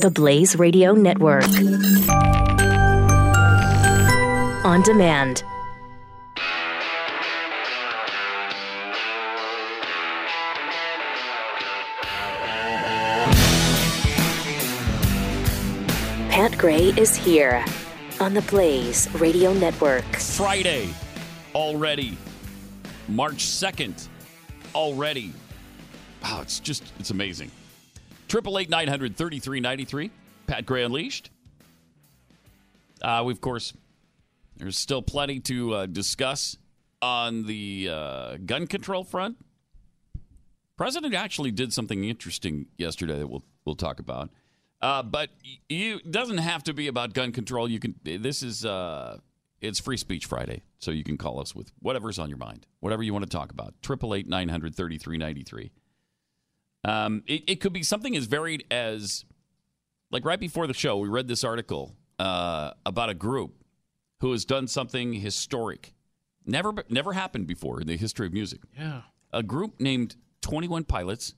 The Blaze Radio Network. On demand. Pat Gray is here on the Blaze Radio Network. Friday already. March 2nd already. Wow, it's just, it's amazing. Triple eight nine hundred thirty three ninety three. Pat Gray Unleashed. Uh, we, of course, there's still plenty to uh, discuss on the uh, gun control front. President actually did something interesting yesterday that we'll we'll talk about. Uh, but you it doesn't have to be about gun control. You can. This is uh, it's Free Speech Friday, so you can call us with whatever's on your mind, whatever you want to talk about. Triple eight nine hundred thirty three ninety three. Um, it, it could be something as varied as, like right before the show, we read this article uh, about a group who has done something historic, never never happened before in the history of music. Yeah. A group named Twenty One Pilots,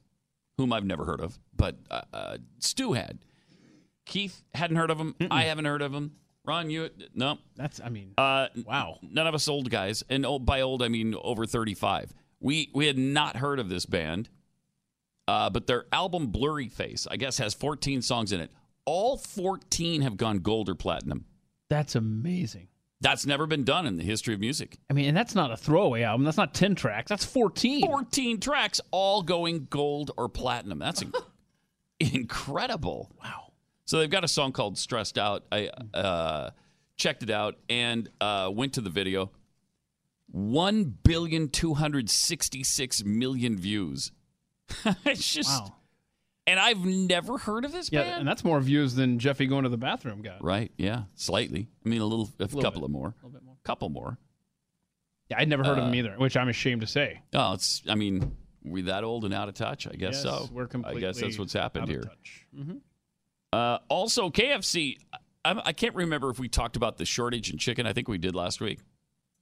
whom I've never heard of, but uh, uh, Stu had. Keith hadn't heard of him. I haven't heard of them. Ron, you no. That's, I mean, Uh, wow. none of us old guys, and old, by old I mean over thirty-five. We we had not heard of this band, uh, but their album Blurryface, I guess, has fourteen songs in it. All fourteen have gone gold or platinum. That's amazing. That's never been done in the history of music. I mean, and that's not a throwaway album. That's not 10 tracks. That's 14. 14 tracks, all going gold or platinum. That's inc- incredible. Wow. So they've got a song called "Stressed Out." I uh, checked it out and uh, went to the video. One billion two hundred sixty-six million views. it's just, Wow. and I've never heard of this Yeah, band. and that's more views than Jeffy going to the bathroom got. right? Yeah, slightly. I mean, a little, a couple bit. of more, A little bit more. couple more. Yeah, I'd never heard of them either, which I'm ashamed to say. Oh, it's. I mean, we that old and out of touch. I guess Yes, so. We're completely. I guess that's what's happened out of here. touch. Mhm. Uh, also, KFC. I, I can't remember if we talked about the shortage in chicken. I think we did last week.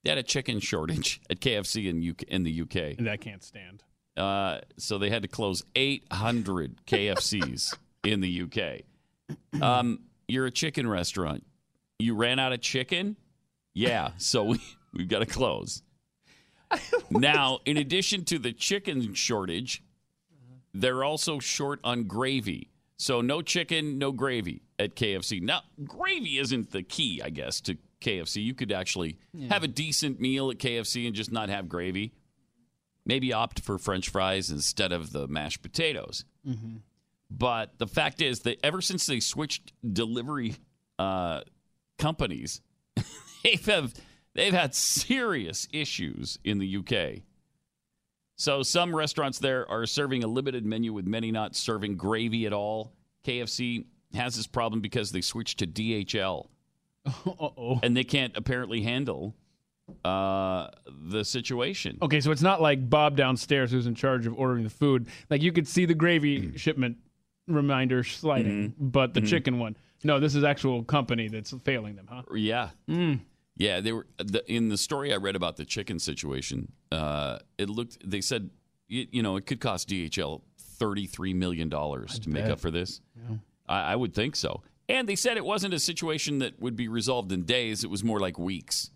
They had a chicken shortage at KFC in UK, in the UK. And I can't stand. Uh, so they had to close 800 KFCs in the UK. Um, you're a chicken restaurant. You ran out of chicken? Yeah. So we, we've got to close. now, in addition to the chicken shortage, they're also short on gravy. So no chicken, no gravy at KFC. Now, gravy isn't the key, I guess, to KFC. You could actually have a decent meal at KFC and just not have gravy. Maybe opt for French fries instead of the mashed potatoes. But the fact is that ever since they switched delivery uh, companies, they've have they've had serious issues in the UK. So some restaurants there are serving a limited menu with many not serving gravy at all. KFC has this problem because they switched to DHL Uh-oh. and they can't apparently handle uh, the situation. Okay, so it's not like Bob downstairs who's in charge of ordering the food. Like you could see the Mm. gravy shipment reminder sliding, Mm-hmm. but the chicken one. No, this is actual company that's failing them, huh? Yeah. Yeah, they were the, in the story I read about the chicken situation. Uh, it looked. They said, you, you know, it could cost DHL thirty three million dollars to make up for this. I, I would think so. And they said it wasn't a situation that would be resolved in days. It was more like weeks.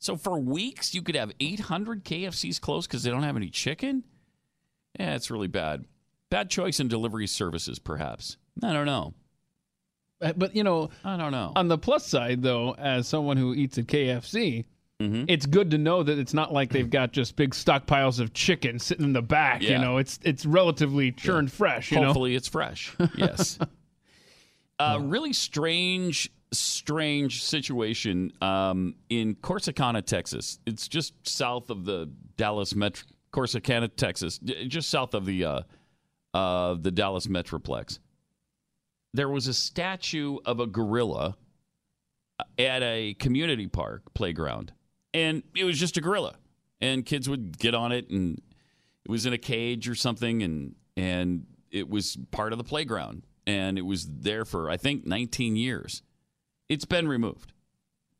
So for weeks, you could have eight hundred KFCs closed because they don't have any chicken. Yeah, it's really bad. Bad choice in delivery services, perhaps. I don't know. Uh, But you know, I don't know. on the plus side though, as someone who eats at KFC, Mm-hmm. it's good to know that it's not like they've got just big stockpiles of chicken sitting in the back. You know, it's it's relatively churned fresh. You know, Hopefully, it's fresh. Yes. uh, really strange, strange situation um, in Corsicana, Texas. It's just south of the Dallas Metro. Corsicana, Texas, just south of the uh, uh, the Dallas Metroplex. There was a statue of a gorilla at a community park playground, and it was just a gorilla, and kids would get on it, and it was in a cage or something, and and it was part of the playground, and it was there for I think 19 years. It's been removed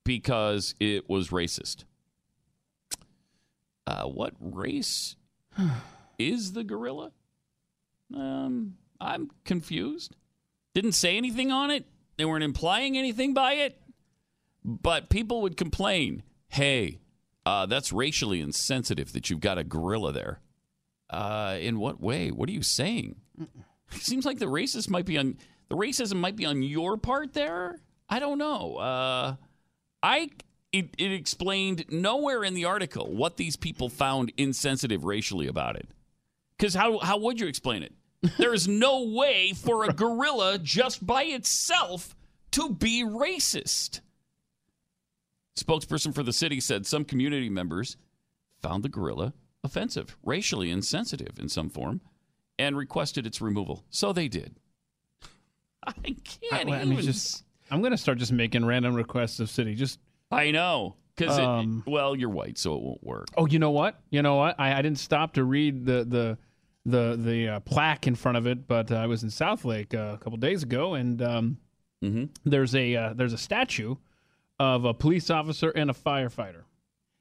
because it was racist. Uh, what race is the gorilla? Um, I'm confused. Didn't say anything on it. They weren't implying anything by it. But people would complain, "Hey, uh, that's racially insensitive that you've got a gorilla there." Uh, in what way? What are you saying? It seems like the racist might be on the racism might be on your part there. I don't know. Uh, I it, it explained nowhere in the article what these people found insensitive racially about it. Because how how would you explain it? There is no way for a gorilla just by itself to be racist. Spokesperson for the city said some community members found the gorilla offensive, racially insensitive in some form, and requested its removal. So they did. I can't I, I even. mean, just I'm gonna start just making random requests of city. Just I know. Because, Um, well, you're white, so it won't work. oh, you know what? You know what? I, I didn't stop to read the the the the uh, plaque in front of it, but uh, I was in Southlake uh, a couple days ago, and um, Mm-hmm. there's a uh, there's a statue of a police officer and a firefighter.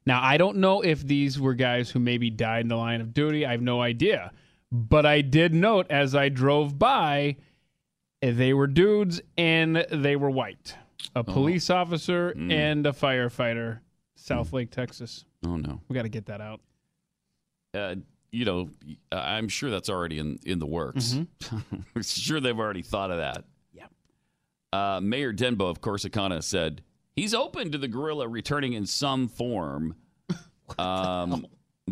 Now I don't know if these were guys who maybe died in the line of duty. I have no idea, but I did note as I drove by, they were dudes and they were white. A police officer and a firefighter, Southlake, Texas. Oh, no. We got to get that out. Uh, you know, I'm sure that's already in, in the works. I'm sure they've already thought of that. Yeah. Uh, Mayor Denbow of Corsicana said he's open to the gorilla returning in some form, um,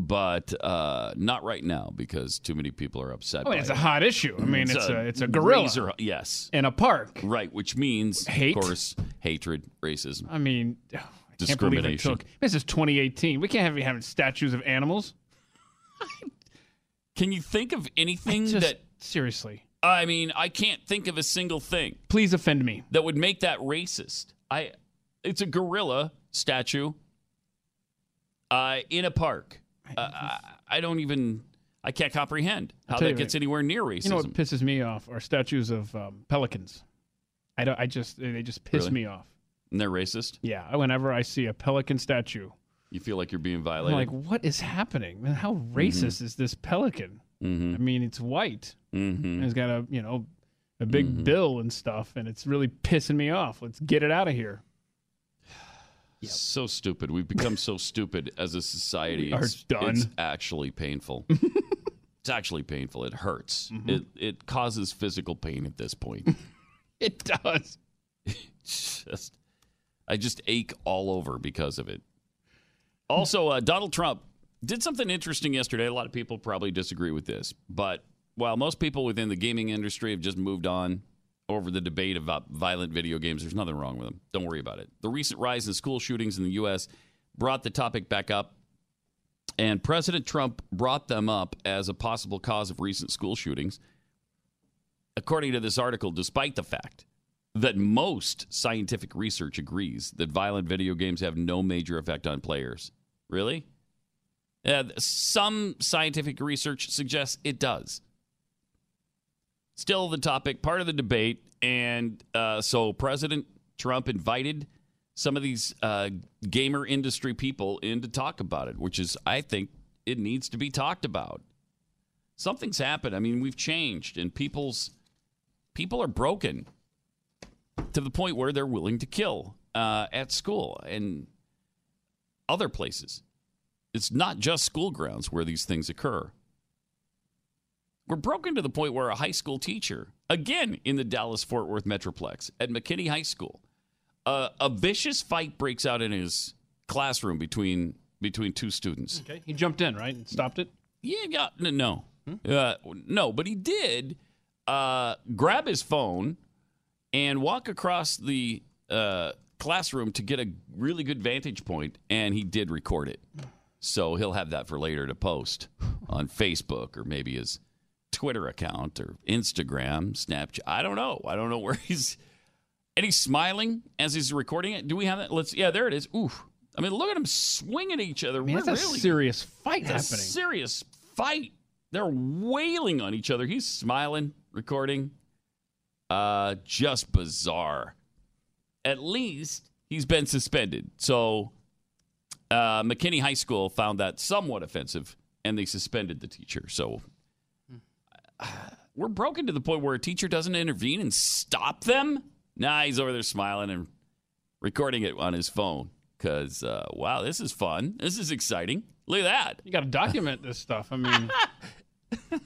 but uh, not right now because too many people are upset. Oh, by it's a hot issue. I mean, it's, a, it's a gorilla razor- yes, in a park. right. Which means, Hate? of course, hatred, racism. I mean, I it Discrimination. took. This is 2018. We can't have you having statues of animals. Can you think of anything Just that? seriously, I mean, I can't think of a single thing please offend me. that would make that racist. I, it's a gorilla statue uh, in a park. Uh, I, don't even. I can't comprehend how that gets anywhere near racism. You know what pisses me off are statues of um, pelicans. I don't. I just they just piss Really? me off. and they're racist. Yeah, whenever I see a pelican statue, You feel like you're being I'm violated. like, what is happening? Man, how racist is this pelican? mm-hmm. I mean, it's white. Mm-hmm. And it's got a you know a big bill and stuff, and it's really pissing me off. Let's get it out of here. So stupid. We've become so stupid as a society. Are It's, done. It's actually painful. it's actually painful. It hurts. Mm-hmm. It it causes physical pain at this point. It does. just, I just ache all over because of it. Also, uh, Donald Trump did something interesting yesterday. A lot of people probably disagree with this, but while most people within the gaming industry have just moved on over the debate about violent video games, there's nothing wrong with them. Don't worry about it. The recent rise in school shootings in the U.S. brought the topic back up, and President Trump brought them up as a possible cause of recent school shootings. According to this article, despite the fact that most scientific research agrees that violent video games have no major effect on players. Really? Uh, some scientific research suggests it does. Still, the topic, part of the debate, and uh, so President Trump invited some of these uh, gamer industry people in to talk about it, which is, I think, it needs to be talked about. Something's happened. I mean, we've changed, and people's people are broken to the point where they're willing to kill uh, at school and other places. It's not just school grounds where these things occur. We're broken to the point where a high school teacher, again in the Dallas Fort Worth Metroplex at McKinney High School, uh, a vicious fight breaks out in his classroom between between two students. Okay, he jumped in right and stopped it. Yeah, yeah no, uh, no, but he did uh, grab his phone and walk across the uh, classroom to get a really good vantage point, and he did record it. So he'll have that for later to post on Facebook or maybe his Twitter account or Instagram, Snapchat. I don't know. I don't know where he's. And he's smiling as he's recording it. Do we have that? Let's. Yeah, there it is. Oof. I mean, look at them swinging at each other. I mean, that's really, a serious fight happening. serious fight. They're wailing on each other. He's smiling, recording. Uh, just bizarre. At least he's been suspended. So uh, McKinney High School found that somewhat offensive, and they suspended the teacher. So we're broken to the point where a teacher doesn't intervene and stop them. Nah, he's over there smiling and recording it on his phone because uh, wow, this is fun. This is exciting. Look at that. You got to document this stuff. I mean,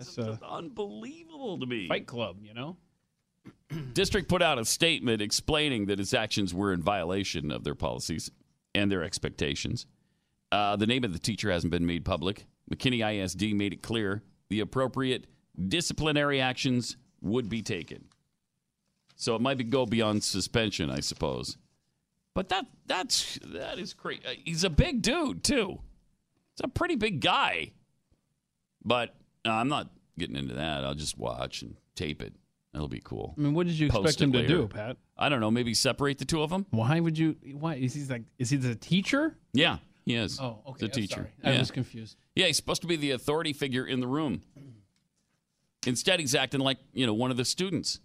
It's uh, unbelievable to me. Fight Club, you know? District put out a statement explaining that its actions were in violation of their policies and their expectations. Uh, the name of the teacher hasn't been made public. McKinney ISD made it clear the appropriate disciplinary actions would be taken. So it might be go beyond suspension, I suppose. But that that's that is crazy. He's a big dude too. He's a pretty big guy. But uh, I'm not getting into that. I'll just watch and tape it. That'll be cool. I mean, what did you expect Post it him to do, Pat? I don't know. Maybe separate the two of them. Why would you? Why is he like? Is he the teacher? Yeah, he is. Oh, okay. The I'm teacher. sorry. I Yeah. was confused. Yeah, he's supposed to be the authority figure in the room. Instead, he's acting like you know one of the students.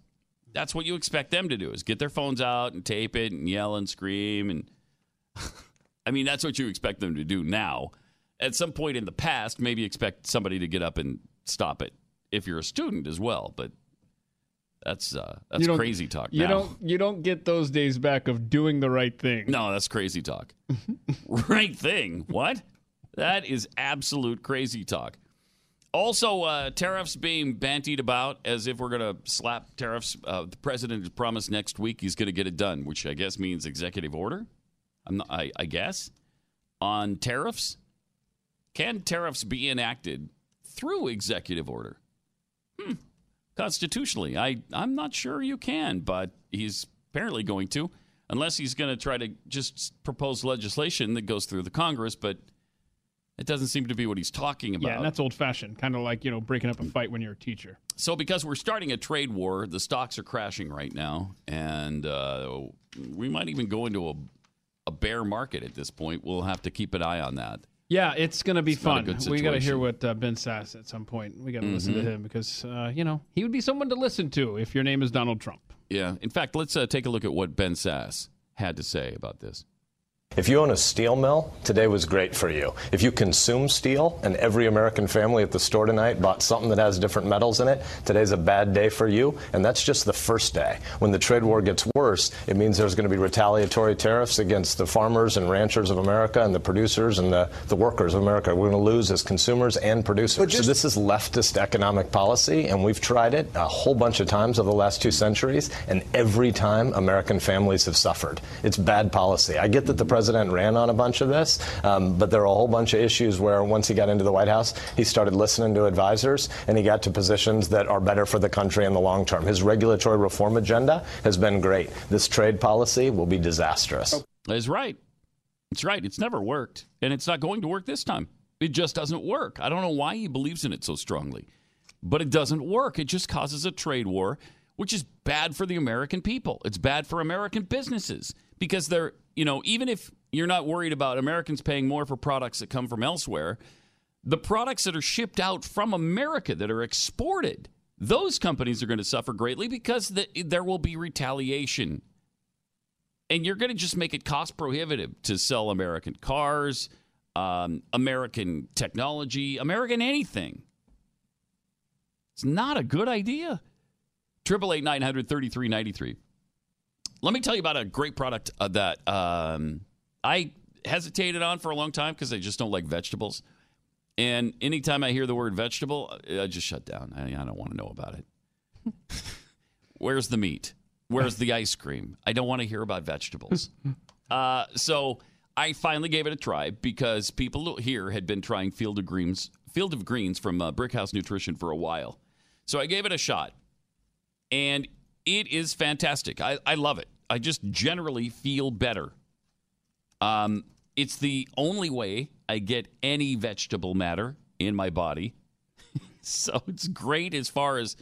That's what you expect them to do: is get their phones out and tape it and yell and scream and. I mean, that's what you expect them to do now. At some point in the past, maybe expect somebody to get up and stop it if you're a student as well. But that's uh, that's crazy talk. You now. don't. You don't get those days back of doing the right thing. No, that's crazy talk. right thing. What? That is absolute crazy talk. Also, uh, tariffs being bantied about as if we're going to slap tariffs. Uh, the president has promised next week he's going to get it done, which I guess means executive order. I'm not, I, I guess on tariffs. Can tariffs be enacted through executive order? Hmm. Constitutionally, I I'm not sure you can, but he's apparently going to, unless he's going to try to just propose legislation that goes through the Congress. But it doesn't seem to be what he's talking about. Yeah, and that's old fashioned. Kind of like you know breaking up a fight when you're a teacher. So, because we're starting a trade war, the stocks are crashing right now, and uh, we might even go into a, a bear market at this point. We'll have to keep an eye on that. Yeah, it's going to be It's fun. We got to hear what uh, Ben Sasse at some point. We got to listen Mm-hmm. to him because uh, you know he would be someone to listen to if your name is Donald Trump. Yeah. In fact, let's uh, take a look at what Ben Sasse had to say about this. If you own a steel mill, today was great for you. If you consume steel and every American family at the store tonight bought something that has different metals in it, today's a bad day for you, and that's just the first day. When the trade war gets worse, it means there's going to be retaliatory tariffs against the farmers and ranchers of America and the producers and the, the workers of America. We're going to lose as consumers and producers. so this is leftist economic policy, and we've tried it a whole bunch of times over the last two centuries, and every time American families have suffered. It's bad policy. I get that the president ran on a bunch of this, um, but there are a whole bunch of issues where once he got into the White House, he started listening to advisors and he got to positions that are better for the country in the long term. His regulatory reform agenda has been great. This trade policy will be disastrous. That's right. It's right. It's never worked, and it's not going to work this time. It just doesn't work. I don't know why he believes in it so strongly, but it doesn't work. It just causes a trade war, which is bad for the American people. It's bad for American businesses because they're, you know, even if you're not worried about Americans paying more for products that come from elsewhere, the products that are shipped out from America that are exported, those companies are going to suffer greatly because the, there will be retaliation. And you're going to just make it cost prohibitive to sell American cars, um, American technology, American anything. It's not a good idea. Triple eight nine hundred thirty three ninety three. Let me tell you about a great product uh, that um, I hesitated on for a long time because I just don't like vegetables. And anytime I hear the word vegetable, I just shut down. I, I don't want to know about it. Where's the meat? Where's the ice cream? I don't want to hear about vegetables. Uh, so I finally gave it a try because people here had been trying Field of Greens, Field of Greens from uh, Brickhouse Nutrition for a while. So I gave it a shot, and it is fantastic. I, I love it. I just generally feel better. Um, it's the only way I get any vegetable matter in my body. so it's great as far as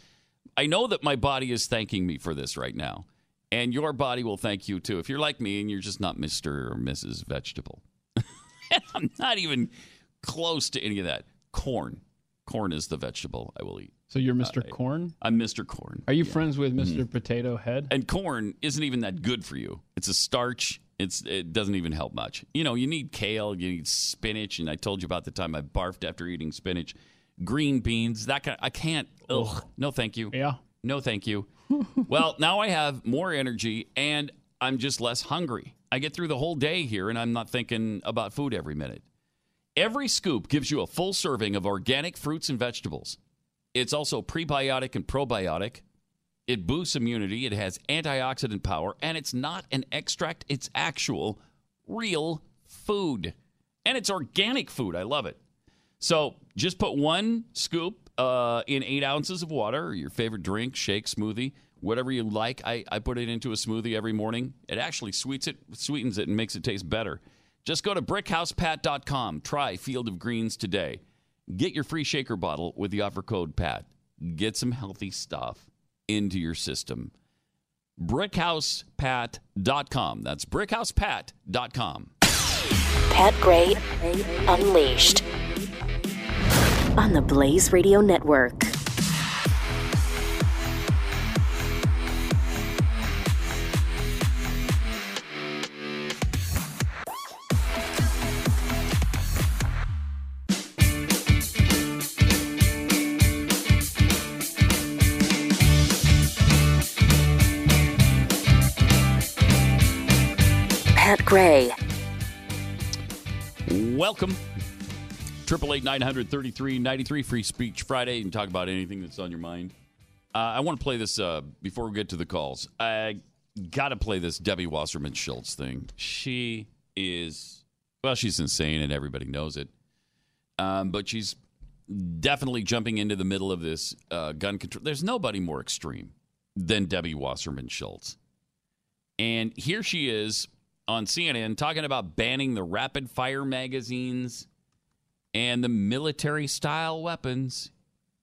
I know that my body is thanking me for this right now. And your body will thank you too. If you're like me and you're just not Mr. or Mrs. Vegetable. I'm not even close to any of that. Corn. Corn is the vegetable I will eat. So you're Mr. Corn. I'm Mr. Corn. Are you friends with Mm-hmm. Mr. Potato Head? And corn isn't even that good for you. It's a starch. It's it doesn't even help much. You know, you need kale, you need spinach, and I told you about the time I barfed after eating spinach. Green beans, that kind I can't Ugh. No, thank you. Yeah. No, thank you. well, now I have more energy and I'm just less hungry. I get through the whole day here and I'm not thinking about food every minute. Every scoop gives you a full serving of organic fruits and vegetables. It's also prebiotic and probiotic. It boosts immunity, it has antioxidant power, and it's not an extract, it's actual, real food. And it's organic food. I love it. So just put one scoop uh, in eight ounces of water, or your favorite drink, shake, smoothie, whatever you like. I, I put it into a smoothie every morning. It actually sweets it, sweetens it and makes it taste better. Just go to brickhousepat.com. Try Field of Greens today. Get your free shaker bottle with the offer code PAT. Get some healthy stuff into your system. brickhousepat.com. That's brickhousepat.com. Pat Gray Unleashed on the Blaze Radio Network. Gray. Welcome. Triple eight nine hundred thirty three ninety three Free Speech Friday. You can talk about anything that's on your mind. Uh, I want to play this uh, before we get to the calls. I got to play this Debbie Wasserman Schultz thing. She is, well, she's insane and everybody knows it. Um, but she's definitely jumping into the middle of this uh, gun control. There's nobody more extreme than Debbie Wasserman Schultz. And here she is on CNN talking about banning the rapid fire magazines and the military style weapons.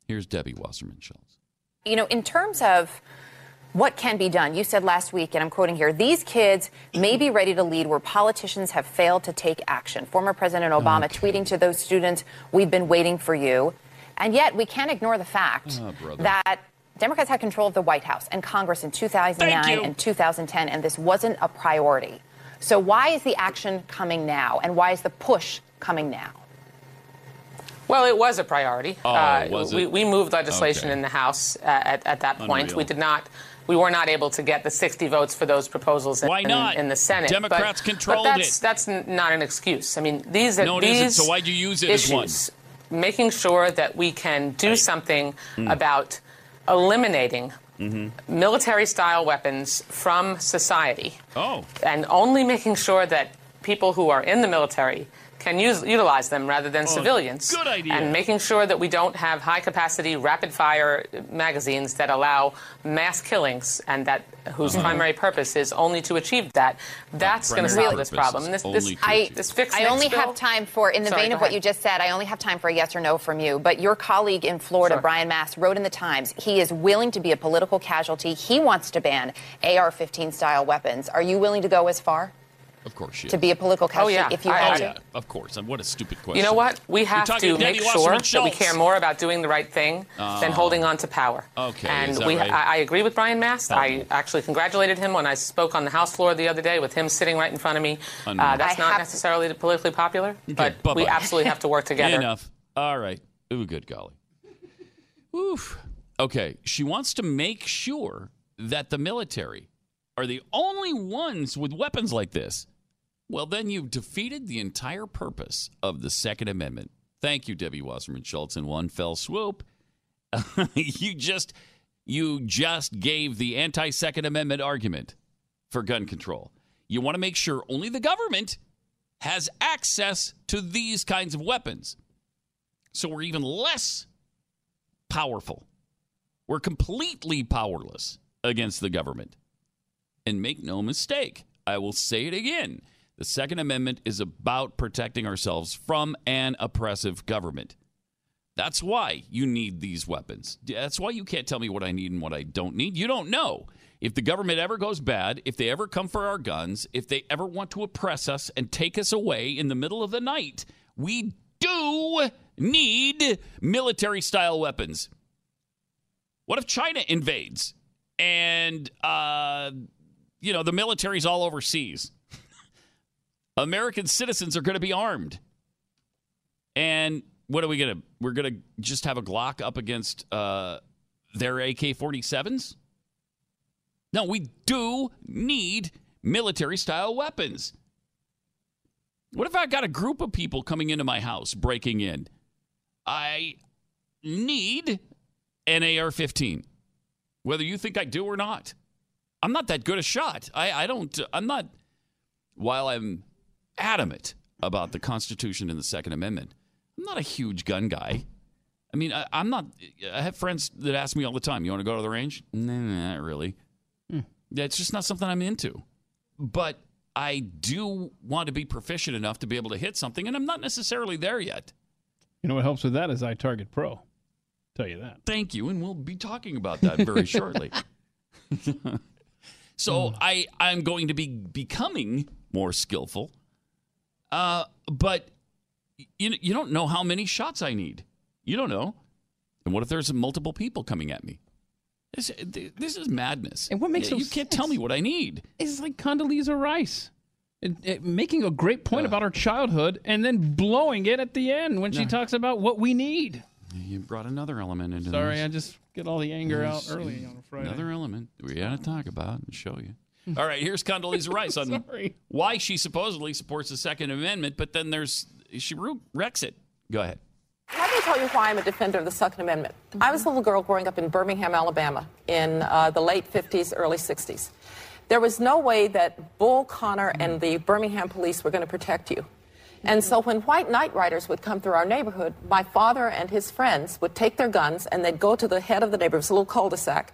Here's Debbie Wasserman Schultz. You know, in terms of what can be done, you said last week, and I'm quoting here, these kids may be ready to lead where politicians have failed to take action. Former President Obama Okay. tweeting to those students, We've been waiting for you. And yet, we can't ignore the fact Oh, that Democrats had control of the White House and Congress in 2009 and 2010, and this wasn't a priority. So, why is the action coming now, and why is the push coming now? Well, it was a priority. Oh, uh, was we, it? we moved legislation Okay. in the House uh, at, at that point. Unreal. We did not. We were not able to get the 60 votes for those proposals in, Why not? in the Senate. Democrats but, controlled but that's, it. That's not an excuse. I mean, these are No, it these isn't. So why'd you use it as one? Making sure that we can do something Hmm. about eliminating Mm-hmm. military-style weapons from society. Oh, and only making sure that people who are in the military can use, utilize them rather than civilians. Oh, good idea. And making sure that we don't have high capacity, rapid fire magazines that allow mass killings and that whose Uh-huh. primary purpose is only to achieve that. That's going to primary solve this problem. And this, this, I, this fix I only bill- have time for, in the Sorry, vein of what you just said, I only have time for a yes or no from you. But your colleague in Florida, Sure. Brian Mast, wrote in the Times he is willing to be a political casualty. He wants to ban AR 15 style weapons. Are you willing to go as far of course she to be a political casualty yeah. if you I- had Oh, to? yeah, of course. And what a stupid question. You know what? We have to Debbie make sure that we care more about doing the right thing than holding on to power. Okay, And is that we, right? I, I agree with Brian Mast. Help I actually congratulated him when I spoke on the House floor the other day with him sitting right in front of me. Uh, that's I not have- necessarily politically popular, but bye-bye. we absolutely have to work together. Enough. All right. Ooh, good golly. Oof. Okay. She wants to make sure that the military are the only ones with weapons like this. Well, then you've defeated the entire purpose of the Second Amendment. Thank you, Debbie Wasserman Schultz, in one fell swoop. you just you just gave the anti-Second Amendment argument for gun control. You want to make sure only the government has access to these kinds of weapons. So we're even less powerful. We're completely powerless against the government. And make no mistake, I will say it again. The Second Amendment is about protecting ourselves from an oppressive government. That's why you need these weapons. That's why you can't tell me what I need and what I don't need. You don't know. If the government ever goes bad, if they ever come for our guns, if they ever want to oppress us and take us away in the middle of the night, we do need military style weapons. What if China invades and, uh, you know, the military's all overseas? American citizens are going to be armed. And what are we going to? We're going to just have a Glock up against uh, their AK 47s? No, we do need military style weapons. What if I got a group of people coming into my house, breaking in? I need an AR 15, whether you think I do or not. I'm not that good a shot. I, I don't, I'm not, while I'm adamant about the Constitution and the Second Amendment, I'm not a huge gun guy. I mean, I, am not, I have friends that ask me all the time, you want to go to the range? Nah, not really. Hmm. Yeah, it's just not something I'm into. But I do want to be proficient enough to be able to hit something, and I'm not necessarily there yet. You know what helps with that is iTarget Pro. Tell you that. Thank you, and we'll be talking about that very shortly. so mm. I I'm going to be becoming more skillful, uh, but you you don't know how many shots I need. You don't know. And what if there's multiple people coming at me? This, this is madness. And what makes you, you can't tell me what I need? It's like Condoleezza Rice. It, it, making a great point uh, about our childhood and then blowing it at the end when she talks about what we need. You brought another element into Sorry, this. I just get all the anger out early on a Friday. Another element we got to talk about and show you. All right, here's Condoleezza Rice on why she supposedly supports the Second Amendment, but then there's she wrecks it. Go ahead. Let me tell you why I'm a defender of the Second Amendment. I was a little girl growing up in Birmingham, Alabama, in uh, the late 50s, early 60s. There was no way that Bull Connor and the Birmingham police were going to protect you. And so when white night riders would come through our neighborhood, my father and his friends would take their guns and they'd go to the head of the neighborhood, it was a little cul-de-sac,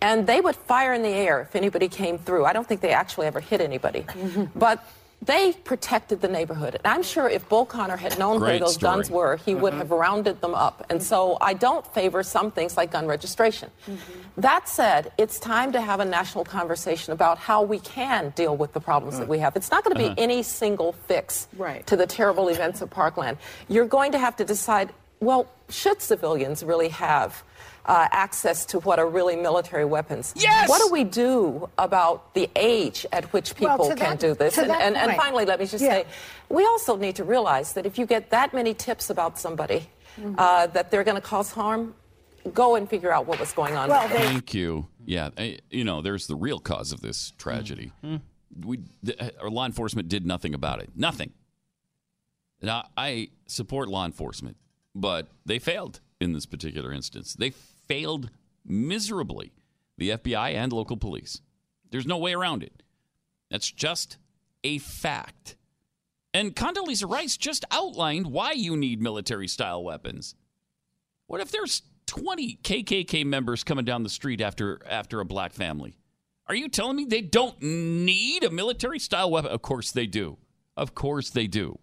and they would fire in the air if anybody came through. I don't think they actually ever hit anybody. but they protected the neighborhood. And I'm sure if Bull Connor had known Great where those story. guns were, he would Uh-huh. have rounded them up. And so I don't favor some things like gun registration. That said, it's time to have a national conversation about how we can deal with the problems that we have. It's not going to be Uh-huh. any single fix Right. to the terrible events of Parkland. You're going to have to decide well, should civilians really have uh, access to what are really military weapons? Yes! What do we do about the age at which people Well, can that- do this? to And, that and, and finally, let me just Yeah. say, we also need to realize that if you get that many tips about somebody uh, that they're going to cause harm, go and figure out what was going on. Well, with they- Thank you. Yeah, I- you know, there's the real cause of this tragedy. We, the, our law enforcement did nothing about it. Nothing. Now, I support law enforcement, but they failed in this particular instance. They failed miserably, the FBI and local police. There's no way around it. That's just a fact. And Condoleezza Rice just outlined why you need military style weapons. What if there's 20 KKK members coming down the street after after a black family? Are you telling me they don't need a military style weapon? Of course they do. Of course they do.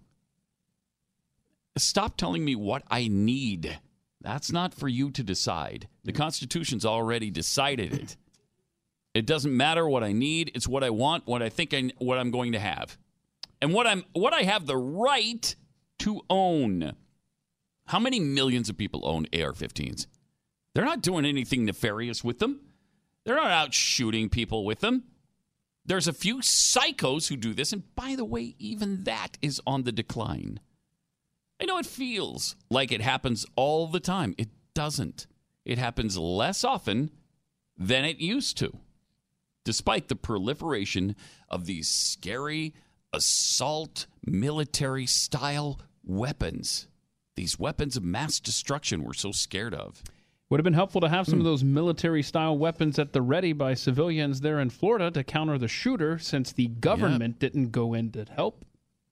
Stop telling me what I need. That's not for you to decide. The Constitution's already decided it. It doesn't matter what I need. It's what I want, what I think I, what I'm going to have. And what I'm what I have the right to own. How many millions of people own AR-15s? They're not doing anything nefarious with them. They're not out shooting people with them. There's a few psychos who do this, and by the way, even that is on the decline. I know it feels like it happens all the time. It doesn't. It happens less often than it used to, despite the proliferation of these scary assault military style weapons. These weapons of mass destruction we're so scared of. Would have been helpful to have some of those military style weapons at the ready by civilians there in Florida to counter the shooter since the government didn't go in to help.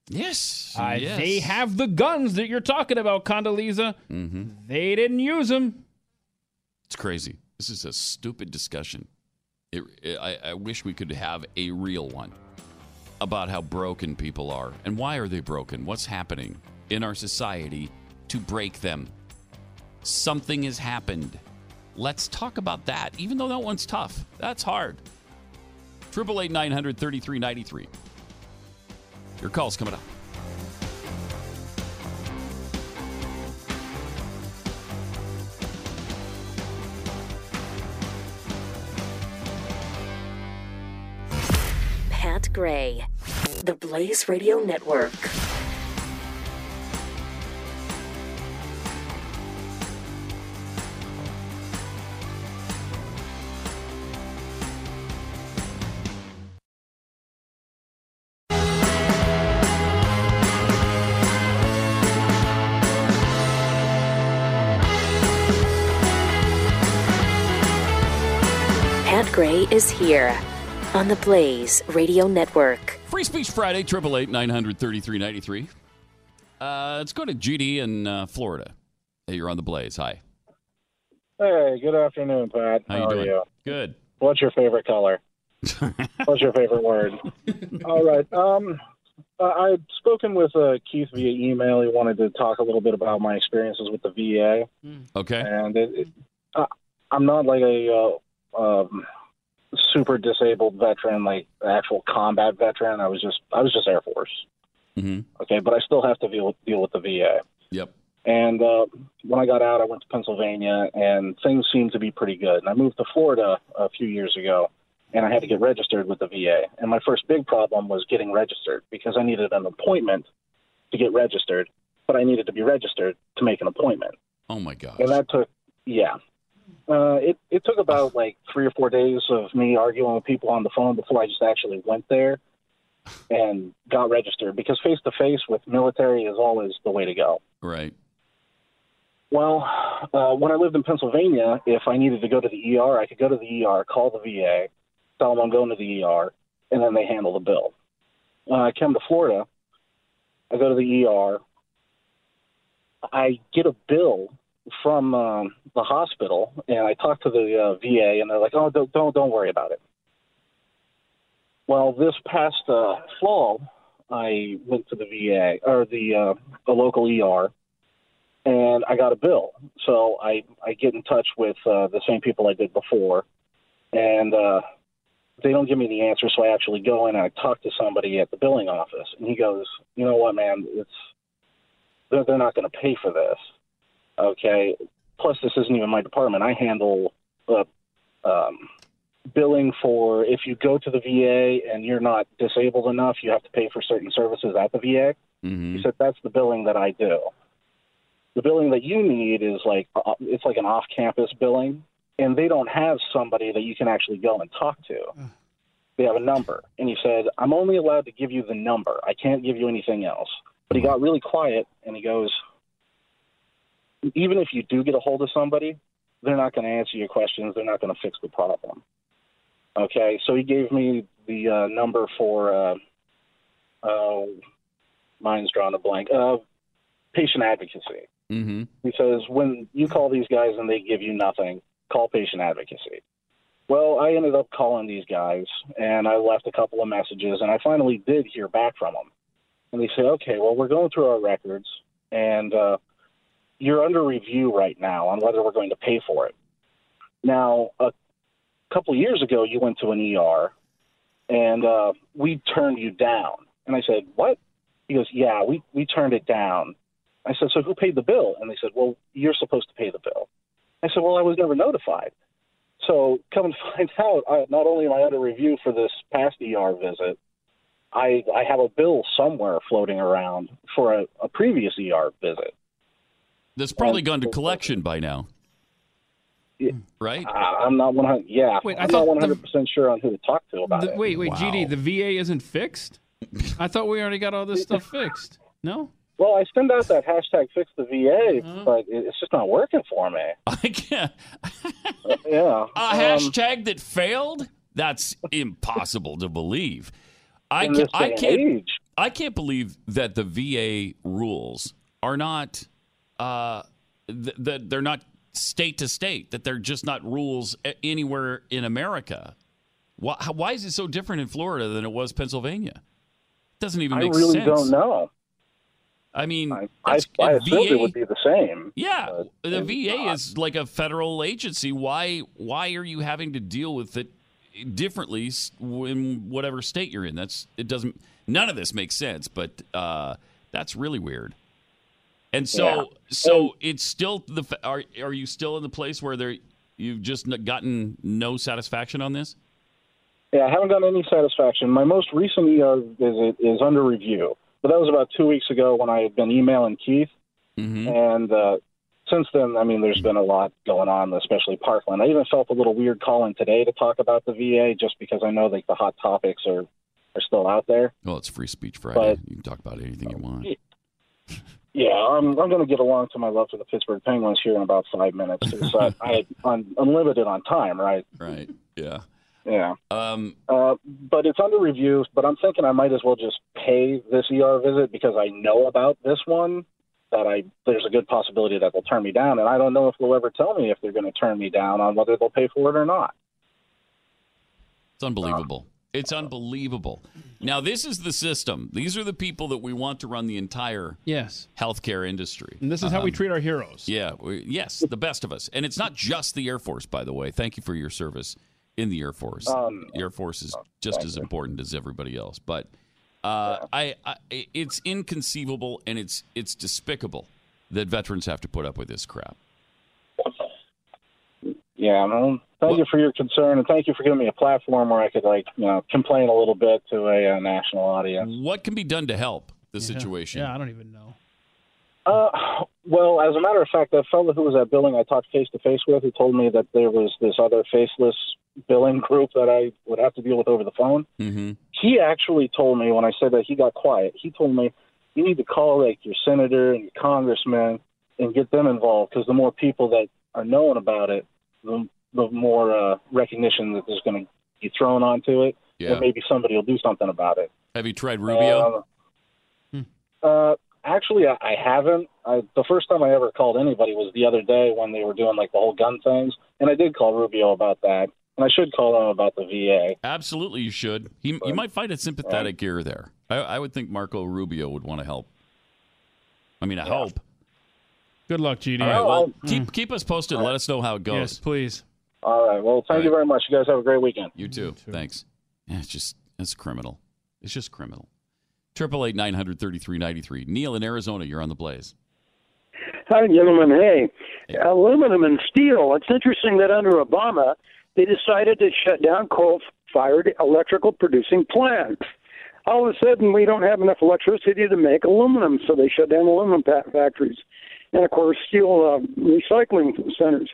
Yes. Uh, yes. They have the guns that you're talking about, Condoleezza. Mm-hmm. They didn't use them. It's crazy. This is a stupid discussion. It, it- I, I wish we could have a real one about how broken people are and why are they broken? What's happening in our society to break them? Something has happened. Let's talk about that. Even though that one's tough, that's hard. Triple eight nine hundred thirty three ninety three. Your call's coming up. Gray, the Blaze Radio Network. Gray is here on the Blaze Radio Network. Free Speech Friday, 888 933 93. Uh, let's go to GD in uh, Florida. Hey, you're on the Blaze. Hi. Hey, good afternoon, Pat. How you are doing? you? Good. What's your favorite color? What's your favorite word? All right. Um, uh, I'd spoken with uh, Keith via email. He wanted to talk a little bit about my experiences with the VA, Okay. and it, it, uh, I'm not like a uh, um, super disabled veteran, like actual combat veteran. I was just I was just Air Force. hmm Okay, but I still have to deal with, deal with the VA. Yep. And uh, when I got out, I went to Pennsylvania, and things seemed to be pretty good. And I moved to Florida a few years ago, and I had to get registered with the VA. And my first big problem was getting registered because I needed an appointment to get registered, but I needed to be registered to make an appointment. Oh, my god! And that took, yeah. Uh, it, it took about like three or four days of me arguing with people on the phone before I just actually went there and got registered because face to face with military is always the way to go. Right. Well, uh, when I lived in Pennsylvania, if I needed to go to the ER, I could go to the ER, call the VA, tell them I'm going to the ER, and then they handle the bill. When I come to Florida, I go to the ER. I get a bill from um, the hospital, and I talked to the uh, VA, and they're like, "Oh, don't don't, don't worry about it." Well, this past uh, fall, I went to the VA or the uh, the local ER and I got a bill. So I I get in touch with uh, the same people I did before, and uh, they don't give me the answer. So I actually go in and I talk to somebody at the billing office, and he goes, "You know what, man? It's they're, they're not going to pay for this. Okay. Plus, this isn't even my department. I handle uh, um, billing for if you go to the VA and you're not disabled enough, you have to pay for certain services at the VA. hmm He said that's the billing that I do. The billing that you need is like uh, it's like an off-campus billing, and they don't have somebody that you can actually go and talk to. They have a number, and he said, "I'm only allowed to give you the number. I can't give you anything else." But he got really quiet, and he goes, "Even if you do get a hold of somebody, they're not going to answer your questions. They're not going to fix the problem." Okay, so he gave me the uh, number for. Uh, uh, mine's drawn a blank. Uh, patient advocacy. hmm He says, when you call these guys and they give you nothing, call patient advocacy. Well, I ended up calling these guys and I left a couple of messages and I finally did hear back from them. And they say, okay, well, we're going through our records and uh, you're under review right now on whether we're going to pay for it. Now, a couple of years ago, you went to an ER and uh, we turned you down. And I said, what? He goes, yeah, we, we turned it down. I said, so who paid the bill? And they said, well, you're supposed to pay the bill. I said, well, I was never notified. So come and find out, I, not only am I under review for this past ER visit, I, I have a bill somewhere floating around for a, a previous ER visit. That's probably gone to collection by now. Right? Uh, I'm not 100. Yeah, Wait, I I'm thought not the- 100 percent sure on who to talk to about The- it. wait, wait, Wow. GD, the VA isn't fixed? I thought we already got all this stuff fixed. No? Well, I send out that hashtag fix the VA, Uh-huh. but it's just not working for me. I can't. Yeah. A Um, hashtag that failed? That's impossible to believe. I can't, I can't age. I can't believe that the VA rules are not uh, th- that they're not state to state. That they're just not rules anywhere in America. Why, how- why is it so different in Florida than it was Pennsylvania? It Doesn't even make sense. I really sense. don't know. I mean, I, I, I assumed VA it would be the same. yeah, the VA not. is like a federal agency. Why why are you having to deal with it differently in whatever state you're in? That's it doesn't none of this makes sense, but uh, that's really weird. And so Yeah. so it's still the are are you still in the place where there you've just gotten no satisfaction on this? Yeah, I haven't gotten any satisfaction. My most recent ER visit is under review, but that was about two weeks ago when I had been emailing Keith. Mm-hmm. And uh, since then, I mean, there's been a lot going on, especially Parkland. I even felt a little weird calling today to talk about the VA just because I know like the hot topics are are still out there. Well, it's Free Speech Friday. But- you can talk about anything you want. Yeah, I'm I'm going to get along to my love for the Pittsburgh Penguins here in about five minutes. 'cause I, I'm unlimited on time, right? Right. Yeah. Yeah. Um, Uh, but it's under review. But I'm thinking I might as well just pay this ER visit because I know about this one. That I there's a good possibility that they'll turn me down, and I don't know if they'll ever tell me if they're going to turn me down on whether they'll pay for it or not. It's unbelievable. It's unbelievable. Now, this is the system. These are the people that we want to run the entire Yes. healthcare industry. And this is how we Um, treat our heroes. Yeah, we, yes, the best of us. And it's not just the Air Force, by the way. Thank you for your service in the Air Force. Um, the Air Force is just as important as everybody else. But uh, I, I, it's inconceivable and it's it's despicable that veterans have to put up with this crap. Yeah, well, thank you for your concern, and thank you for giving me a platform where I could like you know complain a little bit to a, uh national audience. What can be done to help the situation? Yeah, I don't even know. Uh, well, as a matter of fact, that fellow who was at billing I talked face to face with, who told me that there was this other faceless billing group that I would have to deal with over the phone. Mm-hmm. He actually told me when I said that he got quiet. He told me you need to call like your senator and your congressman and get them involved because the more people that are knowing about it, the, the more uh, recognition that there's going to be thrown onto it, Yeah. and maybe somebody will do something about it. Have you tried Rubio? Um, uh, actually, I, I haven't. I, the first time I ever called anybody was the other day when they were doing like the whole gun things, and I did call Rubio about that, and I should call him about the VA. Absolutely, you should. He, you might find a sympathetic ear there. I, I would think Marco Rubio would want to help. I mean, I hope. Good luck, GD. All right, well, keep mm. keep us posted. Let us know how it goes. Yes, please. All right. Well, thank you very much. You guys have a great weekend. You too. Thanks. Yeah, it's just it's criminal. It's just criminal. Triple eight nine hundred thirty three ninety three. Neil in Arizona, you're on the blaze. Hi, gentlemen. Hey, aluminum and steel. It's interesting that under Obama, they decided to shut down coal fired electrical producing plants. All of a sudden, we don't have enough electricity to make aluminum, so they shut down aluminum factories. And of course, steel uh, recycling centers.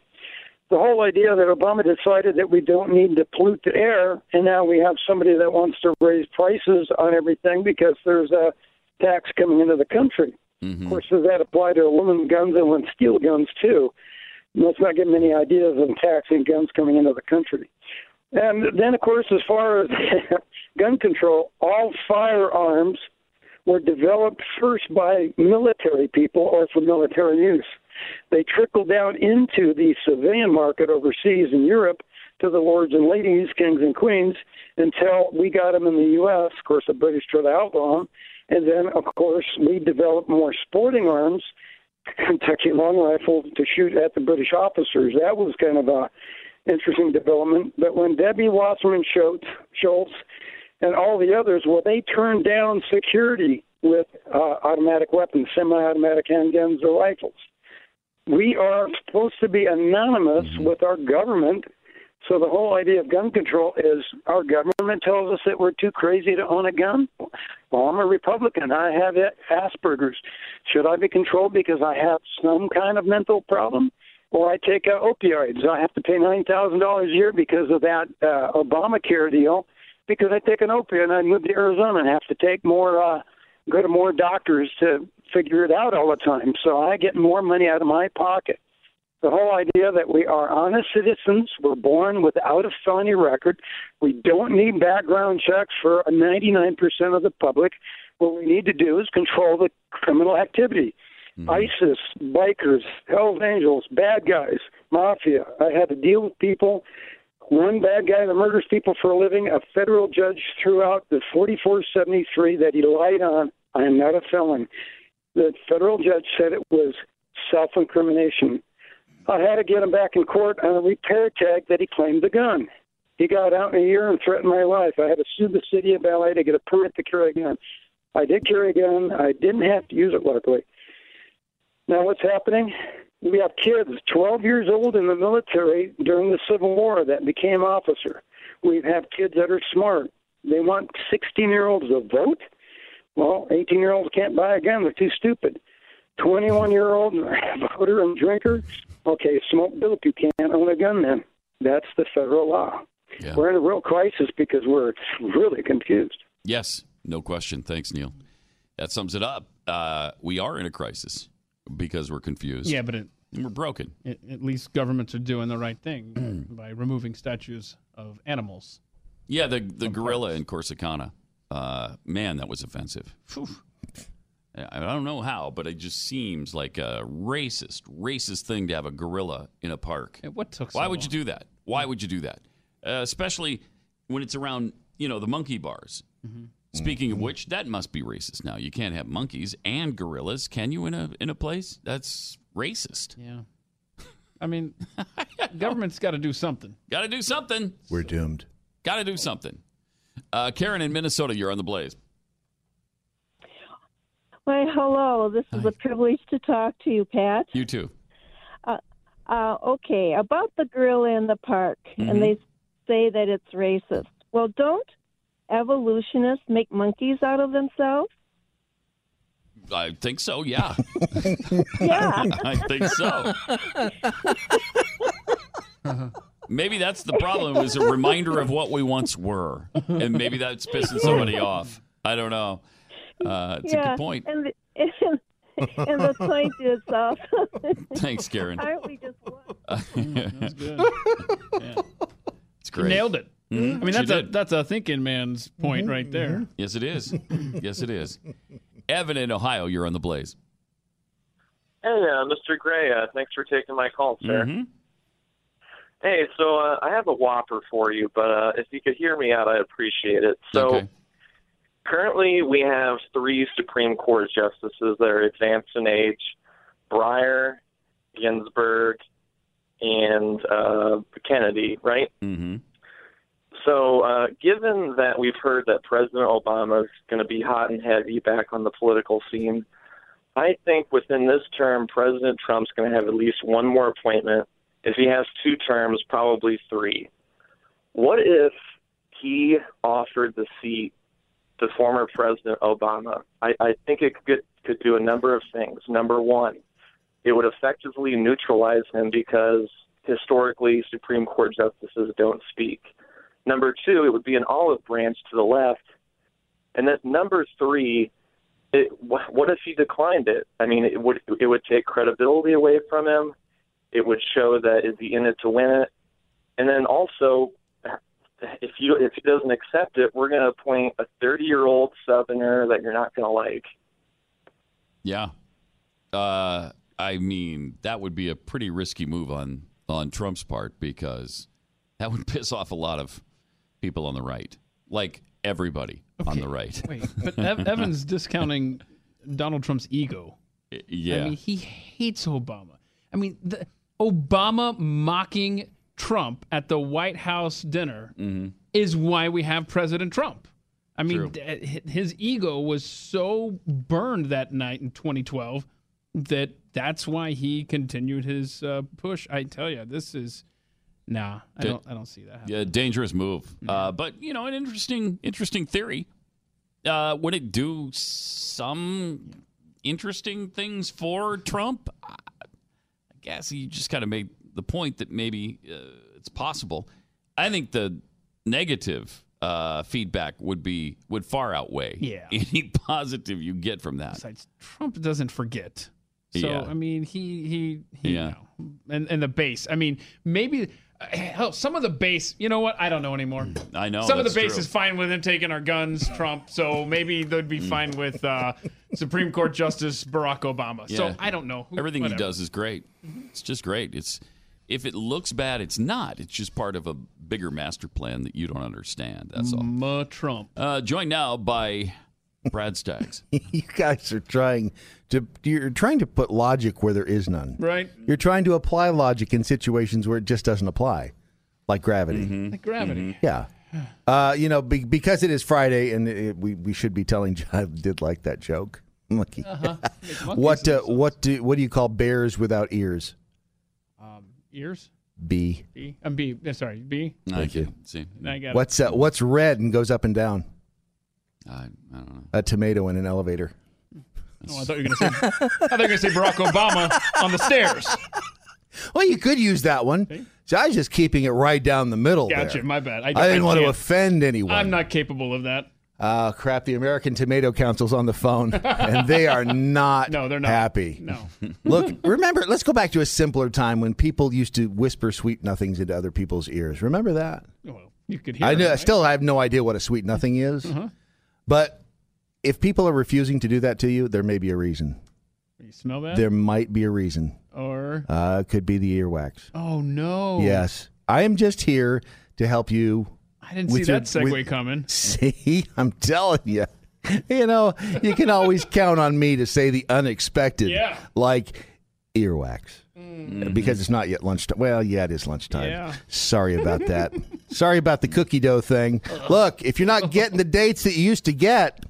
The whole idea that Obama decided that we don't need to pollute the air, and now we have somebody that wants to raise prices on everything because there's a tax coming into the country. Of course, does that apply to aluminum guns and steel guns too? And Let's not get many ideas of taxing guns coming into the country. And then, of course, as far as gun control, all firearms were developed first by military people or for military use. They trickled down into the civilian market overseas in Europe to the lords and ladies, kings and queens, until we got them in the U.S. Of course, the British tried to outlaw them. And then, of course, we developed more sporting arms, Kentucky long rifle to shoot at the British officers. That was kind of a interesting development. But when Debbie Wasserman Schultz, Schultz and all the others, well, they turned down security with uh, automatic weapons, semi-automatic handguns or rifles. We are supposed to be anonymous with our government. So the whole idea of gun control is our government tells us that we're too crazy to own a gun. Well, I'm a Republican. I have Asperger's. Should I be controlled because I have some kind of mental problem? Or I take uh, opioids. I have to pay nine thousand dollars a year because of that uh, Obamacare deal. Because I take an opiate and I move to Arizona and have to take more, uh, go to more doctors to figure it out all the time. So I get more money out of my pocket. The whole idea that we are honest citizens, we're born without a felony record, we don't need background checks for 99% of the public. What we need to do is control the criminal activity. ISIS, bikers, Hell's Angels, bad guys, mafia. I had to deal with people. One bad guy that murders people for a living, a federal judge threw out the 4473 that he lied on. I am not a felon. The federal judge said it was self incrimination. I had to get him back in court on a repair tag that he claimed the gun. He got out in a year and threatened my life. I had to sue the city of LA to get a permit to carry a gun. I did carry a gun. I didn't have to use it, luckily. Now, what's happening? We have kids 12 years old in the military during the Civil War that became officer. We have kids that are smart. They want 16 year olds to vote. Well, 18 year olds can't buy a gun. They're too stupid. 21 year old voter and drinker. Okay, smoke dope. You can't own a gun then. That's the federal law. We're in a real crisis because we're really confused. Yes, no question. Thanks, Neil. That sums it up. Uh, we are in a crisis because we're confused. Yeah, but it, We're broken. At, at least governments are doing the right thing by removing statues of animals. Yeah, the the gorilla in Corsicana. Uh, man, that was offensive. Phew. I don't know how, but it just seems like a racist, racist thing to have a gorilla in a park. Yeah, what took? Why so would you do that? Why would you do that? Uh, especially when it's around, you know, the monkey bars. Mm-hmm. Speaking of which, that must be racist now. You can't have monkeys and gorillas, can you? In a in a place that's racist. Yeah. I mean, government's got to do something. Got to do something. We're doomed. Got to do something. Uh, Karen in Minnesota, you're on the blaze. Why, hello. This is a privilege to talk to you, Pat. You too. Uh, okay, about the gorilla in the park, Mm-hmm. and they say that it's racist. Well, don't evolutionists make monkeys out of themselves? I think so. Yeah. Yeah. I think so. Maybe that's the problem. It was a reminder of what we once were, and maybe that's pissing somebody off. I don't know. Uh, it's a yeah. good point. And the, and the point is, uh, Thanks, Karen. aren't we just That's good. Yeah. It's You great. nailed it. Mhm. I mean, that's a that's a thinking man's point right there. Yes, it is. Yes, it is. Evan in Ohio, you're on the blaze. Hey, uh, Mr. Gray, uh, thanks for taking my call, sir. Mhm. Hey, so uh, I have a whopper for you, but uh, if you could hear me out, I'd appreciate it. So Okay. currently we have three Supreme Court justices that are advanced in age Breyer, Ginsburg, and uh, Kennedy, right? Mm-hmm. So, uh, given that we've heard that President Obama is going to be hot and heavy back on the political scene, I think within this term, President Trump's going to have at least one more appointment. If he has two terms, probably three. What if he offered the seat to former President Obama? I, I think it could could do a number of things. Number one, it would effectively neutralize him because historically Supreme Court justices don't speak. Number two, it would be an olive branch to the left. And then number three, it, what if he declined it? I mean, it would it would take credibility away from him. It would show that is he in it to win it. And then also, if you if he doesn't accept it, we're going to appoint a 30 year old Southerner that you're not going to like. Yeah. Uh, I mean, that would be a pretty risky move on on Trump's part because that would piss off a lot of people on the right, like everybody on the right. Wait, but Ev- Evan's discounting Donald Trump's ego. Yeah. I mean, he hates Obama. I mean, the, Obama mocking Trump at the White House dinner is why we have President Trump. I mean, hi- his ego was so burned that night in 2012 that that's why he continued his uh, push. I tell you, this is nah. I don't. I don't see that. happening. Yeah, dangerous move. Uh, but you know, an interesting, interesting theory. Uh, would it do some interesting things for Trump? I I guess you just kind of made the point that maybe uh, it's possible. I think the negative uh, feedback would be would far outweigh Yeah. any positive you get from that. Besides, Trump doesn't forget. So Yeah. I mean, he he he. Yeah. You know, and and the base. I mean, maybe. Hell, some of the base, you know what? I don't know anymore. I know some of the base true. is fine with him taking our guns, Trump. So maybe they'd be Mm. fine with uh, Supreme Court Justice Barack Obama. So I don't know. Who- Everything whatever. he does is great. It's just great. It's if it looks bad, it's not. It's just part of a bigger master plan that you don't understand. That's all. Ma Trump. Uh, joined now by Brad Staggs. you guys are trying to you're trying to put logic where there is none. Right. You're trying to apply logic in situations where it just doesn't apply, like gravity. Mm-hmm. Like gravity. Yeah. Uh, you know, be, because it is Friday, and it, we we should be telling. I did like that joke. Lucky. Uh-huh. What uh, what do what do you call bears without ears? Um, ears. B. B. I'm B. uh, Sorry, B. Thank you. See, I got it. What's uh, what's red and goes up and down? I, I don't know. A tomato in an elevator. Oh, I thought you were gonna say. I thought you were gonna say Barack Obama on the stairs. Well, you could use that one. So I was just keeping it right down the middle. Gotcha. there. My bad. I, I didn't want to can't. offend anyone. I'm not capable of that. Uh, crap, the American Tomato Council's on the phone, and they are not, No, they're not. happy. No. Look, remember, let's go back to a simpler time when people used to whisper sweet nothings into other people's ears. Remember that? Well, you could hear I it, know, right? still have no idea what a sweet nothing is. Uh-huh. But if people are refusing to do that to you, there may be a reason. You smell that? There might be a reason. Or Uh, it could be the earwax. oh no. Yes. I am just here to help you. I didn't see with that segue with- coming. See, I'm telling you. You know, you can always count on me to say the unexpected, Yeah. like earwax, Mm. because it's not yet lunchtime. Well, yeah, it is lunchtime. Yeah. Sorry about that. Sorry about the cookie dough thing. Look, if you're not getting the dates that you used to get,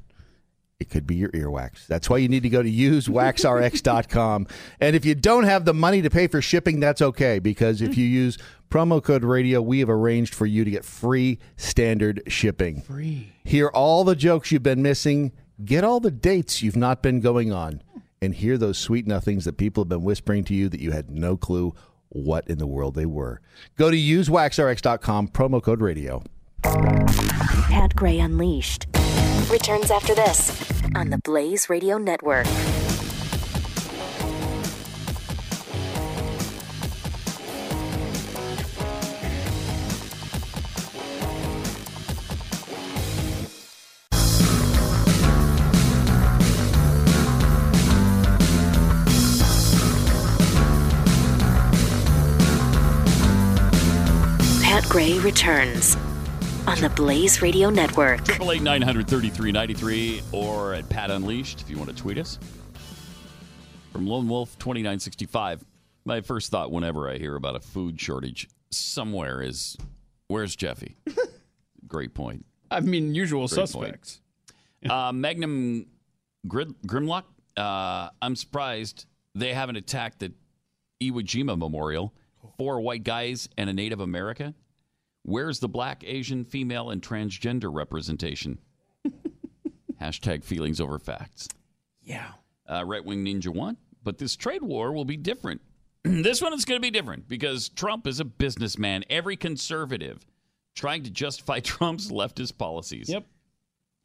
it could be your earwax. That's why you need to go to usewaxrx.com. and if you don't have the money to pay for shipping, that's okay because if you use promo code radio, we have arranged for you to get free standard shipping. Free. Hear all the jokes you've been missing, get all the dates you've not been going on, and hear those sweet nothings that people have been whispering to you that you had no clue what in the world they were. Go to usewaxrx.com, promo code radio. Pat Gray Unleashed returns after this on the Blaze Radio Network. Pat returns on the Blaze Radio Network. Triple eight nine hundred thirty three ninety three or at Pat Unleashed if you want to tweet us. From Lone Wolf twenty nine sixty five. My first thought whenever I hear about a food shortage somewhere is, "Where's Jeffy?" Great point. I mean, usual Great suspects. Uh, Magnum Grid- Grimlock. Uh, I'm surprised they haven't attacked the Iwo Jima Memorial. Four white guys and a Native American. Where's the black, Asian, female, and transgender representation? Hashtag feelings over facts. Yeah. Uh, right wing ninja one. But this trade war will be different. this one is going to be different because Trump is a businessman. Every conservative trying to justify Trump's leftist policies. Yep.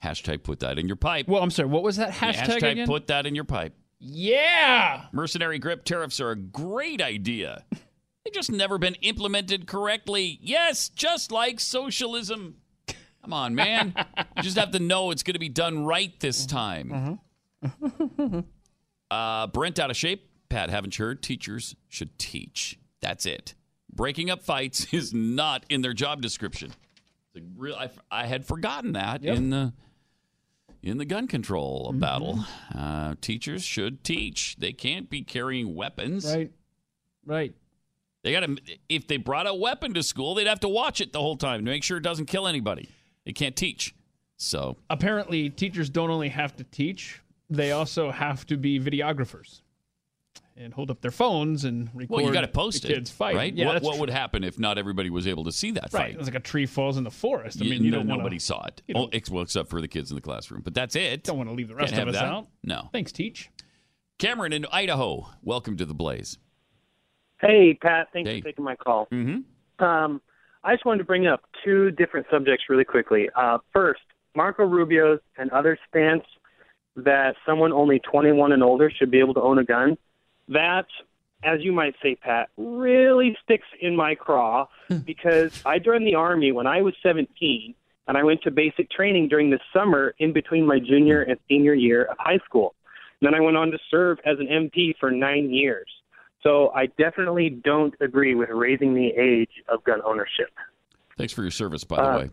Hashtag put that in your pipe. Well, I'm sorry. What was that Yeah, hashtag, hashtag again? put that in your pipe. yeah. Mercenary grip tariffs are a great idea. They've just never been implemented correctly. Yes, just like socialism. Come on, man. you just have to know it's going to be done right this time. Uh, Brent out of shape. Pat, haven't you heard? Teachers should teach. That's it. Breaking up fights is not in their job description. Real, I, I had forgotten that Yep. in the in the gun control battle. Uh, teachers should teach. They can't be carrying weapons. Right. Right. They got to. If they brought a weapon to school, they'd have to watch it the whole time to make sure it doesn't kill anybody. They can't teach. So Apparently, teachers don't only have to teach; they also have to be videographers and hold up their phones and record. well, you got to post the it, kids fight. right? Yeah, what what would happen if not everybody was able to see that Right. fight? It's like a tree falls in the forest. I mean, you no- don't nobody wanna, saw it. you Oh, well, except for the kids in the classroom. But that's it. Don't want to leave the rest Can't of us that. out. No. Thanks, Teach. Cameron in Idaho. Welcome to the Blaze. Hey, Pat. Thanks Hey. for taking my call. Mm-hmm. Um, I just wanted to bring up two different subjects really quickly. Uh, first, Marco Rubio's and other stance that someone only 21 and older should be able to own a gun. That, as you might say, Pat, really sticks in my craw because I joined the Army when I was 17 and I went to basic training during the summer in between my junior and senior year of high school. And then I went on to serve as an MP for nine years. So I definitely don't agree with raising the age of gun ownership. Thanks for your service, by the Uh, way.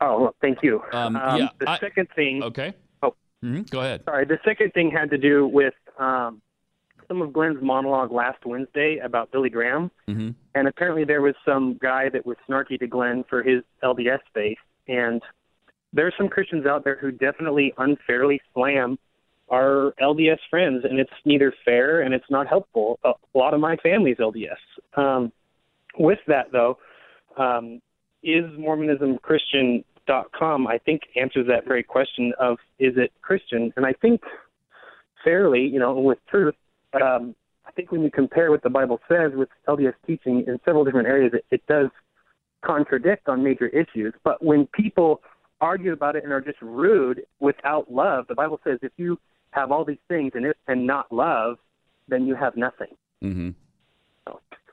Oh, well, thank you. Um, yeah, the I- second thing. Okay. Oh, hmm Go ahead. sorry. The second thing had to do with um, some of Glenn's monologue last Wednesday about Billy Graham, Mm-hmm. and apparently there was some guy that was snarky to Glenn for his LDS faith, and there are some Christians out there who definitely unfairly slam our LDS friends, and it's neither fair and it's not helpful. A lot of my family's LDS. Um, with that, though, um, is Mormonism Christian.com, I think, answers that very question of is it Christian? And I think fairly, you know, with truth, um, I think when you compare what the Bible says with LDS teaching in several different areas, it, it does contradict on major issues. But when people argue about it and are just rude without love. The Bible says if you have all these things and, it, and not love, then you have nothing. Mm-hmm.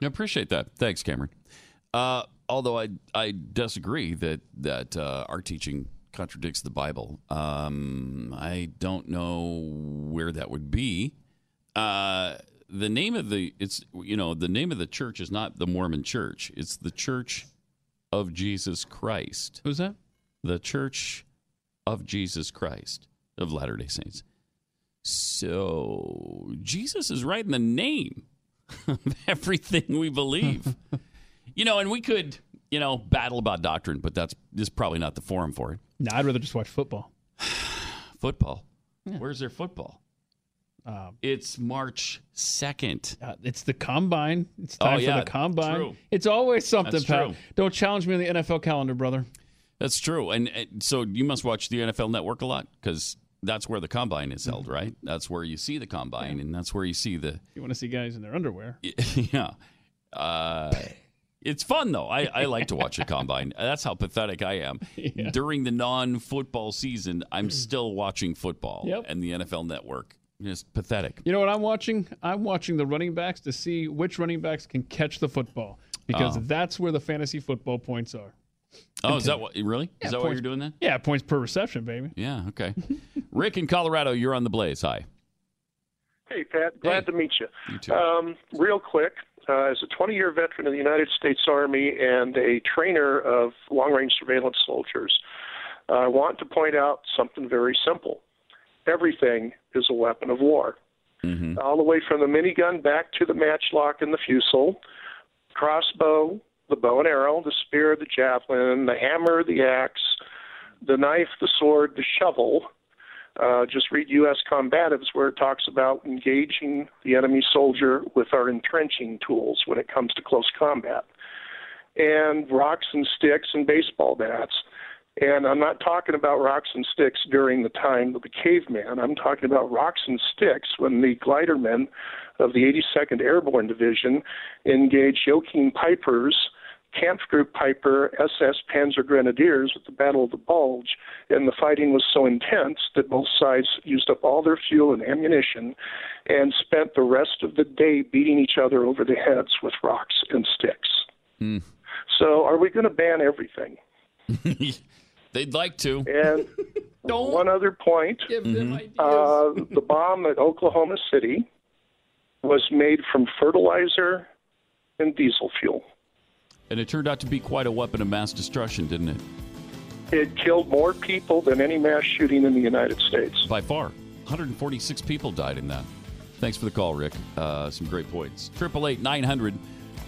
I appreciate that. Thanks, Cameron. Uh, although I I disagree that that uh, our teaching contradicts the Bible. Um, I don't know where that would be. Uh, the name of the it's you know the name of the church is not the Mormon Church. It's the Church of Jesus Christ. Who's that? The Church of Jesus Christ of Latter Day Saints. So Jesus is right in the name of everything we believe. you know, and we could you know battle about doctrine, but that's this is probably not the forum for it. No, I'd rather just watch football. Football. Where's their football? Um, It's March second. uh, it's the combine. It's Oh, time yeah, for the combine. true. It's always something. Don't challenge me on the NFL calendar, brother. That's true. And, and so you must watch the NFL Network a lot because that's where the combine is held, right? That's where you see the combine, and that's where you see the You want to see guys in their underwear? yeah. Uh, it's fun though. I, I like to watch a combine. That's how pathetic I am. During the non-football season, I'm still watching football Yep. and the NFL Network. Just pathetic. You know what I'm watching? I'm watching the running backs to see which running backs can catch the football because Oh. that's where the fantasy football points are. Oh, is that what? You really? Yeah, is that why you're doing that? Yeah, points per reception, baby. Yeah. Okay. Rick in Colorado, you're on the Blaze. Hi. Hey, Pat. Glad to meet you. You too. Um, real quick, uh, as a 20 year veteran of the United States Army and a trainer of long range surveillance soldiers, I want to point out something very simple. Everything is a weapon of war. Mm-hmm. All the way from the minigun back to the matchlock and the fusil, crossbow, the bow and arrow, the spear, the javelin, the hammer, the axe, the knife, the sword, the shovel. Uh, just read U.S. Combatives, where it talks about engaging the enemy soldier with our entrenching tools when it comes to close combat, and rocks and sticks and baseball bats. And I'm not talking about rocks and sticks during the time of the caveman. I'm talking about rocks and sticks when the glidermen of the 82nd Airborne Division engaged Joachim Peiper's Kampfgruppe Peiper SS Panzer Grenadiers at the Battle of the Bulge, and the fighting was so intense that both sides used up all their fuel and ammunition and spent the rest of the day beating each other over the heads with rocks and sticks. Hmm. So, are we going to ban everything? They'd like to. And one other point Mm-hmm. uh, the bomb at Oklahoma City was made from fertilizer and diesel fuel. And it turned out to be quite a weapon of mass destruction, didn't it? It killed more people than any mass shooting in the United States. By far. 146 people died in that. Thanks for the call, Rick. Uh, some great points. 888 900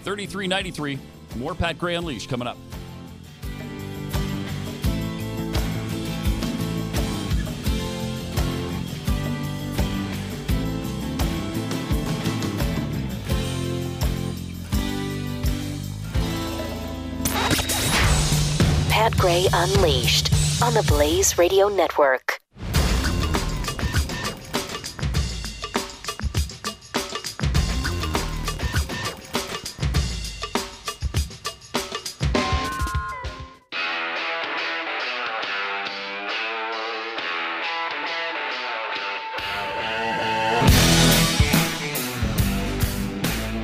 3393. More Pat Gray Unleashed coming up. Gray Unleashed on the Blaze Radio Network.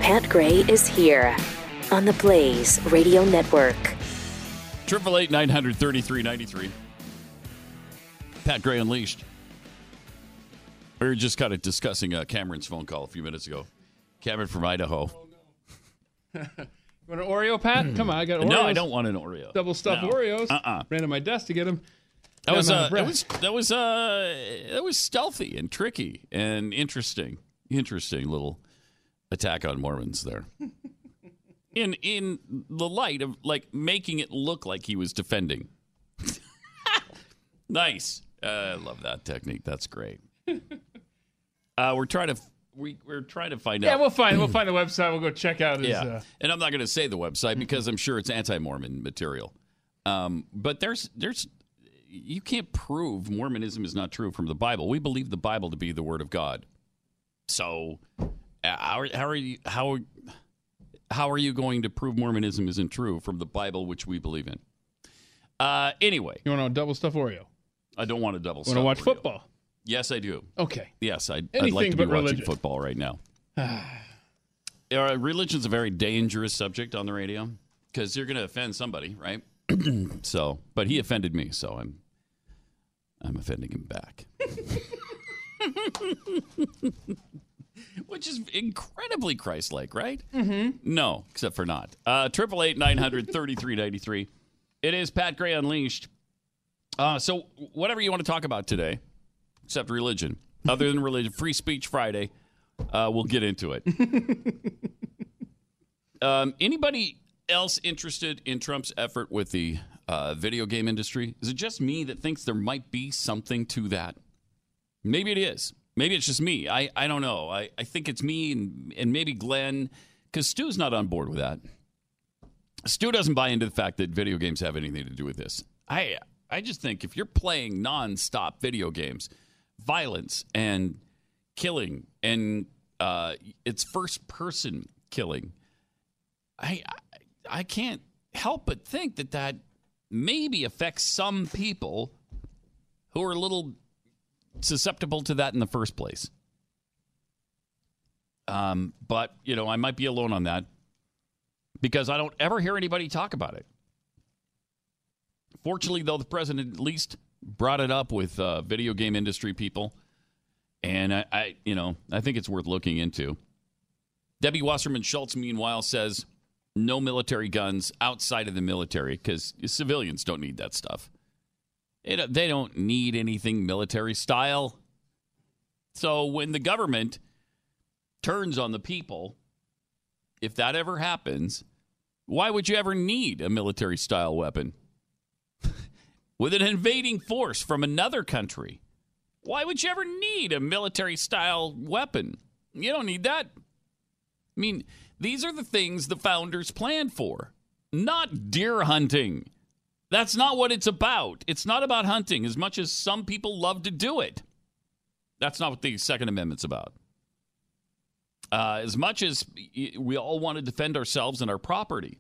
Pat Gray is here on the Blaze Radio Network. Triple eight nine hundred thirty three ninety three. Pat Gray Unleashed. We were just kind of discussing uh, Cameron's phone call a few minutes ago. Cameron from Idaho. You want an Oreo, Pat? Come on, I got Oreos. No, I don't want an Oreo. Double stuffed No. Oreos. Uh-uh. Ran to my desk to get them. That was uh, that was that was uh, that was stealthy and tricky and interesting. Interesting little attack on Mormons there. In in the light of like making it look like he was defending. nice. Uh, I love that technique. That's great. Uh, we're trying to we we're trying to find Yeah, out. we'll find we'll find the website. We'll go check out his. Yeah, Uh, and I'm not going to say the website because I'm sure it's anti-Mormon material. Um, but there's there's you can't prove Mormonism is not true from the Bible. We believe the Bible to be the Word of God. So uh, how are, how are you how how are you going to prove Mormonism isn't true from the Bible, which we believe in? Uh, anyway, You want to double stuff Oreo? I don't want to double. Stuff. Want to watch football? Yes, I do. Okay. Yes, I'd, I'd like to be watching football right now. Religion's a very dangerous subject on the radio because you're going to offend somebody, right? so, but he offended me, so I'm I'm offending him back. Which is incredibly Christ-like, right? Mm-hmm. No, except for not. Uh, Triple eight nine hundred thirty three ninety three. It is Pat Gray Unleashed. Uh, so whatever you want to talk about today, except religion, other than religion, Free Speech Friday, uh, we'll get into it. um, anybody else interested in Trump's effort with the uh, video game industry? Is it just me that thinks there might be something to that? Maybe it is. Maybe it's just me. I, I don't know. I, I think it's me and, and maybe Glenn, because Stu's not on board with that. Stu doesn't buy into the fact that video games have anything to do with this. I I just think if you're playing nonstop video games, violence and killing and uh, it's first person killing, I, I I can't help but think that that maybe affects some people who are a little susceptible to that in the first place. Um, but you know, I might be alone on that because I don't ever hear anybody talk about it. Fortunately, though, the president at least brought it up with uh, video game industry people, and I, I, you know, I think it's worth looking into. Debbie Wasserman Schultz, meanwhile, says no military guns outside of the military because civilians don't need that stuff. Don't, they don't need anything military style. So when the government turns on the people, if that ever happens, why would you ever need a military style weapon? With an invading force from another country, why would you ever need a military style weapon? You don't need that. I mean, these are the things the founders planned for, not deer hunting. That's not what it's about. It's not about hunting as much as some people love to do it. That's not what the Second Amendment's about. Uh, as much as we all want to defend ourselves and our property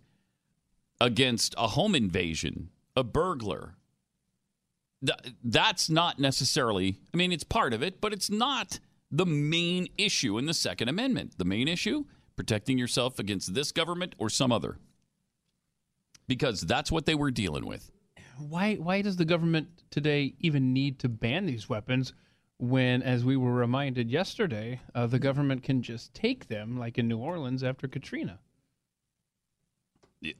against a home invasion, a burglar, th- that's not necessarily, I mean, it's part of it, but it's not the main issue in the Second Amendment. The main issue, protecting yourself against this government or some other. Because that's what they were dealing with. Why why does the government today even need to ban these weapons when, as we were reminded yesterday, uh, the government can just take them, like in New Orleans after Katrina?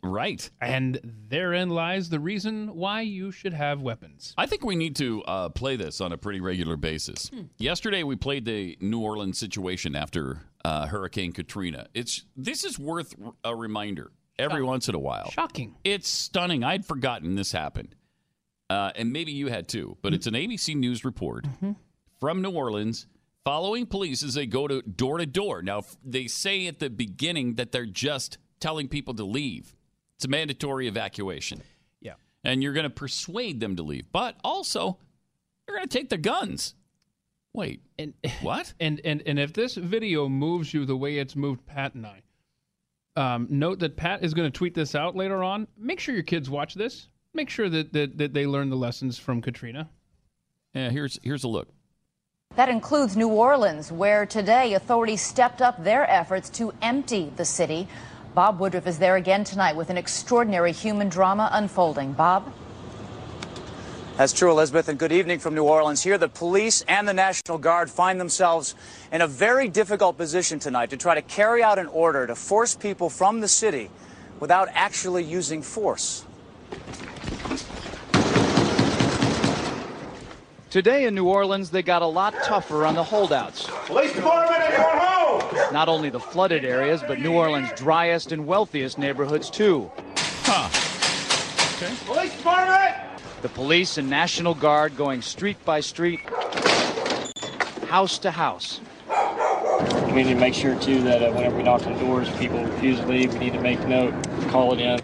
Right. And therein lies the reason why you should have weapons. I think we need to uh, play this on a pretty regular basis. Yesterday, we played the New Orleans situation after uh, Hurricane Katrina. It's this is worth a reminder every once in a while. Shocking. It's stunning. I'd forgotten this happened, uh, and maybe you had too. But it's an ABC News report from New Orleans following police as they go to door to door. Now they say at the beginning that they're just telling people to leave. It's a mandatory evacuation. Yeah. And you're going to persuade them to leave. But also, you're going to take their guns. Wait. And what? And and and if this video moves you the way it's moved Pat and I, um, note that Pat is going to tweet this out later on. Make sure your kids watch this. Make sure that that, that they learn the lessons from Katrina. Yeah, here's here's a look. That includes New Orleans, where today authorities stepped up their efforts to empty the city. Bob Woodruff is there again tonight with an extraordinary human drama unfolding. Bob? That's true, Elizabeth, and good evening from New Orleans. Here, the police and the National Guard find themselves in a very difficult position tonight to try to carry out an order to force people from the city without actually using force. Today in New Orleans, they got a lot tougher on the holdouts. Police department is going home! Not only the flooded areas, but New Orleans' driest and wealthiest neighborhoods, too. Huh. Police department! The police and National Guard going street by street, house to house. We need to make sure too that uh, whenever we knock on doors, people refuse to leave. We need to make note, call it in.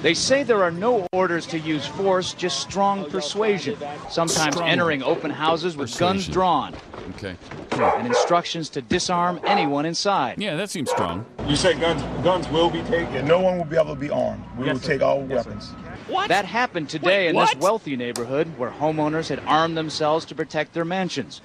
They say there are no orders to use force, just strong persuasion. Sometimes Strong entering open houses with guns drawn Okay. and instructions to disarm anyone inside. Yeah, that seems strong. You say guns guns will be taken? no one will be able to be armed. We Yes, will sir. take all Yes, sir. Weapons. What? That happened today Wait, in what? this wealthy neighborhood where homeowners had armed themselves to protect their mansions.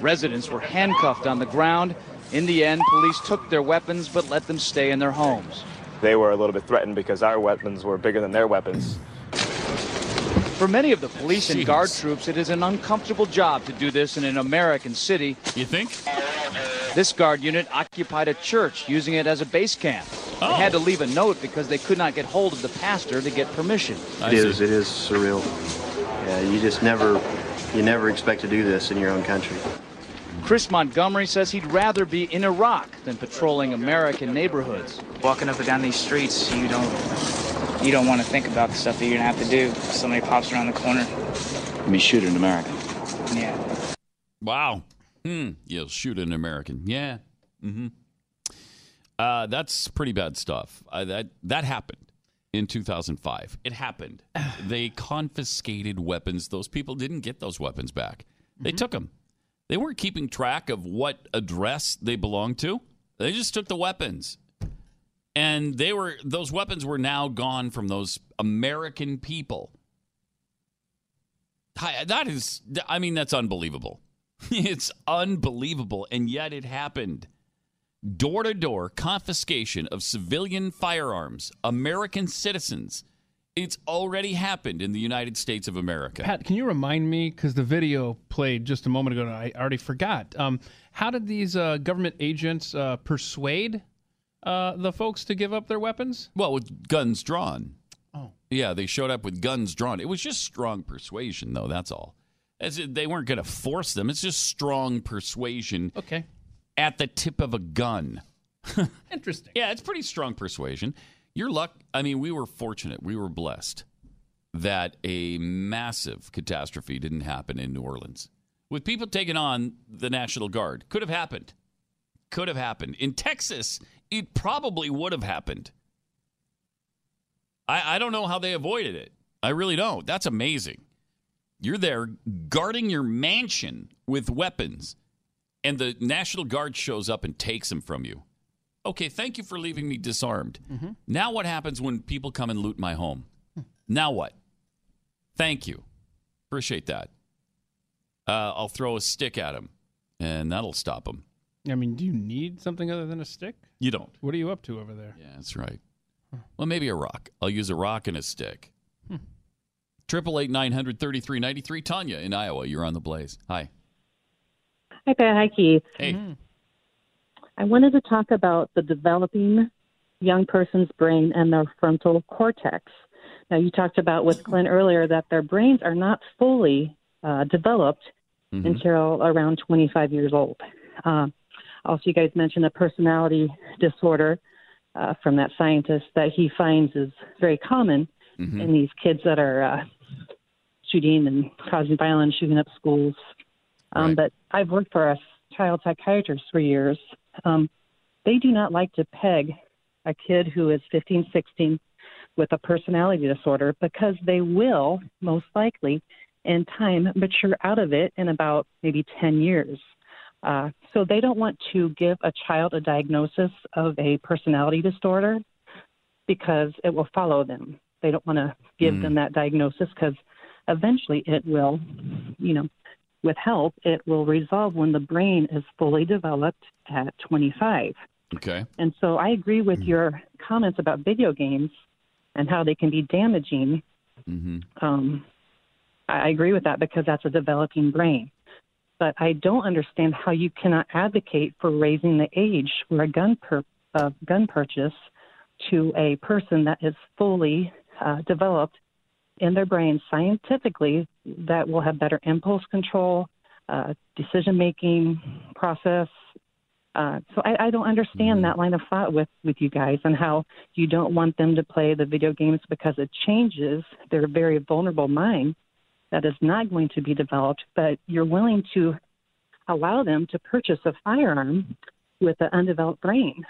Residents were handcuffed on the ground. In the end, police took their weapons but let them stay in their homes. They were a little bit threatened because our weapons were bigger than their weapons. For many of the police and guard troops, it is an uncomfortable job to do this in an American city. You think? This guard unit occupied a church, using it as a base camp. They oh. had to leave a note because they could not get hold of the pastor to get permission. It is. It is surreal. Yeah, you just never, you never expect to do this in your own country. Chris Montgomery says he'd rather be in Iraq than patrolling American neighborhoods. Walking up and down these streets, you don't you don't want to think about the stuff that you're gonna have to do. if Somebody pops around the corner. Let me shoot an American. Yeah. Wow. Hmm. You'll shoot an American. Yeah. Mm-hmm. Uh, that's pretty bad stuff. Uh, that that happened in 2005. It happened. they confiscated weapons. Those people didn't get those weapons back. They took them. They weren't keeping track of what address they belonged to. They just took the weapons. And they were those weapons were now gone from those American people. That is I mean that's unbelievable. it's unbelievable and yet it happened. Door to door confiscation of civilian firearms, American citizens. It's already happened in the United States of America. Pat, can you remind me because the video played just a moment ago and I already forgot. Um, how did these uh, government agents uh, persuade uh, the folks to give up their weapons? Well, with guns drawn. Oh. Yeah, they showed up with guns drawn. It was just strong persuasion, though. That's all. As they weren't going to force them. It's just strong persuasion. Okay. At the tip of a gun. Interesting. Yeah, it's pretty strong persuasion. Your luck. I mean, we were fortunate. We were blessed that a massive catastrophe didn't happen in New Orleans. With people taking on the National Guard, could have happened. Could have happened in Texas. It probably would have happened. I, I don't know how they avoided it. I really don't. That's amazing. You're there guarding your mansion with weapons, and the National Guard shows up and takes them from you. Okay, thank you for leaving me disarmed. Mm-hmm. Now, what happens when people come and loot my home? Hmm. Now what? Thank you. Appreciate that. Uh, I'll throw a stick at them, and that'll stop them. I mean, do you need something other than a stick? You don't. What are you up to over there? Yeah, that's right. Well, maybe a rock. I'll use a rock and a stick. Hmm. Triple eight nine hundred thirty three ninety three. Tanya in Iowa, you're on the blaze. Hi. Hi, Pat. Hi, Keith. Hey. I wanted to talk about the developing young person's brain and their frontal cortex. Now, you talked about with Glenn earlier that their brains are not fully uh, developed Mhm. until around 25 years old. Uh, also, you guys mentioned a personality disorder uh, from that scientist that he finds is very common Mhm. in these kids that are uh, shooting and causing violence, shooting up schools. Um, But I've worked for a child psychiatrist for years. Um, they do not like to peg a kid who is 15, 16 with a personality disorder because they will most likely in time mature out of it in about maybe 10 years. Uh, so they don't want to give a child a diagnosis of a personality disorder because it will follow them. They don't want to give Mm. them that diagnosis because eventually it will, you know, with help, it will resolve when the brain is fully developed at 25. Okay. And so I agree with your comments about video games and how they can be damaging. Mm-hmm. Um, I I agree with that because that's a developing brain. But I don't understand how you cannot advocate for raising the age for a gun per, uh, gun purchase to a person that is fully uh, developed in their brain scientifically that will have better impulse control, uh, decision making process. Uh, so I, I don't understand that line of thought with, with you guys and how you don't want them to play the video games because it changes their very vulnerable mind that is not going to be developed, but you're willing to allow them to purchase a firearm with an undeveloped brain.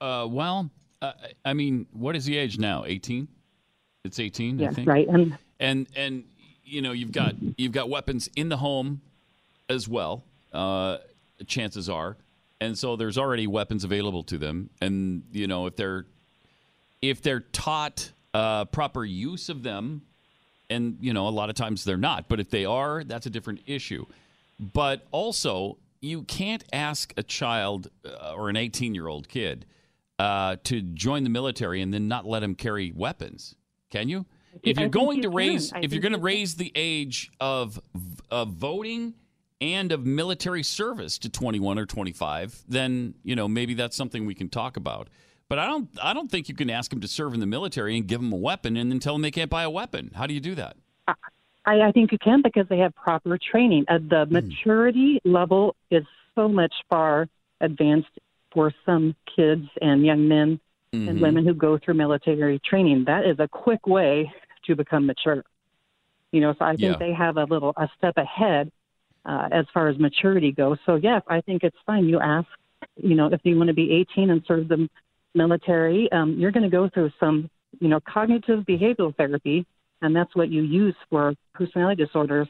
Uh, well, uh, I mean, what is the age now? Eighteen. It's eighteen. I Yes, think. right. And and and you know you've got you've got weapons in the home as well. Uh, chances are, and so there's already weapons available to them. And you know if they're if they're taught uh, proper use of them, and you know a lot of times they're not. But if they are, that's a different issue. But also, you can't ask a child uh, or an 18 year old kid uh, to join the military and then not let him carry weapons. Can you? If you're going you to raise, if you're going to raise the age of of voting and of military service to 21 or 25, then you know maybe that's something we can talk about. But I don't, I don't think you can ask them to serve in the military and give them a weapon and then tell them they can't buy a weapon. How do you do that? I, I think you can because they have proper training. Uh, Hmm. the maturity level is so much far advanced for some kids and young men Mm-hmm. and women who go through military training. That is a quick way to become mature. You know, so I think Yeah. they have a little a step ahead uh, as far as maturity goes. So yes, I think it's fine. You ask, you know, if you want to be 18 and serve the military, um, you're going to go through some, you know, cognitive behavioral therapy, and that's what you use for personality disorders.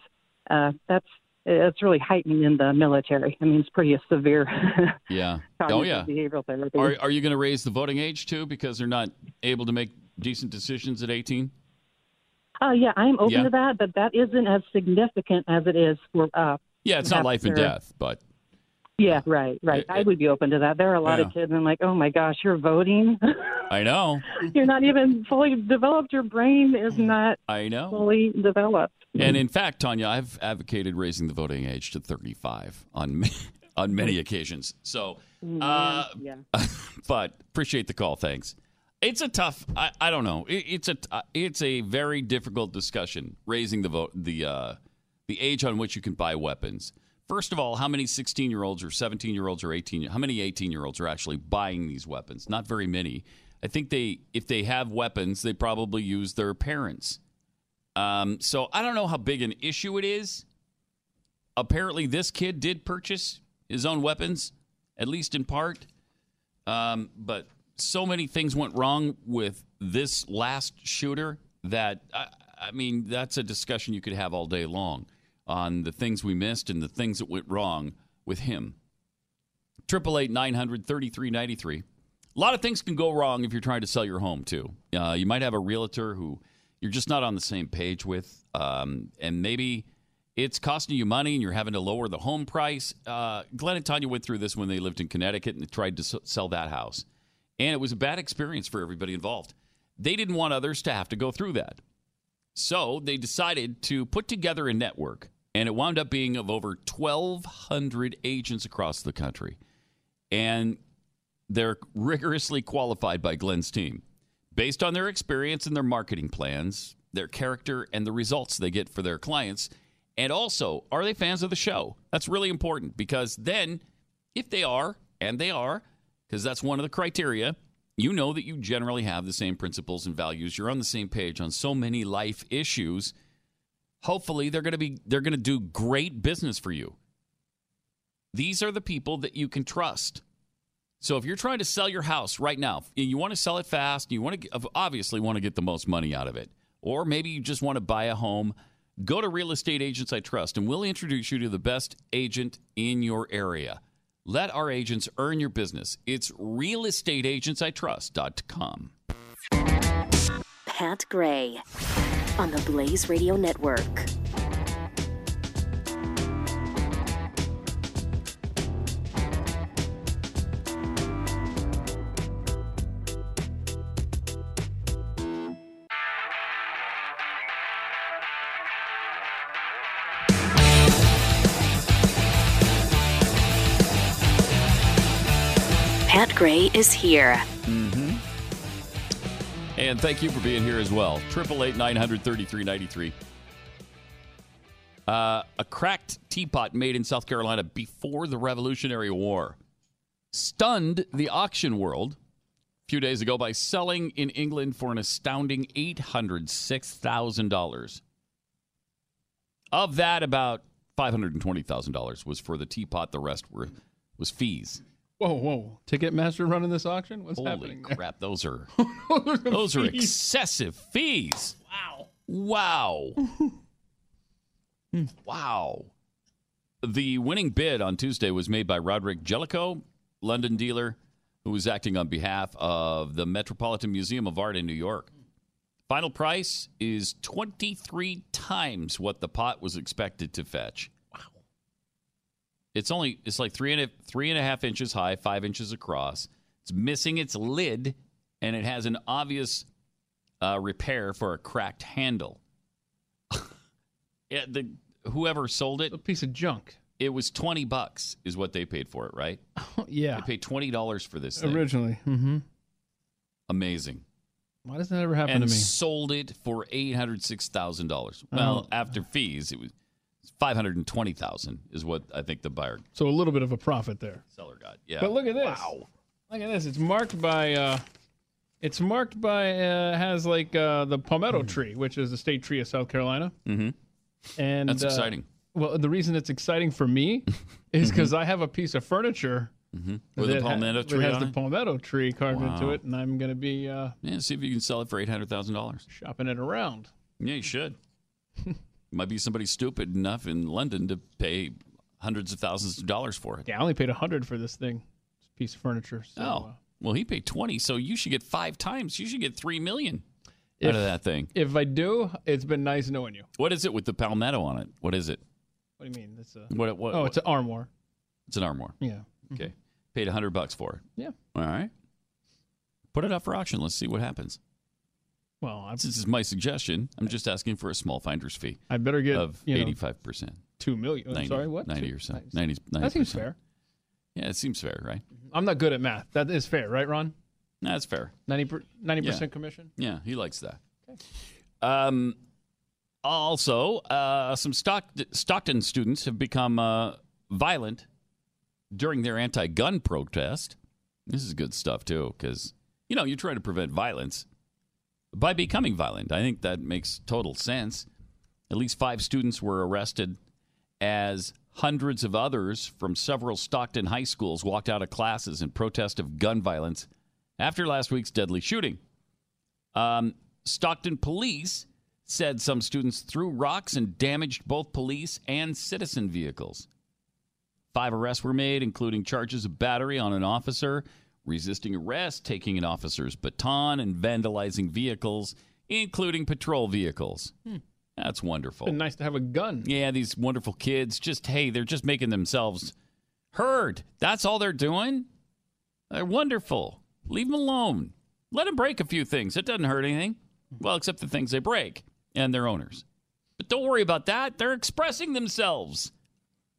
Uh, that's it's really heightening in the military. I mean, it's pretty severe. Yeah. oh yeah. behavioral therapy. Are, are you going to raise the voting age too because they're not able to make decent decisions at 18? Uh, yeah, I'm open Yeah. to that, but that isn't as significant as it is for. Uh, Yeah, it's not life and death, but Yeah, right, right. I would be open to that. There are a lot Yeah. of kids, and I'm like, oh my gosh, you're voting. I know. you're not even fully developed. Your brain is not I know. fully developed. And in fact, Tanya, I've advocated raising the voting age to 35 on on many occasions. So, uh, yeah. but appreciate the call. Thanks. It's a tough. I, I don't know. It, it's a uh, it's a very difficult discussion raising the vote the uh, the age on which you can buy weapons. First of all, how many 16 year olds or 17 year olds or 18? How many 18 year olds are actually buying these weapons? Not very many. I think they if they have weapons, they probably use their parents. Um, so I don't know how big an issue it is. Apparently, this kid did purchase his own weapons, at least in part. Um, but so many things went wrong with this last shooter that I, I mean, that's a discussion you could have all day long on the things we missed and the things that went wrong with him. Triple eight nine hundred thirty three ninety three. A lot of things can go wrong if you're trying to sell your home too. Uh, you might have a realtor who you're just not on the same page with, um, and maybe it's costing you money and you're having to lower the home price. Uh, Glenn and Tanya went through this when they lived in Connecticut and tried to s- sell that house, and it was a bad experience for everybody involved. They didn't want others to have to go through that. So they decided to put together a network, and it wound up being of over 1,200 agents across the country. And they're rigorously qualified by Glenn's team based on their experience and their marketing plans, their character, and the results they get for their clients. And also, are they fans of the show? That's really important because then, if they are, and they are, because that's one of the criteria, you know that you generally have the same principles and values. You're on the same page on so many life issues. Hopefully, they're going to be they're going to do great business for you. These are the people that you can trust. So if you're trying to sell your house right now, and you want to sell it fast, you want to obviously want to get the most money out of it, or maybe you just want to buy a home, go to Real Estate Agents I Trust, and we'll introduce you to the best agent in your area. Let our agents earn your business. It's realestateagentsitrust.com. Pat Gray on the Blaze Radio Network. Pat Gray is here. Mm-hmm. And thank you for being here as well. Triple eight nine hundred thirty three ninety three. Uh, a cracked teapot made in South Carolina before the Revolutionary War stunned the auction world a few days ago by selling in England for an astounding eight hundred six thousand dollars. Of that, about five hundred and twenty thousand dollars was for the teapot. The rest were was fees. Whoa, whoa! Ticketmaster running this auction? What's Holy happening? there? crap! Those are those are fees. excessive fees. Wow! Wow! Hmm. wow! The winning bid on Tuesday was made by Roderick Jellicoe, London dealer, who was acting on behalf of the Metropolitan Museum of Art in New York Final price is 23 times what the pot was expected to fetch. It's only it's like three and a, three and a half inches high, five inches across. It's missing its lid, and it has an obvious uh, repair for a cracked handle. yeah, the whoever sold it, a piece of junk. It was twenty bucks, is what they paid for it, right? yeah. They paid twenty dollars for this thing. Originally. Mm-hmm. Amazing. Why does that ever happen and to me? sold it for eight hundred six thousand dollars. Well, Oh. after fees, it was five hundred and twenty thousand. Is what I think the buyer So a little bit of a profit there. seller got. Yeah, But look at this. Wow. Look at this. It's marked by. Uh, it's marked by. Uh, has like uh, the palmetto tree, which is the state tree of South Carolina. Mm-hmm. And That's uh, exciting. Well, the reason it's exciting for me is because I have a piece of furniture Mm-hmm. With a that ha- palmetto that tree has on the it? palmetto tree carved into Wow. it, and I'm going to be uh, Yeah, see if you can sell it for eight hundred thousand dollars. shopping it around. Yeah, you should. Might be somebody stupid enough in London to pay hundreds of thousands of dollars for it. Yeah, I only paid a hundred for this thing, this piece of furniture. So, oh, uh, well, he paid twenty, so you should get five times. You should get three million If- out of that thing. if I do, it's been nice knowing you. What is it with the palmetto on it? What is it? What do you mean? It's a What? what oh, what- it's an armoire. It's an armoire. Yeah. Okay. Paid a hundred bucks for it. Yeah. All right. Put it up for auction. Let's see what happens. Well, I, This is my suggestion. I'm just asking for a small finder's fee I better get of eighty-five percent. two million. 90, sorry, what? 90 Two- or so. nice. 90, 90 That seems fair. Yeah, it seems fair, right? I'm not good at math. That is fair, right, Ron? That's fair. 90 Yeah. percent commission. Yeah, he likes that. Okay. Um, also, uh, some Stock- Stockton students have become uh, violent during their anti-gun protest. This is good stuff too, because you know you try to prevent violence by becoming violent. I think that makes total sense. At least five students were arrested as hundreds of others from several Stockton high schools walked out of classes in protest of gun violence after last week's deadly shooting. Um, Stockton police said some students threw rocks and damaged both police and citizen vehicles. Five arrests were made, including charges of battery on an officer, resisting arrest, taking an officer's baton, and vandalizing vehicles, including patrol vehicles. Hmm. That's wonderful. Nice to have a gun. Yeah, these wonderful kids just hey, they're just making themselves heard. That's all they're doing. They're wonderful. Leave them alone. Let them break a few things. It doesn't hurt anything. Well, except the things they break and their owners. But don't worry about that. They're expressing themselves.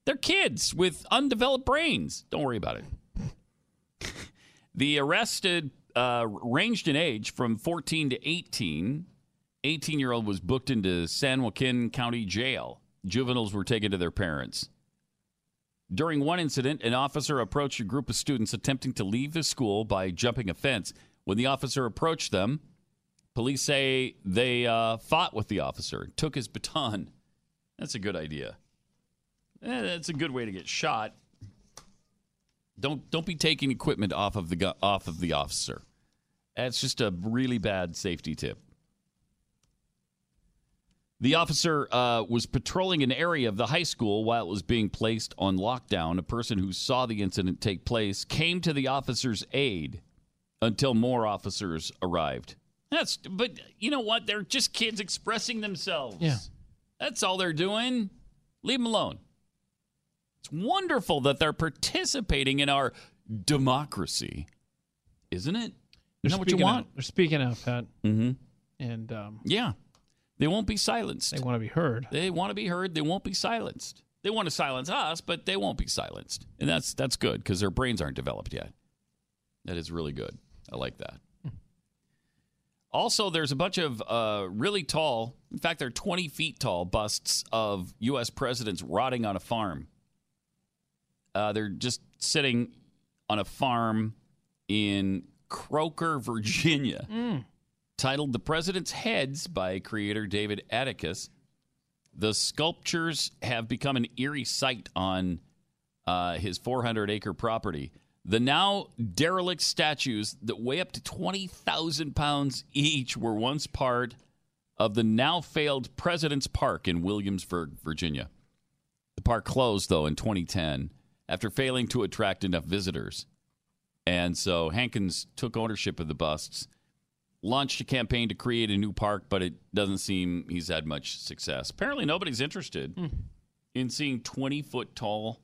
They're kids with undeveloped brains. Don't worry about it. the arrested uh, ranged in age from 14 to 18. 18 year old was booked into San Joaquin County Jail. Juveniles were taken to their parents. During one incident, an officer approached a group of students attempting to leave the school by jumping a fence. When the officer approached them, police say they uh, fought with the officer, took his baton. That's a good idea. Eh, that's a good way to get shot. Don't don't be taking equipment off of the off of the officer. That's just a really bad safety tip. The officer uh, was patrolling an area of the high school while it was being placed on lockdown. A person who saw the incident take place came to the officer's aid until more officers arrived. That's but you know what? They're just kids expressing themselves. Yeah. That's all they're doing. Leave them alone. It's wonderful that they're participating in our democracy, isn't it? They're Isn't that what you speaking want? Out. They're speaking out, Pat. Mm-hmm. And um, Yeah. They won't be silenced. they want to be heard. They want to be heard. They won't be silenced. They want to silence us, but they won't be silenced, and that's that's good because their brains aren't developed yet. That is really good. I like that. Also, there's a bunch of uh, really tall, in fact, they're 20 feet tall busts of U.S. presidents rotting on a farm. Uh, they're just sitting on a farm in Croaker, Virginia titled The President's Heads by creator David Adickes. The sculptures have become an eerie sight on uh, his 400 acre property. The now derelict statues that weigh up to 20,000 pounds each were once part of the now failed President's Park in Williamsburg, Virginia. The park closed, though, in 2010 after failing to attract enough visitors. And so Hankins took ownership of the busts launched a campaign to create a new park, but it doesn't seem he's had much success. Apparently, nobody's interested Hmm. in seeing 20 foot tall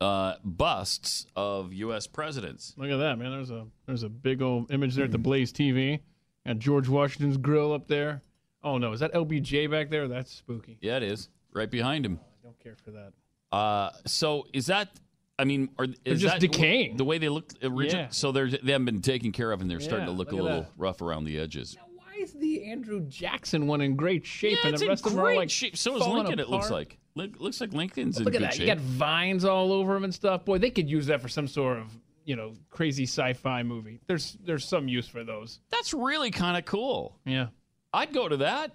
uh, busts of U.S. presidents. Look at that, man. There's a there's a big old image there at the Blaze TV. And George Washington's grill up there. Oh no, is that LBJ back there? That's spooky. Yeah, it is right behind him. I don't care for that. Uh, so is that? I mean, are, is just that decaying. the way they look originally? Yeah. So they're, they haven't been taken care of, and they're starting to look, look a little that. rough around the edges. Why is the Andrew Jackson one in great shape Yeah, and the rest of them are like shape. So is falling Lincoln. It looks like Link- looks like Lincoln's in Look at good that. shape. You got vines all over him and stuff. Boy, they could use that for some sort of you know crazy sci-fi movie. There's there's some use for those. That's really kind of cool. Yeah. I'd go to that.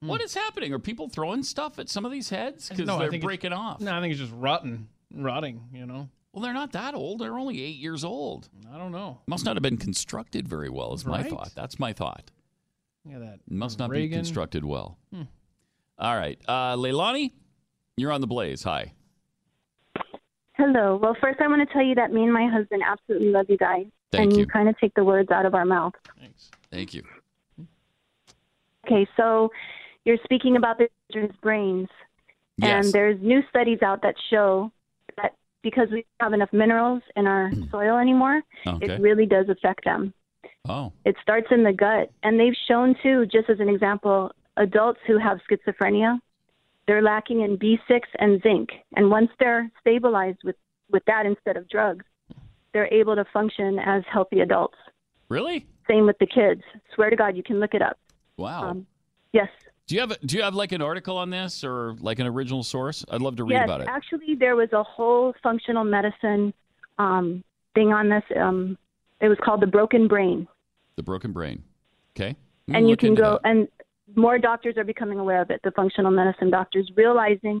What is happening? Are people throwing stuff at some of these heads because No, they're breaking off? No, I think it's just rotten, rotting. You know. Well, they're not that old. They're only eight years old. I don't know. Must not have been constructed very well. Is my thought. That's my thought. Look at that. Must not be constructed well. Hmm. All right, uh, Leilani, you're on the blaze. Hi. Hello. Well, first I want to tell you that me and my husband absolutely love you guys. Thank and you. kind of take the words out of our mouth. Thanks. Thank you. Okay, so you're speaking about the children's brains. Yes. And there's new studies out that show that because we don't have enough minerals in our soil anymore, Okay. it really does affect them. Oh. It starts in the gut. And they've shown, too, just as an example, adults who have schizophrenia, they're lacking in B6 and zinc. And once they're stabilized with, with that instead of drugs, they're able to function as healthy adults. Really? Same with the kids. Swear to God, you can look it up. Wow. Um, yes. Do you have Do you have like an article on this or like an original source? I'd love to read yes, about it. actually, there was a whole functional medicine um, thing on this. Um, it was called the broken brain, The broken brain. Okay. And you can go. that. And more doctors are becoming aware of it. The functional medicine doctors realizing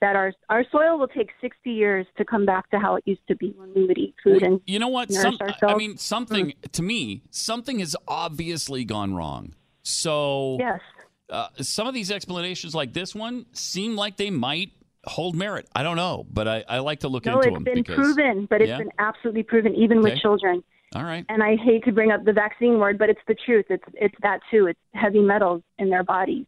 that our our soil will take 60 years to come back to how it used to be when we would eat food and You know what? Some. I mean, something to me, something has obviously gone wrong. So yes. Uh, some of these explanations, like this one, seem like they might hold merit. I don't know, but I, I like to look no, into it's them been because proven, but it's Yeah? been absolutely proven, even with children. All right. And I hate to bring up the vaccine word, but it's the truth. It's it's that too. It's heavy metals in their bodies,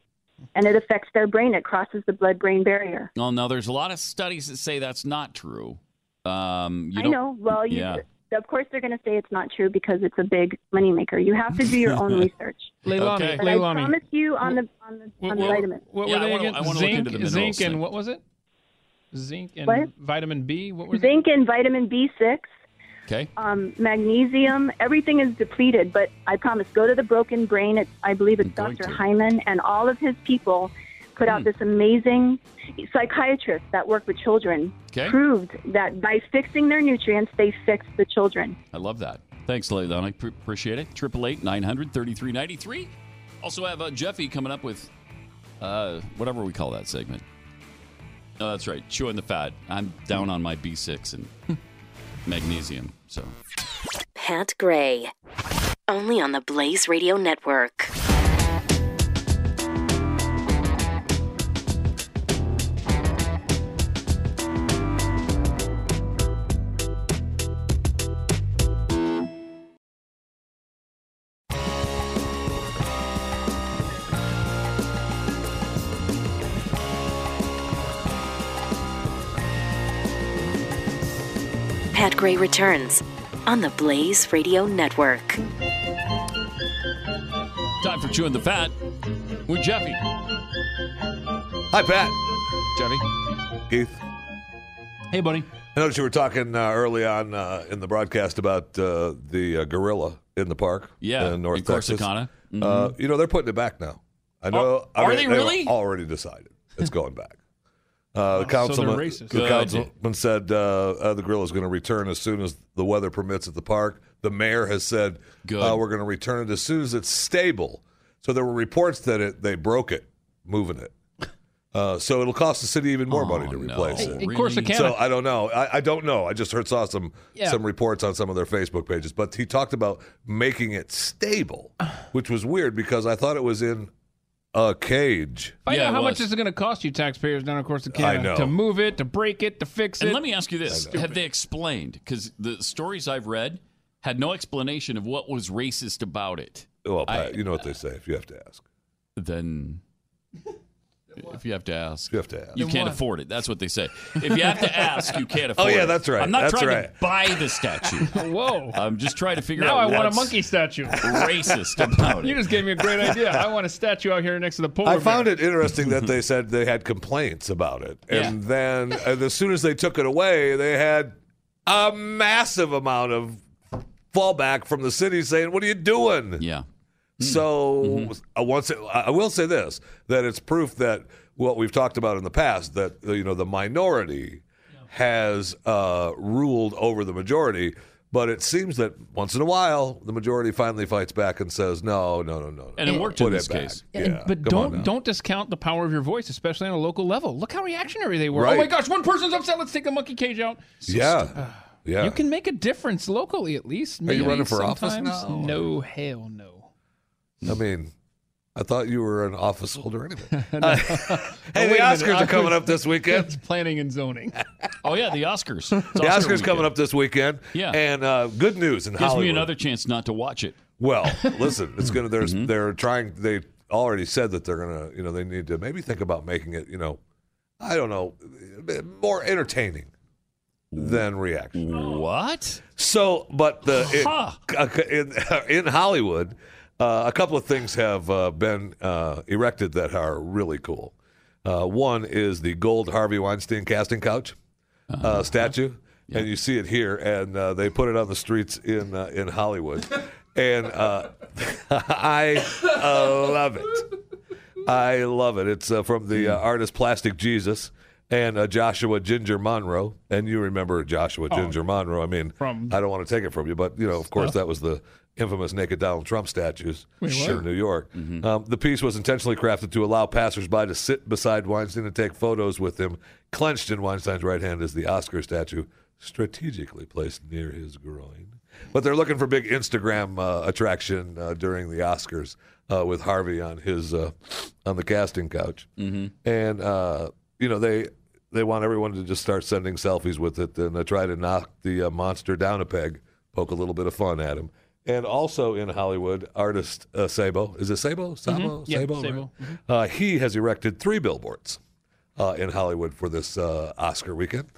and it affects their brain. It crosses the blood-brain barrier. Well, no, there's a lot of studies that say that's not true. Um, you I know. Well, you, yeah. Of course they're going to say it's not true because it's a big moneymaker. You have to do your own research. Leilani, Okay. But Leilani. I promise you on the on the on the what, vitamins. what Yeah, were I they wanna- again? I wanna look zinc, into the minerals zinc, and what was it? Zinc and What? vitamin B. What was Zinc and vitamin B6, Okay. um, magnesium, everything is depleted. But I promise, go to the Broken Brain. It's, I believe it's going Dr. Hyman and all of his people put Hmm. out this amazing psychiatrist that worked with children Okay. proved that by fixing their nutrients, they fix the children. I love that. Thanks, Leilani. Pre- appreciate it. Triple eight nine hundred thirty three ninety three. Also have uh, Jeffy coming up with uh, whatever we call that segment. Oh, that's right. Chewing the fat. I'm down on my B6 and magnesium. So Pat Gray. Only on the Blaze Radio Network. Gray returns on the Blaze Radio Network. time for chewing the fat with Jeffy. Hi, Pat. Jeffy. Keith. Hey, buddy. I noticed you were talking uh, early on uh, in the broadcast about uh, the uh, gorilla in the park. Yeah, in North in Texas. Corsicana. Mhm. Uh, you know they're putting it back now. I know. Oh, I are mean, they were really? already decided it's going back. Uh, the Oh, so councilman, racist. the councilman said uh, uh, the grill is going to return as soon as the weather permits at the park. The mayor has said uh, we're going to return it as soon as it's stable. So there were reports that it they broke it, moving it. Uh, so it'll cost the city even more money to Oh, no. replace it. Of course, Really? Corsicana. So I don't know. I, I don't know. I just heard saw some Yeah. some reports on some of their Facebook pages, but he talked about making it stable, which was weird because I thought it was in a cage. Find Yeah, out how was. much is it going to cost you, taxpayers down, of course, to I Canada, to move it, to break it, to fix it. And let me ask you this: Have they explained? Because the stories I've read, had no explanation of what was racist about it. Well, Pat, you know what they say if you have to ask. Then, if you have to ask, you have to ask. You Then can't what? afford it. That's what they say. If you have to ask, you can't Oh, afford it. Oh yeah, that's right. I'm not That's trying right. to buy the statue. Whoa. I'm just trying to figure out. now out I want a monkey statue. racist about it. You just gave me a great idea. I want a statue out here next to the polar I bear. found it interesting that they said they had complaints about it, and then uh, as soon as they took it away, they had a massive amount of fallback from the city saying, "What are you doing?" Yeah. So uh, once it, I I will say this: that it's proof that what we've talked about in the past that you know the minority has uh, ruled over the majority. But it seems that once in a while, the majority finally fights back and says, "No, no, no, no." And it worked put in this case. Yeah, And- but come don't don't discount the power of your voice, especially on a local level. Look how reactionary they were. Right. Oh my gosh, one person's upset. Let's take the monkey cage out. Yeah, yeah. You can make a difference locally, at least. Are you running for office sometimes. now? No, hell no. I mean, I thought you were an office holder anyway. No. Uh, Oh, hey, the wait a minute. Oscars are coming up this weekend. It's planning and zoning. Oh yeah, the Oscars. the Oscars coming up this weekend. Yeah. and uh, good news in Gives Hollywood. me another chance not to watch it. Well, listen, it's gonna. There's Mm-hmm. they're trying. They already said that they're gonna. You know, they need to maybe think about making it. You know, I don't know, more entertaining than reaction. What? So, but the it- Huh. in, in Hollywood, uh, a couple of things have uh, been uh, erected that are really cool. Uh, one is the gold Harvey Weinstein casting couch uh, statue, and you see it here, and uh, they put it on the streets in uh, in Hollywood, and uh, I uh, love it. I love it. It's uh, from the uh, artist Plastic Jesus and uh, Joshua Ginger Monroe. And you remember Joshua Oh. Ginger Monroe. I mean, From- I don't want to take it from you, but, you know, of course, Huh? that was the infamous naked Donald Trump statues Wait, in New York. Um, the piece was intentionally crafted to allow passersby to sit beside Weinstein and take photos with him. Clenched in Weinstein's right hand is the Oscar statue, strategically placed near his groin. But they're looking for big Instagram uh, attraction uh, during the Oscars uh, with Harvey on his uh, on the casting couch, mm-hmm. and uh, you know they they want everyone to just start sending selfies with it and uh, try to knock the uh, monster down a peg, poke a little bit of fun at him. And also in Hollywood, artist uh, Sabo is it Sabo? Sabo? Mhm. Yep, Sabo. Sabo. right? Uh, he has erected three billboards uh, in Hollywood for this uh, Oscar weekend.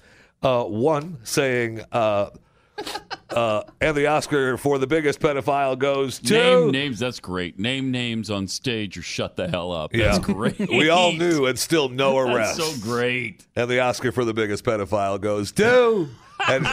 Uh, one saying, uh, uh, and the Oscar for the biggest pedophile goes to. Name names. That's great. Name names on stage or shut the hell up. That's great. we all knew and still no That's arrest. so great. And the Oscar for the biggest pedophile goes to. And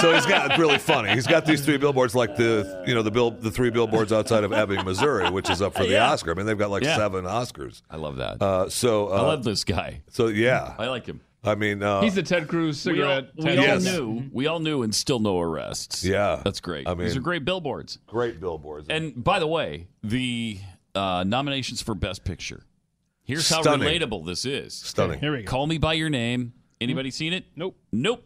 so he's got really funny. He's got these three billboards, like the you know the bill the three billboards outside of Ebbing, Missouri, which is up for the Yeah. Oscar. I mean, they've got like Yeah. seven Oscars. I love that. Uh, so uh, I love this guy. So yeah, I like him. I mean, uh, He's the Ted Cruz We all, cigarette. we all Cruz. knew. We all knew, and still no arrests. Yeah, that's great. I mean, these are great billboards. Great billboards. And by the way, the uh, nominations for Best Picture. Here's how relatable this is. Stunning. Here we go. Call Me by Your Name. Anybody seen it? Nope. Nope.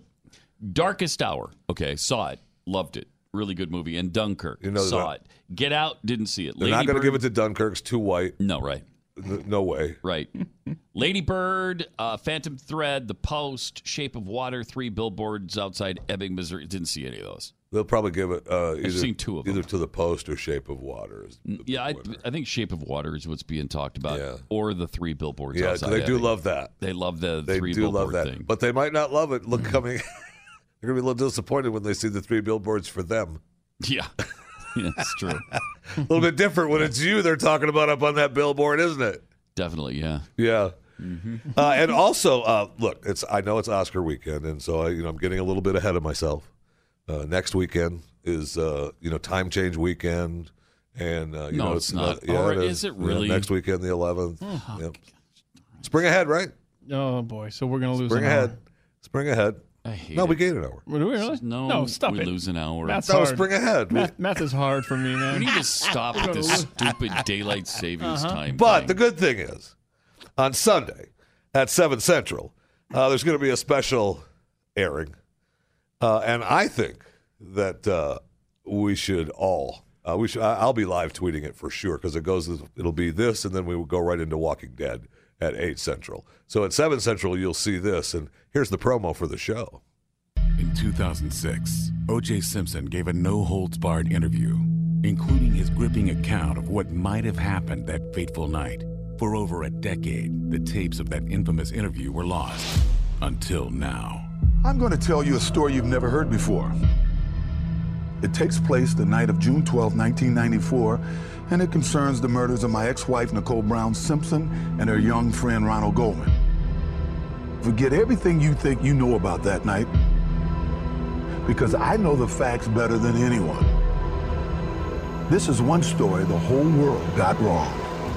Darkest Hour. Okay, saw it. Loved it. Really good movie. And Dunkirk. You know saw that- it. Get Out. Didn't see it. they're not going to give it to Dunkirk's too white. No, right. N- No way. Right. Lady Bird, uh, Phantom Thread, The Post, Shape of Water, three billboards outside Ebbing, Missouri. Didn't see any of those. They'll probably give it uh, either, seen two of them. either to the Post or Shape of Water. is the Yeah, I, winner. I think Shape of Water is what's being talked about, Yeah. or the three billboards. yeah, outside they do Ebbing. love that. They love the They three do billboard love that, thing. but they might not love it. Look coming, they're going to be a little disappointed when they see the three billboards for them. Yeah, yeah that's true. a little bit different when it's you they're talking about up on that billboard, isn't it? Definitely, yeah. Yeah. Uh, and also, uh, look, it's I know it's Oscar weekend, and so I, you know I'm getting a little bit ahead of myself. Uh, next weekend is uh, you know time change weekend, and uh, you No, know it's not. yeah, Or it is it Yeah, really? next weekend, the 11th. Oh, Yep. Spring ahead, right? Oh boy, so we're gonna lose. Spring ahead. hour. Spring ahead. I hate No, it. we gained an hour. Do we really? No, no, stop we it. lose an hour. Math's That was hard. spring ahead. Math, math is hard for me, man. We need to stop with this stupid daylight savings Uh-huh. time. But thing. the good thing is, on Sunday at 7 Central, uh, there's going to be a special airing. Uh, and I think that uh, we should all, uh, we should, I- I'll be live tweeting it for sure because it goes, it'll be this, and then we will go right into Walking Dead at 8 Central. So at 7 Central, you'll see this. And here's the promo for the show. In 2006, O.J. Simpson gave a no holds barred interview, including his gripping account of what might have happened that fateful night. For over a decade, the tapes of that infamous interview were lost. Until now. I'm going to tell you a story you've never heard before. It takes place the night of June 12, 1994, and it concerns the murders of my ex wife, Nicole Brown Simpson, and her young friend, Ronald Goldman. Forget everything you think you know about that night, because I know the facts better than anyone. This is one story the whole world got wrong.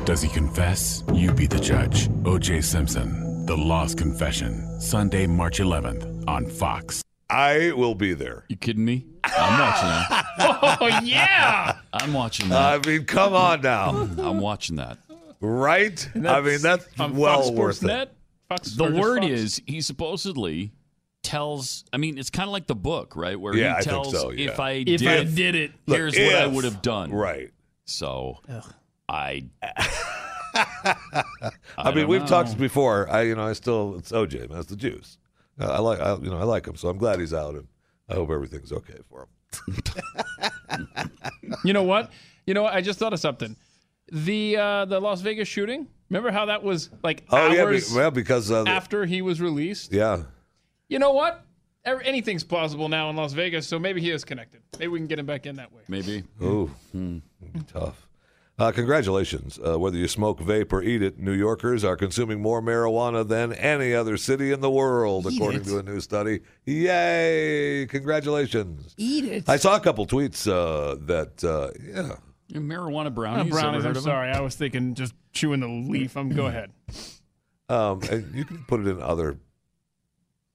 Does he confess? You be the judge. O.J. Simpson, The Lost Confession, Sunday, March 11th on Fox. I will be there. You kidding me? I'm watching that. Oh yeah. I'm watching that. I mean, come on now. I'm watching that. Right? And I mean, that's on well Fox Sports worth it. Net. Fox, The or just word Fox? is he supposedly tells. I mean, it's kind of like the book, right? Where Yeah, I he think tells so, yeah. if I If did, I did it. Look, here's what I would have done. Right. So I. I, mean, don't we've know. talked before. I, you know, I still it's OJ, That's the juice. I like, I, you know, I like him, so I'm glad he's out, and I hope everything's okay for him. You know what? You know what? I just thought of something. The uh, the Las Vegas shooting. Remember how that was like Oh yeah, be, hours well, because uh, after he was released? yeah, You know what? Anything's plausible now in Las Vegas, so maybe he is connected. Maybe we can get him back in that way. Maybe. Ooh, tough. Uh, congratulations. Uh, whether you smoke, vape, or eat it, New Yorkers are consuming more marijuana than any other city in the world, Eat according it? to a new study. Yay! Congratulations. Eat it. I saw a couple tweets uh, that, uh, yeah. Yeah, marijuana Uh, brownies. brownies. I'm sorry. I was thinking just chewing the leaf. I'm go ahead. Um, and you can put it in other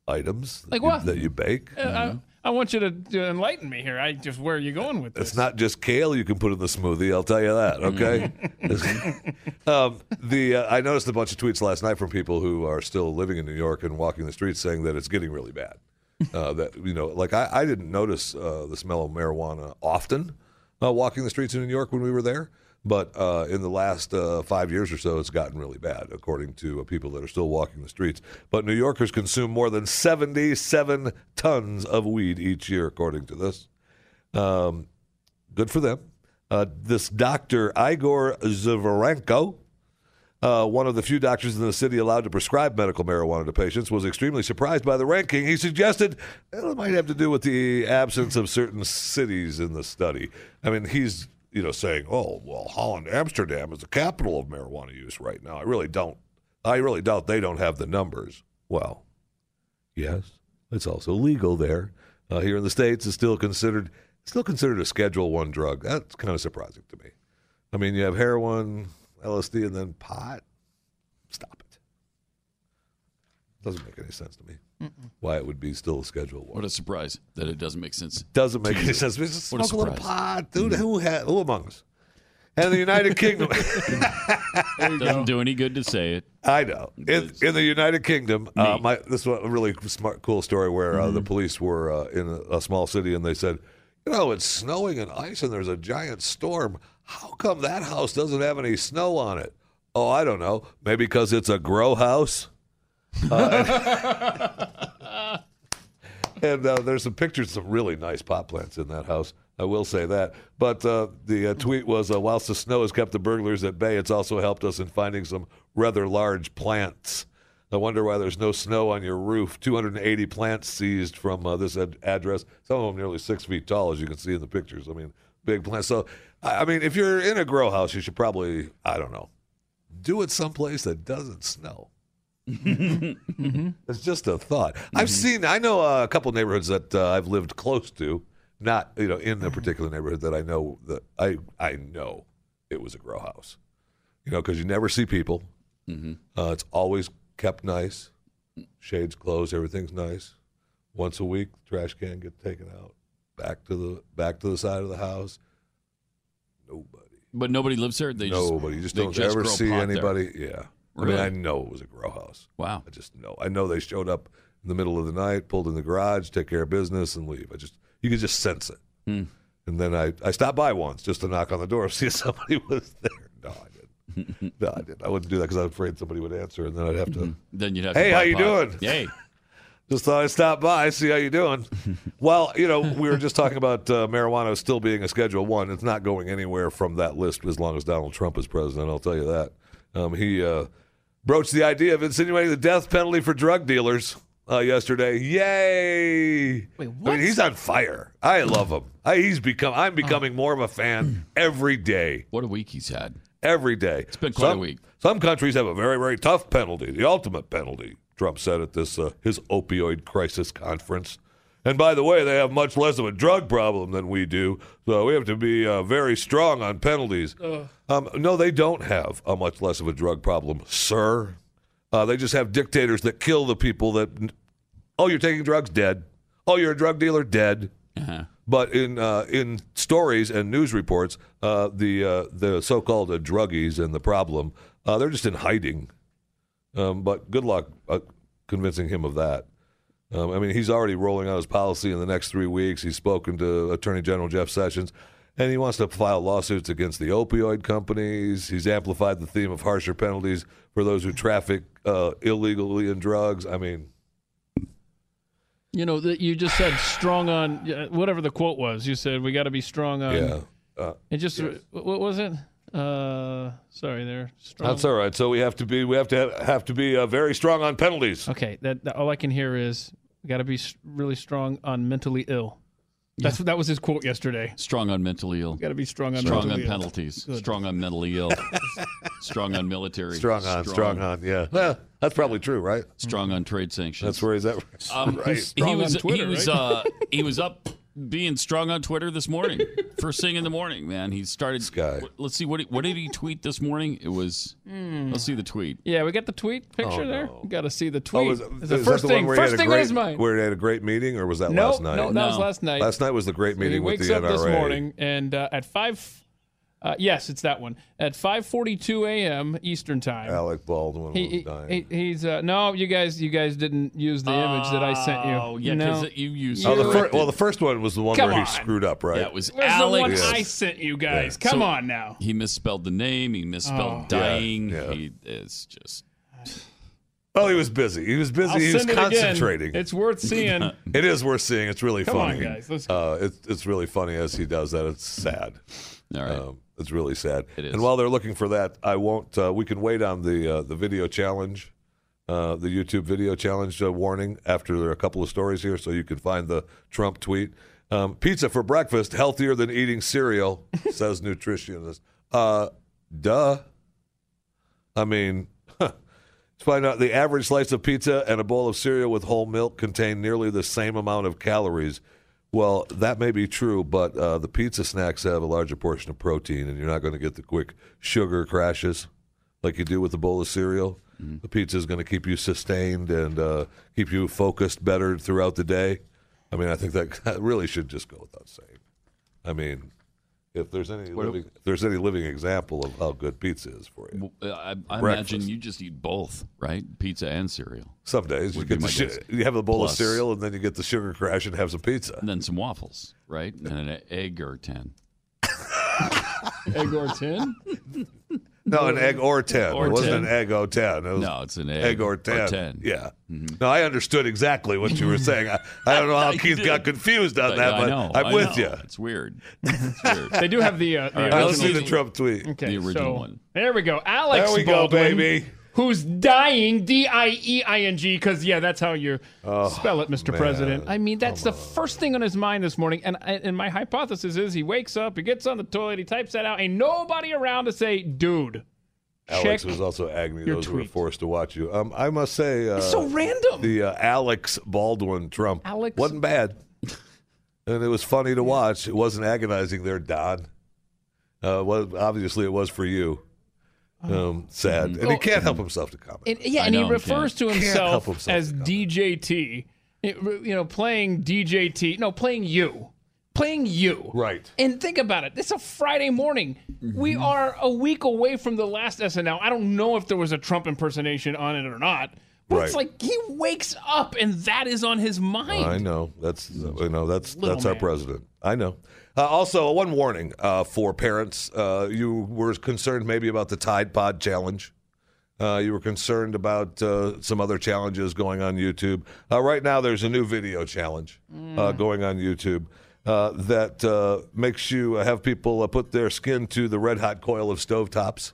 items that Like you- what? that you bake. Uh, I, want you to, to enlighten me here. I just where are you going with this? It's not just kale you can put in the smoothie. I'll tell you that. Okay. um, the uh, I noticed a bunch of tweets last night from people who are still living in New York and walking the streets saying that it's getting really bad. Uh, that you know, like I, I didn't notice uh, the smell of marijuana often uh, walking the streets in New York when we were there, but uh, in the last uh, five years or so, it's gotten really bad, according to uh, people that are still walking the streets. But New Yorkers consume more than seventy-seven tons of weed each year, according to this. Um, good for them. Uh, this doctor, Igor Zavarenko, uh, one of the few doctors in the city allowed to prescribe medical marijuana to patients, was extremely surprised by the ranking. He suggested "Well, it might have to do with the absence of certain cities in the study. I mean, he's you know saying, "Oh, well, Holland, Amsterdam is the capital of marijuana use right now." I really don't. I really doubt they don't have the numbers. Well, yes, it's also legal there. Uh, here in the states, it's still considered still considered a Schedule One drug. That's kind of surprising to me. I mean, you have heroin, LSD, and then pot. Stop it. Doesn't make any sense to me. Why it would be still a Schedule One. What a surprise that it doesn't make sense. Doesn't make any you. sense. Just What a smoke a, little pot, dude. Who, ha- who among us? And the United Kingdom. Doesn't do any good to say it. I know. In, in the United Kingdom, uh, my this was a really smart, cool story where uh, the police were uh, in a, a small city and they said, "You know, it's snowing and ice and there's a giant storm. How come that house doesn't have any snow on it?" Oh, I don't know. Maybe because it's a grow house. Uh, and uh, there's some pictures of really nice pot plants in that house. I will say that. But uh, the uh, tweet was, uh, whilst the snow has kept the burglars at bay, it's also helped us in finding some rather large plants. I wonder why there's no snow on your roof. 280 plants seized from uh, this ad- address. Some of them nearly six feet tall, as you can see in the pictures. I mean, big plants. So, I mean, if you're in a grow house, you should probably, I don't know, do it someplace that doesn't snow. It's just a thought. I've seen. I know uh, a couple neighborhoods that uh, I've lived close to, not you know in the particular neighborhood that I know that I I know it was a grow house. You know, because you never see people. Uh, it's always kept nice. Shades closed. Everything's nice. Once a week, trash can get taken out. Back to the back to the side of the house. Nobody. But nobody lives there. They just, Nobody. You just don't just ever see anybody. there. anybody. Yeah. I mean, I know it was a grow house. Wow. I just know. I know they showed up in the middle of the night, pulled in the garage, take care of business, and leave. I just you could just sense it. Hmm. And then I, I stopped by once just to knock on the door, see if somebody was there. No, I didn't. no, I didn't. I wouldn't do that because I was afraid somebody would answer, and then I'd have to. Then you'd have. Hey, how you pot. doing? Hey. Just thought I'd stop by, see how you doing. well, you know, we were just talking about uh, marijuana still being a Schedule One. It's not going anywhere from that list as long as Donald Trump is president. I'll tell you that. Um, he uh, broached the idea of insinuating the death penalty for drug dealers uh, yesterday. Yay! Wait, I mean, he's on fire. I love him. I, he's become. I'm becoming more of a fan every day. What a week he's had. Every day. It's been quite a week. Some countries have a very, very tough penalty, the ultimate penalty. Trump said at this uh, his opioid crisis conference. And by the way, they have much less of a drug problem than we do, so we have to be uh, very strong on penalties. Um, no, they don't have a much less of a drug problem, sir. Uh, they just have dictators that kill the people that. Oh, you're taking drugs, dead. Oh, you're a drug dealer, dead. But in uh, in stories and news reports, uh, the uh, the so-called uh, druggies and the problem, uh, they're just in hiding. Um, but good luck uh, convincing him of that. Um, I mean, he's already rolling out his policy in the next three weeks. He's spoken to Attorney General Jeff Sessions, and he wants to file lawsuits against the opioid companies. He's amplified the theme of harsher penalties for those who traffic uh, illegally in drugs. I mean, You know, that you just said strong on whatever the quote was. You said we got to be strong on. yeah. Uh, It just what was it? Uh, sorry, there. Strong. That's all right. So we have to be we have to have, have to be uh, very strong on penalties. Okay, that, that- all I can hear is we got to be really strong on mentally ill. That's that was his quote yesterday. Strong on mentally ill. Got to be strong on Strong on mentally ill. penalties. Good. Strong on mentally ill. strong on military. Strong on, strong on. Yeah, well, that's probably true, right? Strong on trade sanctions. That's where he's at. Um, right. he was he was uh, he was up being strong on Twitter this morning. First thing in the morning, man. He started. guy. Let's see what what did he tweet this morning? It was. Hmm. Let's see the tweet. Yeah, we got the tweet picture Oh, there. no. Got to see the Oh, tweet. was, It's is the that first the thing, one where he first had a thing great, on his mind. Where he had a great meeting, or was that No, last night? no, that was last night. Last night was the great So meeting he with wakes the up NRA. this morning and uh, at five. Uh, yes, it's that one. At 5:42 a.m. Eastern time. Alec Baldwin He, was dying. he- he's uh, no, you guys, you guys didn't use the image that I sent you. Oh, yeah, no. 'cause you used oh, the You- fir- well, the first one was the one Come where he screwed up, right? Yeah, it was Where's the one Alex. I sent you guys? Come So- on now. He misspelled the name. He misspelled Oh. dying. Yeah, yeah. He is just. Well, he was busy. He was busy. I'll he was send it again. concentrating. It's worth seeing. It is worth seeing. It's really Come on, funny. guys. Let's uh, it's it's really funny as he does that. It's sad. All right. Um, it's really sad. It is. And while they're looking for that, I won't. Uh, we can wait on the uh, the video challenge, uh, the YouTube video challenge uh, warning after there are a couple of stories here, so you can find the Trump tweet. Um, pizza for breakfast healthier than eating cereal, says nutritionist. Uh, duh. I mean, let's find out the average slice of pizza and a bowl of cereal with whole milk contain nearly the same amount of calories. Well, that may be true, but uh, the pizza snacks have a larger portion of protein, and you're not going to get the quick sugar crashes like you do with a bowl of cereal. The pizza is going to keep you sustained and uh, keep you focused better throughout the day. I mean, I think that, that really should just go without saying. I mean, if there's any What- living, if there's any living example of how good pizza is for you. Uh, I, I imagine you just eat both, right? Pizza and cereal. Some days you get the my guess. you have a bowl Plus- of cereal and then you get the sugar crash and have some pizza. And then some waffles, right? And an egg or 10. Egg or tin? No, an egg or ten. Or it wasn't 10. an egg o ten. It was No, it's an egg egg or or ten. Yeah. Mm-hmm. No, I understood exactly what you were saying. I, I don't know how Keith did. got confused on But that, I but know, I'm I with know. you. It's weird. It's weird. They do have the, uh, the All right, I original. don't see the Trump tweet. Okay, The original so, one. There we go. Alex There we go, baby. Who's dying, D I E I N G, because, yeah, that's how you spell it, Mr. man. President. I mean, that's the first thing on his mind this morning. And, and my hypothesis is he wakes up, he gets on the toilet, he types that out, ain't nobody around to say, dude. Alex check was also agony those who were forced to watch you. Um, I must say, uh, It's so random. The uh, Alex Baldwin Trump Alex- wasn't bad, and it was funny to watch. It wasn't agonizing there, Don. Uh, well, obviously it was for you. Uh-huh. Um, sad, mm-hmm. and he can't help mm-hmm. himself to comment. And, yeah, I and he know, he refers to Can't himself, help himself as to comment. DJT. It- you know, playing DJT. No, playing you. Playing you. Right. And think about it. It's a Friday morning. Mm-hmm. We are a week away from the last SNL. I don't know if there was a Trump impersonation on it or not. But it's Right. like he wakes up and that is on his mind. I know that's you know that's Little that's our man. president. I know. Uh, also, one warning uh, for parents: uh, you were concerned maybe about the Tide Pod challenge. Uh, you were concerned about uh, some other challenges going on YouTube. Uh, right now, there's a new video challenge uh, Mm. going on YouTube uh, that uh, makes you have people uh, put their skin to the red hot coil of stovetops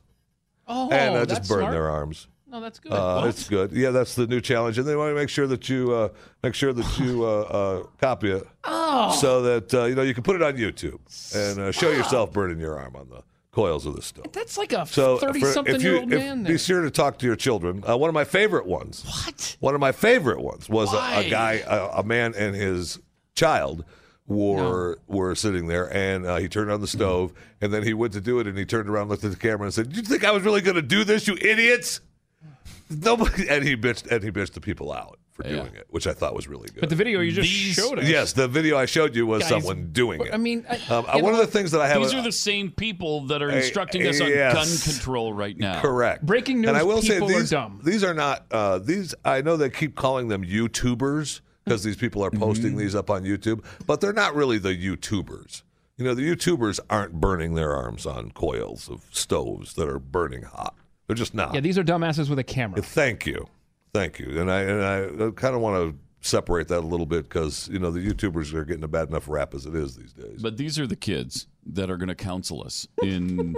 Oh, and uh, just burn smart. their arms. No, that's good. Uh, it's good. Yeah, that's the new challenge, and they want to make sure that you uh, make sure that you uh, uh, copy it Oh. so that uh, you know you can put it on YouTube and uh, show yourself burning your arm on the coils of the stove. That's like a So thirty-something if year you old if- man. be there. sure to talk to your children. Uh, one of my favorite ones. What? One of my favorite ones was a, a guy, a, a man, and his child were were sitting there, and uh, he turned on the stove, and then he went to do it, and he turned around, looked at the camera, and said, "Do you think I was really going to do this, you idiots?" Nobody, and he bitched, and he bitched the people out for doing it, which I thought was really good. But the video you just These- showed us. Yes, the video I showed you was Guys, someone doing it. I mean, I, Um, you one know, of the things that I have. These are the same people that are instructing us on yes. gun control right now. Correct. Breaking news, And I will people say are these, dumb. These are not uh, these. I know they keep calling them YouTubers because these people are posting these up on YouTube, but they're not really the YouTubers. You know, the YouTubers aren't burning their arms on coils of stoves that are burning hot. They're just not. Yeah, these are dumbasses with a camera. Thank you, thank you. And I and I kind of want to separate that a little bit because you know the YouTubers are getting a bad enough rap as it is these days. But these are the kids that are going to counsel us in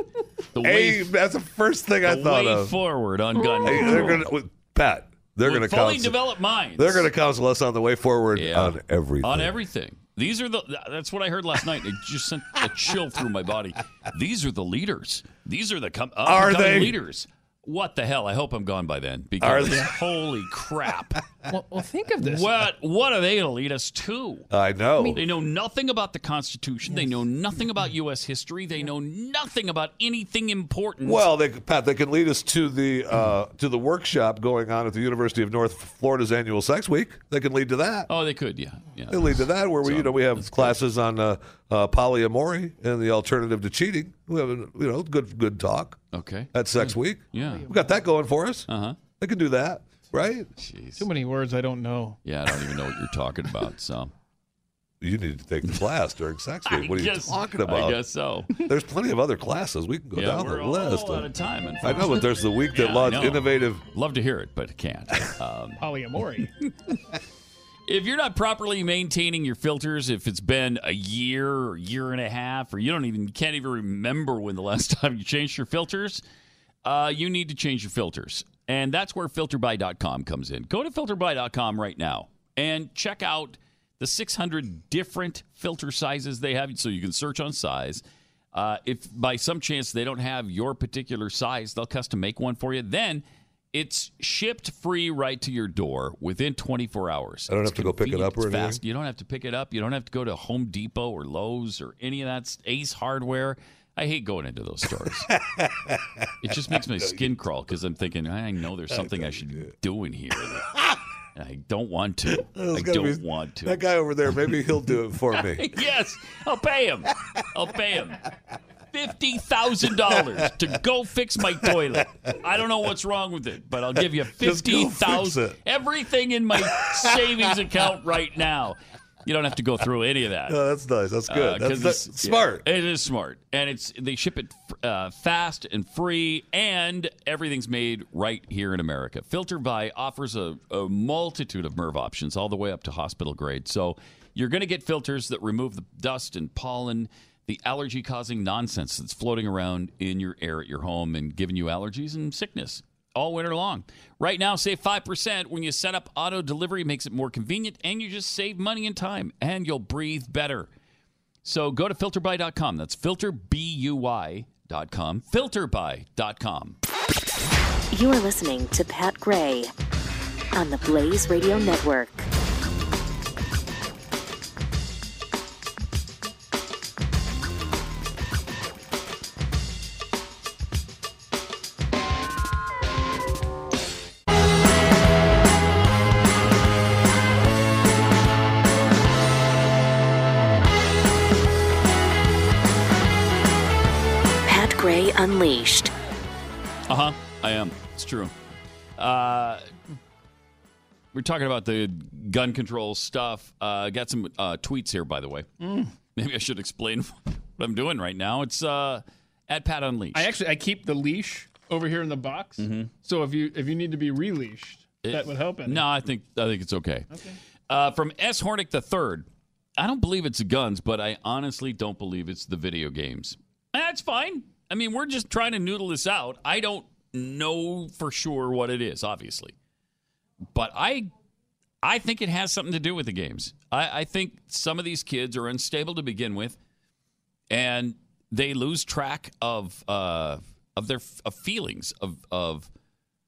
the Hey, way. that's the first thing I thought way of. forward on gun Hey, they're gonna with- Pat. They're going to fully counsel. developed minds. They're going to counsel us on the way forward Yeah. on everything. On everything. These are the. That's what I heard last night. It just sent a chill through my body. These are the leaders. These are the com- Are up-and-coming they? leaders. What the hell? I hope I'm gone by then. Because holy crap! well, well, think of this. What what are they going to lead us to? I know. They know nothing about the Constitution. They know nothing about U.S. history. They know nothing about anything important. Well, they, Pat, they can lead us to the uh, to the workshop going on at the University of North Florida's annual Sex Week. They can lead to that. oh, they could, yeah, yeah. They lead to that where we, you know, we have classes on uh, uh, polyamory and the alternative to cheating. We have, you know, good good talk. Okay. At Sex Week. Yeah. we got that going for us. Uh huh. They can do that, right? Too many words I don't know. Yeah, I don't even know what you're talking about. So You need to take the class during Sex Week. What are guess- you talking about? I guess so. There's plenty of other classes. We can go Yeah, down we're the all list. out of time, I know, but there's the week that Yeah, launched innovative. Love to hear it, but can't. Um, Polyamory. if you're not properly maintaining your filters, if it's been a year or year and a half, or you don't even can't even remember when the last time you changed your filters, uh, you need to change your filters, and that's where FilterBuy.com comes in. Go to FilterBuy.com right now and check out the 600 different filter sizes they have, so you can search on size. Uh, if by some chance they don't have your particular size, they'll custom make one for you. Then it's shipped free right to your door within 24 hours. I don't It's have to go pick it up or anything? fast. You don't have to pick it up. You don't have to go to Home Depot or Lowe's or any of that. Ace Hardware. I hate going into those stores. it just makes my skin crawl because I'm thinking I know there's something I should be doing here. I don't want to. I don't be- want to. That guy over there, maybe he'll do it for me. yes, I'll pay him. I'll pay him. Fifty thousand dollars to go fix my toilet. I don't know what's wrong with it, but I'll give you fifty thousand. Everything in my savings account right now. You don't have to go through any of that. Oh, that's nice. That's good. Uh, that's 'cause that's it's- smart. yeah, it is smart, and it's they ship it uh, fast and free, and everything's made right here in America. FilterBuy offers a, a multitude of MERV options, all the way up to hospital grade. So you're going to get filters that remove the dust and pollen, the allergy-causing nonsense that's floating around in your air at your home and giving you allergies and sickness all winter long. Right now, save 5% when you set up auto delivery, makes it more convenient, and you just save money and time, and you'll breathe better. So go to filterbuy.com. That's filterbuy.com. Filterbuy.com. You are listening to Pat Gray on the Blaze Radio Network. Unleashed. Uh huh. I am. It's true. Uh, we're talking about the gun control stuff. Uh, got some uh, tweets here, by the way. Mm. Maybe I should explain what I'm doing right now. It's uh, at Pat Unleashed. I actually I keep the leash over here in the box. Mhm. So if you if you need to be releashed, that would help. Any. No, I think I think it's okay. Uh, from S. Hornick the third, I don't believe it's guns, but I honestly don't believe it's the video games. That's fine. I mean, we're just trying to noodle this out. I don't know for sure what it is, obviously, but I I think it has something to do with the games. I, I think some of these kids are unstable to begin with, and they lose track of uh, of their of feelings of of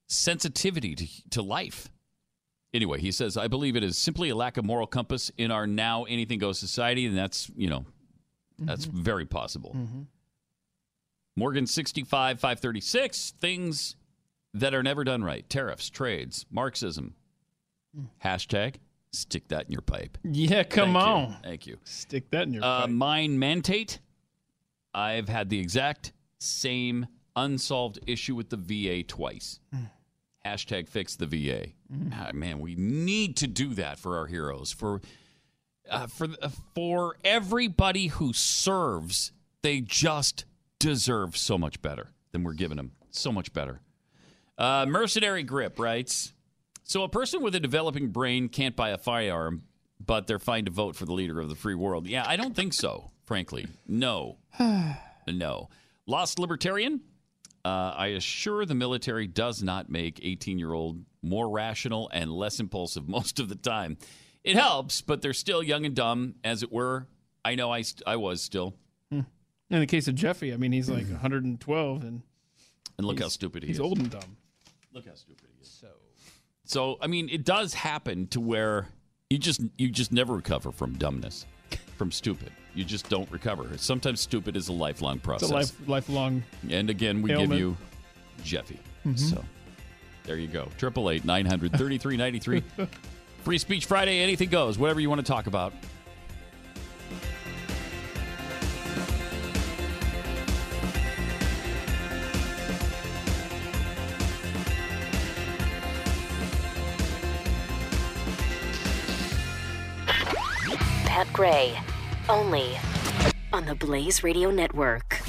sensitivity to, to life. Anyway, he says, I believe it is simply a lack of moral compass in our now anything goes society, and that's you know that's very possible. Morgan 65, 536, things that are never done right. Tariffs, trades, Marxism. Hashtag stick that in your pipe. Yeah, come Thank you. on. Thank you. Stick that in your Uh, pipe. mine mantate. I've had the exact same unsolved issue with the VA twice. Hashtag fix the VA. Ah, man, we need to do that for our heroes. For uh, for uh, for everybody who serves, they just deserve so much better than we're giving them. So much better. Uh, Mercenary Grip writes So, a person with a developing brain can't buy a firearm, but they're fine to vote for the leader of the free world. Yeah, I don't think so, frankly. No. no. Lost Libertarian uh, I assure the military does not make 18 year old more rational and less impulsive most of the time. It helps, but they're still young and dumb, as it were. I know I, st- I was still. In the case of Jeffy, I mean, he's like 112, and And look how stupid he he's is. old and dumb. Look how stupid he is. So, so I mean, it does happen to where you just you just never recover from dumbness, from stupid. You just don't recover. Sometimes stupid is a lifelong It's process. a life, lifelong. And again, we ailment. give you Jeffy. Mhm. So there you go. Triple eight nine hundred thirty three ninety three. Free Speech Friday. Anything goes. Whatever you want to talk about. Pat Gray, only on the Blaze Radio Network.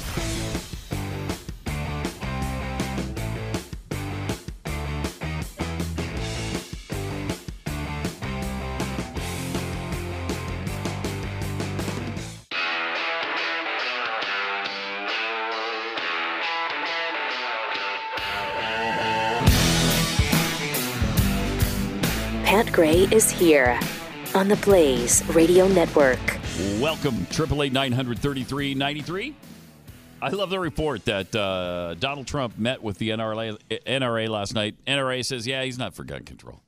Pat Gray is here on the Blaze Radio Network. Welcome, triple eight nine hundred thirty three ninety three. I love the report that uh, Donald Trump met with the NRA, NRA last night. NRA says, yeah, he's not for gun control.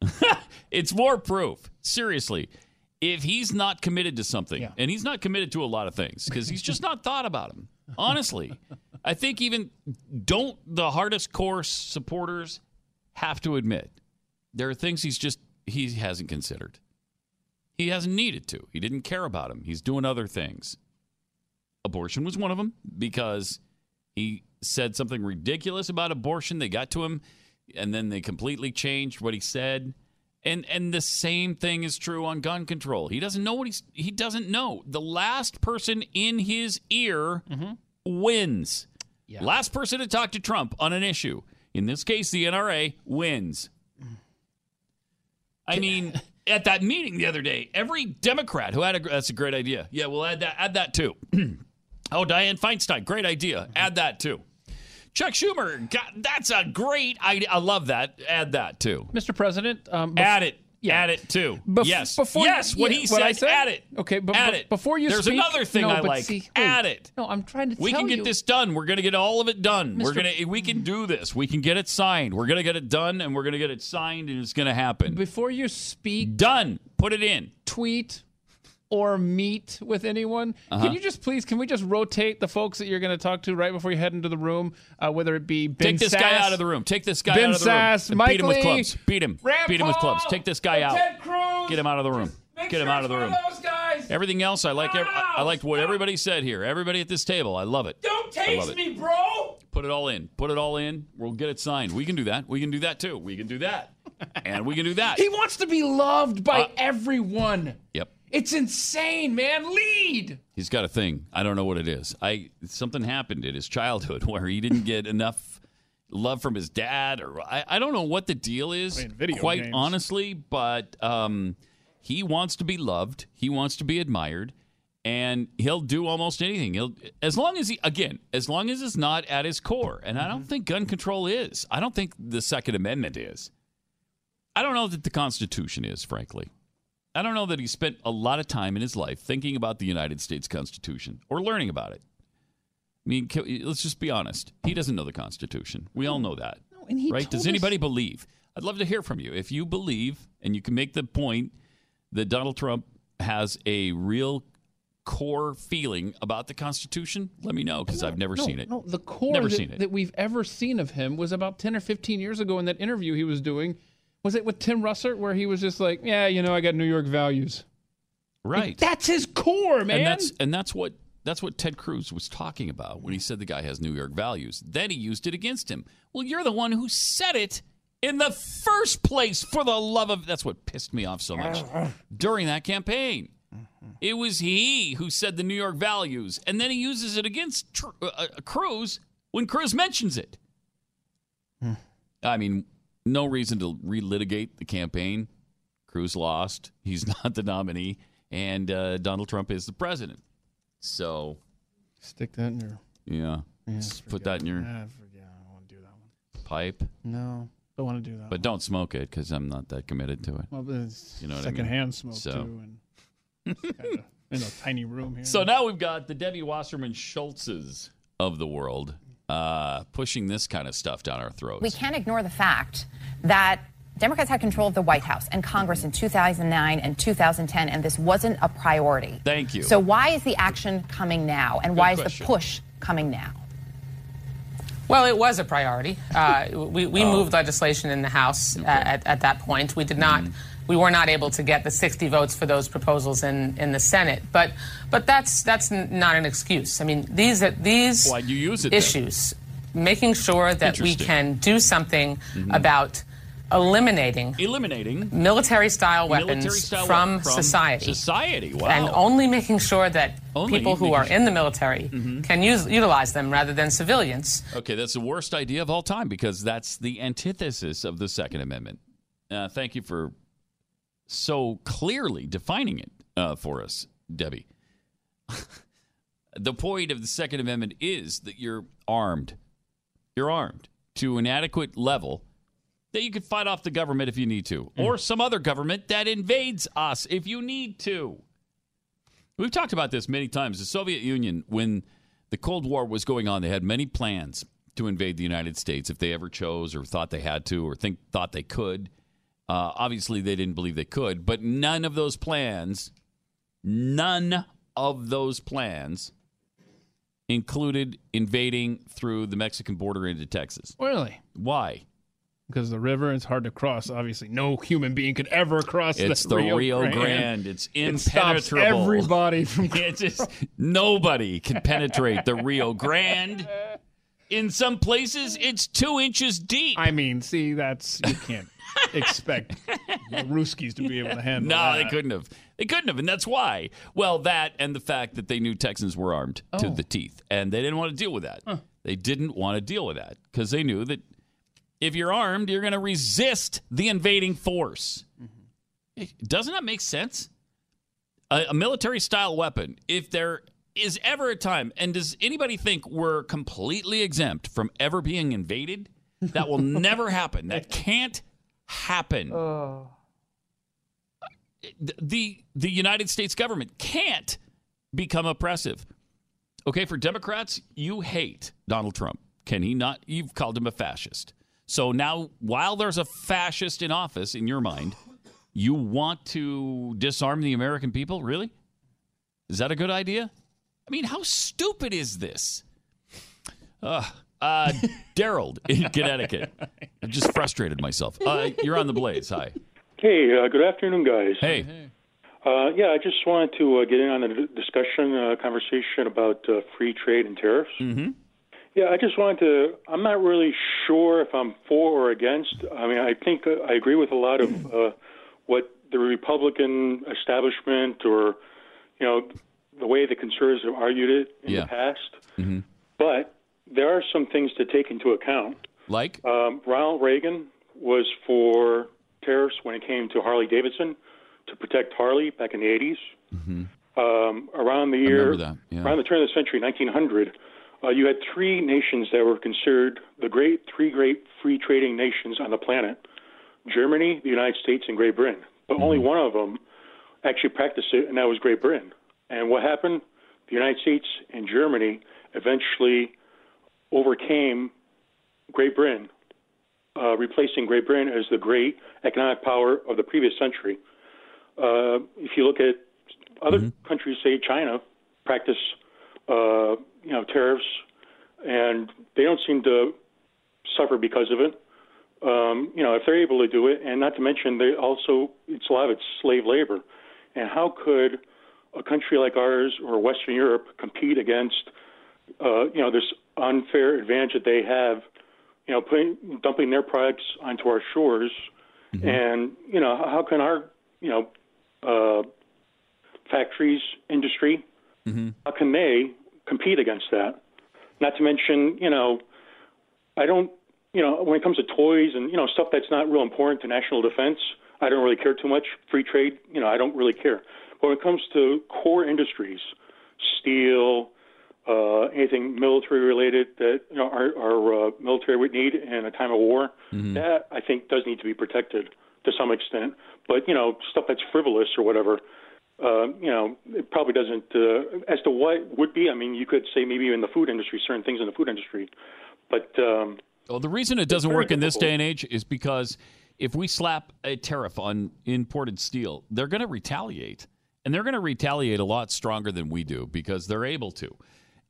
it's more proof. Seriously, if he's not committed to something, and he's not committed to a lot of things because he's just not thought about them. Honestly, I think even don't the hardest core supporters have to admit there are things he's just he hasn't considered. He hasn't needed to. He didn't care about him. He's doing other things. Abortion was one of them because he said something ridiculous about abortion. They got to him, and then they completely changed what he said. And and the same thing is true on gun control. He doesn't know what he's he doesn't know. The last person in his ear mm-hmm. wins. Last person to talk to Trump on an issue. In this case, the NRA wins. I mean, at that meeting the other day, every Democrat who had a that's a great idea. Yeah, we'll add that add that too. oh, Diane Feinstein, great idea. Add that too. Chuck Schumer, God, that's a great idea. I love that. Add that too. Mr. President, um, bef- Add it. Add it too. Bef- yes. before- yes. What yeah, he what said, I said? Add it. Okay, but add be- it. before you There's speak- another thing no, I like. see, wait. add it. No, I'm trying to We can get you. this done. We're going to get all of it done. We're going to eh, we can do this. We can get it signed. We're going to get it done and we're going to get it signed and it's going to happen. Before you speak, done. Put it in. tweet or meet with anyone, Uh-huh. can you just please? Can we just rotate the folks that you're going to talk to right before you head into the room? Uh, whether it be Ben Take this Sasse, guy out of the room. Take this guy Ben out of the Sasse, room. Mike beat him with clubs. Beat him. Rand beat him with clubs. Take this guy out. Cruz. Get him out of the room. Get him out of the room. Those guys. Everything else, I like. I liked what everybody said here. Everybody at this table, I love it. Don't taste me, bro. Put it all in. Put it all in. We'll get it signed. We can do that. We can do that too. We can do that. And we can do that. He wants to be loved by Uh, everyone. Yep. It's insane, man. Lead. He's got a thing. I don't know what it is. I something happened in his childhood where he didn't get enough love from his dad, or I, I don't know what the deal is. Video quite games. honestly, but um, he wants to be loved. He wants to be admired, and he'll do almost anything. He'll as long as he again, as long as it's not at his core. And I don't think gun control is. I don't think the Second Amendment is. I don't know that the Constitution is, frankly. I don't know that he spent a lot of time in his life thinking about the United States Constitution or learning about it. I mean, ca- let's just be honest. He doesn't know the Constitution. We all know that. and he right? Does us- anybody believe? I'd love to hear from you. If you believe and you can make the point that Donald Trump has a real core feeling about the Constitution, let me know because I've never no, seen it. No, the core Never that, seen it. that we've ever seen of him was about 10 or 15 years ago in that interview he was doing. Was it with Tim Russert where he was just like, yeah, you know, I got New York values. Right. That's his core, man. And that's and that's what that's what Ted Cruz was talking about when he said the guy has New York values. Then he used it against him. Well, you're the one who said it in the first place. For the love of that's what pissed me off so much during that campaign. It was he who said the New York values, and then he uses it against Tr- uh, uh, Cruz when Cruz mentions it. I mean, no reason to relitigate the campaign. Cruz lost. He's not the nominee, and uh, Donald Trump is the president. So, Stick that in your. yeah, Yeah, put that in your Ah, forget. I don't want to do that one. pipe, No, don't want to do that. but don't smoke it because I'm not that committed to it. Well, You know what I mean? smoke So- too, and kinda in a tiny room here. So now we've got the Debbie Wasserman Schultzes of the world uh, pushing this kind of stuff down our throats. We can't ignore the fact that Democrats had control of the White House and Congress in 2009 and 2010, and this wasn't a priority. Thank you. So why is the action coming now, and Good why is the push coming now? Well, it was a priority. Uh, we we Oh. moved legislation in the House uh, at, at that point. We did not. Mm-hmm. We were not able to get the 60 votes for those proposals in, in the Senate, but but that's that's not an excuse. I mean, these these Why'd you use it then? issues, making sure that we can do something Mhm. about eliminating eliminating military style weapons from, from society. society. Wow. And only making sure that Only people who are sure. in the military can use utilize them rather than civilians. Okay, that's the worst idea of all time because that's the antithesis of the Second Amendment. Uh, thank you for so clearly defining it uh, for us, Debbie. the point of the Second Amendment is that you're armed. You're armed to an adequate level that you could fight off the government if you need to, or some other government that invades us if you need to. We've talked about this many times. The Soviet Union, when the Cold War was going on, they had many plans to invade the United States if they ever chose or thought they had to or think thought they could. Uh, obviously, they didn't believe they could, but none of those plans, none of those plans included invading through the Mexican border into Texas. Really? Why? Because the river is hard to cross. Obviously, no human being could ever cross It's the, the Rio, Rio Grande. Grande. It's It stops impenetrable. everybody from It just nobody can penetrate the Rio Grande. In some places, it's two inches deep. I mean, see, that's you can't expect the Ruskies to be able to handle that. No, that. they couldn't have. They couldn't have, and that's why. Well, that and the fact that they knew Texans were armed to Oh. the teeth, and they didn't want to deal with that. They didn't want to deal with that because they knew that if you're armed, you're going to resist the invading force. Mm-hmm. It- Doesn't that make sense? A, a military style weapon, if there is ever a time, and does anybody think we're completely exempt from ever being invaded? That will never happen. That can't happen. The the United States government can't become oppressive. Okay, for Democrats, you hate Donald Trump. Can he not? You've called him a fascist. So now, while there's a fascist in office in your mind, you want to disarm the American people? Really? Is that a good idea? I mean, how stupid is this? Uh, uh, Daryl in Connecticut. I've just frustrated myself. Uh, you're on the blaze. Hi. Hey, uh, good afternoon, guys. Hey. Uh, yeah, I just wanted to uh, get in on a discussion, uh, conversation about uh, free trade and tariffs. Mm-hmm. Yeah, I just wanted to. I'm not really sure if I'm for or against. I mean, I think uh, I agree with a lot of uh, what the Republican establishment or, you know, the way the conservatives have argued it in Yeah. the past. Mm-hmm. But there are some things to take into account. Like? Um, Ronald Reagan was for tariffs when it came to Harley Davidson to protect Harley back in the 80s. Um, around the year, that, yeah. around the turn of the century, 1900, uh, you had three nations that were considered the great three great free trading nations on the planet: Germany, the United States, and Great Britain. But only one of them actually practiced it, and that was Great Britain. And what happened? The United States and Germany eventually overcame Great Britain, uh, replacing Great Britain as the great economic power of the previous century. Uh, if you look at other countries, say China, practice uh, you know tariffs, and they don't seem to suffer because of it. Um, you know, if they're able to do it, and not to mention they also it's a lot of it's slave labor, and how could a country like ours or Western Europe compete against uh, you know this unfair advantage that they have, you know, putting dumping their products onto our shores, and you know how can our you know uh, factories industry mhm how can they compete against that? Not to mention, you know, I don't, you know, when it comes to toys and you know stuff that's not real important to national defense, I don't really care too much. Free trade, you know, I don't really care. But when it comes to core industries, steel, uh, anything military related that you know our, our uh, military would need in a time of war, that I think does need to be protected to some extent. But you know, stuff that's frivolous or whatever, uh, you know, it probably doesn't. Uh, as to what would be, I mean, you could say maybe in the food industry, certain things in the food industry, but um, Well, the reason it doesn't work in this day and age is because if we slap a tariff on imported steel, they're going to retaliate. And they're going to retaliate a lot stronger than we do because they're able to.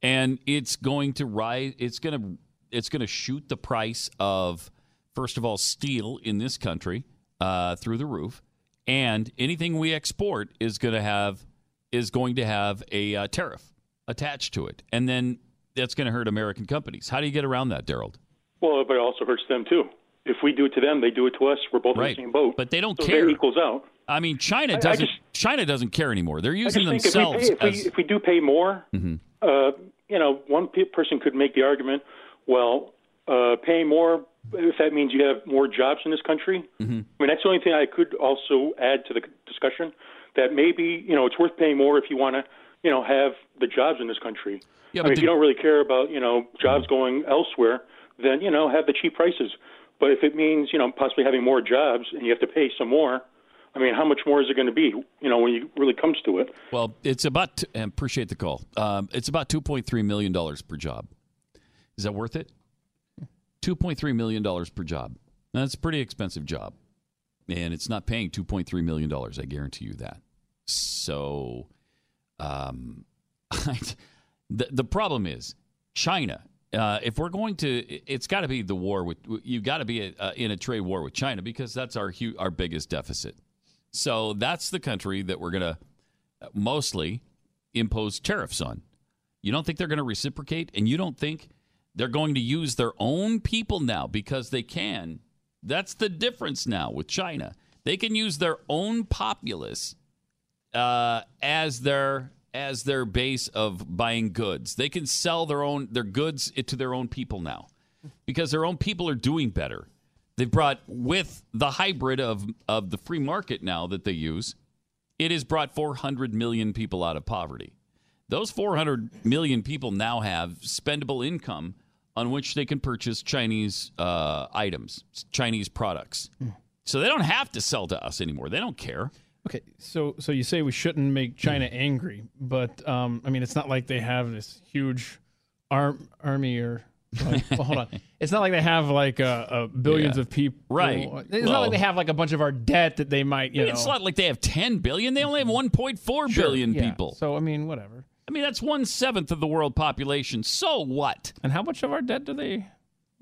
And it's going to rise it's going to it's going to shoot the price of first of all steel in this country uh, through the roof and anything we export is going to have is going to have a uh, tariff attached to it. And then that's going to hurt American companies. How do you get around that, Daryl? well, but it also hurts them too. If we do it to them, they do it to us. We're both Right. in the same boat. But they don't so care. That equals out. I mean, China I- I doesn't. just- China doesn't care anymore. They're using think if we, themselves pay, if, we, if we do pay more, Mhm. uh, you know, one pe- person could make the argument, well, uh, paying more, if that means you have more jobs in this country. Mm-hmm. I mean, that's the only thing I could also add to the discussion. That maybe you know it's worth paying more if you want to, you know, have the jobs in this country. Yeah, I mean, if you don't really care about you know jobs going elsewhere, then you know have the cheap prices. But if it means you know possibly having more jobs and you have to pay some more, I mean, how much more is it going to be? You know, when it really comes to it. Well, it's about. I appreciate the call. Um, it's about two point three million dollars per job. Is that worth it? Two point three million dollars per job. That's a pretty expensive job, and it's not paying two point three million dollars. I guarantee you that. So, um, the the problem is China. Uh, if we're going to, it's got to be the war with. You've got to be uh, in a trade war with China because that's our hu- our biggest deficit. So that's the country that we're going to mostly impose tariffs on. You don't think they're going to reciprocate, and you don't think they're going to use their own people now because they can. That's the difference now with China. They can use their own populace uh, as their as their base of buying goods. They can sell their own their goods to their own people now because their own people are doing better. They've brought with the hybrid of of the free market now that they use. It has brought 400 million people out of poverty. Those 400 million people now have spendable income on which they can purchase Chinese uh, items, Chinese products. So they don't have to sell to us anymore. They don't care. Okay, so so you say we shouldn't make China angry, but um, I mean it's not like they have this huge arm army or like, well, hold on. It's not like they have like uh, uh, billions Yeah. of people. Right. It's not Well- like they have like a bunch of our debt that they might you know. it's not like they have 10 billion. They only have 1.4 Sure, billion yeah. people. So I mean, whatever. I mean, that's one seventh of the world population. So what? And how much of our debt do they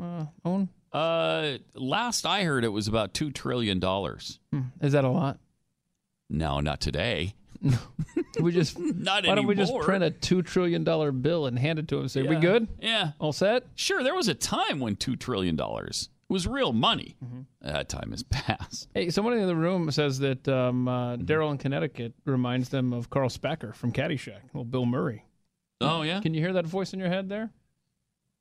uh, own? Uh, last I heard, it was about two trillion dollars. Hmm. Is that a lot? No, not today. We just Not why don't we just print a two trillion dollar bill and hand it to him? and Say we good? Yeah. All set? Sure, there was a time when two trillion dollars was real money. Mm-hmm. That time has passed. Hey, someone in the room says that um, uh, Mm-hmm. Daryl in Connecticut reminds them of Carl Spackler from Caddyshack, Well, Bill Murray. Oh yeah. Can you hear that voice in your head there?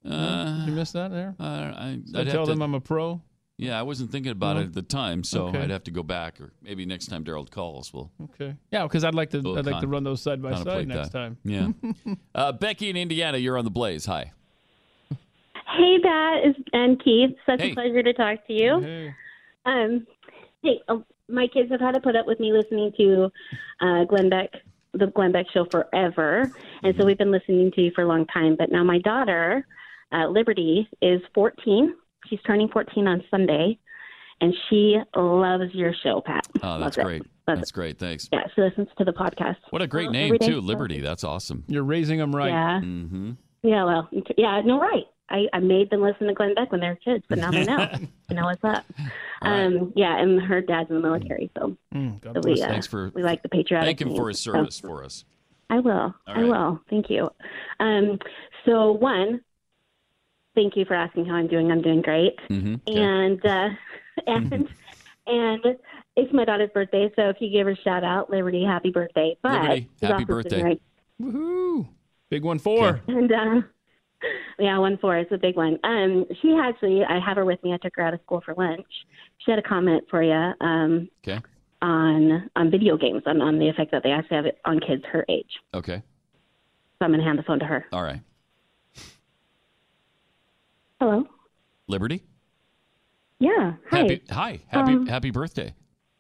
Uh, you missed that there? Uh, I, tell have them I'm a pro. Yeah, I wasn't thinking about No? it at the time, so Okay. I'd have to go back, or maybe next time Daryl calls, we'll Okay. Yeah, because I'd like to. I'd like to con- run those side by side contemplate next that. time. Yeah. uh, Becky in Indiana, you're on the Blaze. Hi. Hey, Pat is- and Keith. Such Hey. a pleasure to talk to you. Hey. Um, hey, um, my kids have had to put up with me listening to uh, Glenn Beck, the Glenn Beck show forever, and so we've been listening to you for a long time. But now my daughter, uh, Liberty, is 14. She's turning 14 on Sunday, and she loves your show, Pat. Oh, Loves that's it. great. Loves That's great. Thanks. Yeah, she listens to the podcast. What a great Uh, name too, Liberty. That's awesome. You're raising them right. Yeah. Mm-hmm. Yeah, well, yeah, no, right. I, I made them listen to Glenn Beck when they were kids, but now they know. they know what's up. Um, yeah, and her dad's in the military, so, Mm, God so bless. we, uh, Thanks for- we like the patriotic. Thank him for theme. his So- service for us. I will. All I will. Thank you. Um, so one, thank you for asking how I'm doing. I'm doing great. Mm-hmm. And uh, and and it's my daughter's birthday, so if you give her a shout out, Liberty, happy birthday. But Liberty, happy birthday. Right, Woohoo! Big one four. and uh, yeah, one four. is a big one. Um, she actually, I have her with me. I took her out of school for lunch. She had a comment for you. Um, Okay. on on video games on, on the effect that they actually have it on kids her age. Okay. So I'm going to hand the phone to her. All right. Hello. Liberty. Yeah. Hi. Happy. Hi. Happy. Um, happy birthday.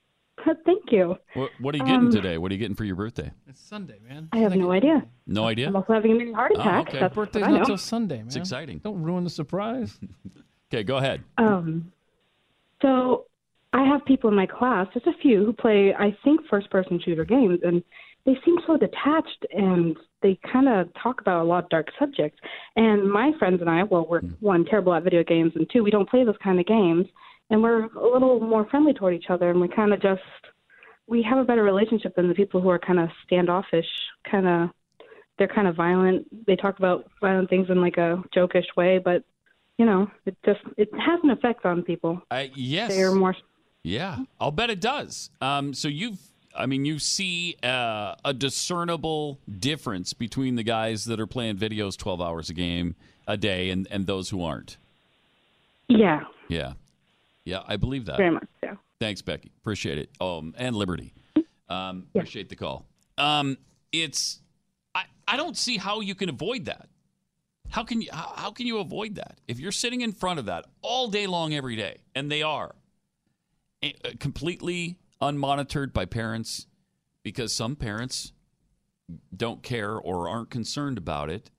Thank you. What, what are you getting um, today? What are you getting for your birthday? It's Sunday, man. I have no idea. No idea. I'm also having a mini heart Oh, attack. okay. That's Birthday's not know. till Sunday, man. It's exciting. Don't ruin the surprise. Okay, go ahead. Um, so I have people in my class, just a few, who play, I think, first person shooter games, and they seem so detached and they kind of talk about a lot of dark subjects. And my friends and I, well, we're one, terrible at video games, and two, we don't play those kind of games, and we're a little more friendly toward each other, and we kind of just, we have a better relationship than the people who are kind of standoffish, kind of, they're kind of violent. They talk about violent things in like a jokish way, but you know, it just it has an effect on people. Uh, yes. They're more Yeah, I'll bet it does. Um, so you've, I mean, you see uh, a discernible difference between the guys that are playing videos 12 hours a game a day and, and those who aren't. yeah, Yeah. Yeah, I believe that. very much so. Thanks, Becky. Appreciate it. Um, and Liberty. Um, Appreciate the call. Um, it's, I, I don't see how you can avoid that. How can you, how, can you avoid that? If you're sitting in front of that all day long, every day, and they are eh, completely unmonitored by parents because some parents don't care or aren't concerned about it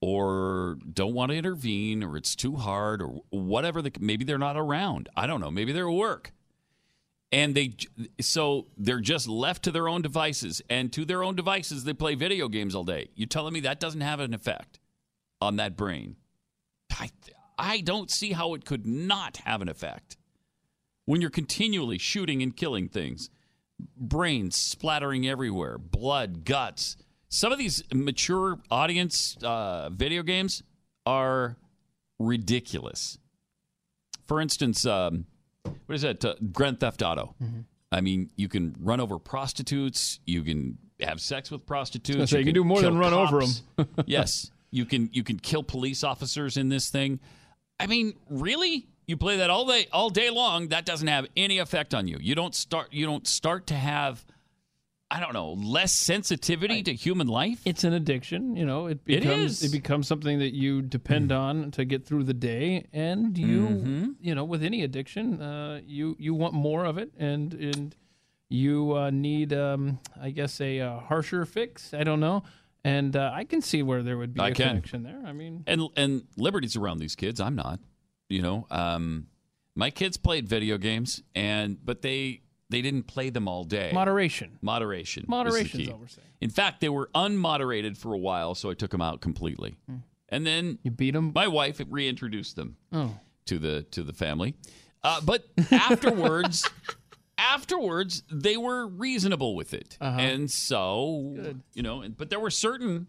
or don't want to intervene or it's too hard or whatever the maybe they're not around. I don't know. Maybe they're at work. And they so they're just left to their own devices. And to their own devices they play video games all day. You're telling me that doesn't have an effect on that brain? I, I don't see how it could not have an effect when you're continually shooting and killing things brains splattering everywhere blood guts some of these mature audience uh, video games are ridiculous for instance um, what is that uh, grand theft auto I mean, you can run over prostitutes. You can have sex with prostitutes. say, you can do more than run over them. yes, you can. You can kill police officers in this thing. I mean, really? You play that all day, all day long. That doesn't have any effect on you. You don't start. You don't start to have. I don't know, less sensitivity to human life. It's an addiction, you know. It It becomes is. it becomes something that you depend on to get through the day, and you Mhm. you know with any addiction, uh, you you want more of it, and and you uh, need um, I guess a uh, harsher fix. I don't know, and uh, I can see where there would be I a can. connection there. I mean, and and liberty's around these kids i'm not you know um my kids played video games and but they they didn't play them all day Moderation. moderation Moderation is the Moderation's key. all we're saying. in fact they were unmoderated for a while so i took them out completely and then you beat them my wife reintroduced them Oh. to the to the family uh, but afterwards afterwards they were reasonable with it Uh-huh. and so you know but there were certain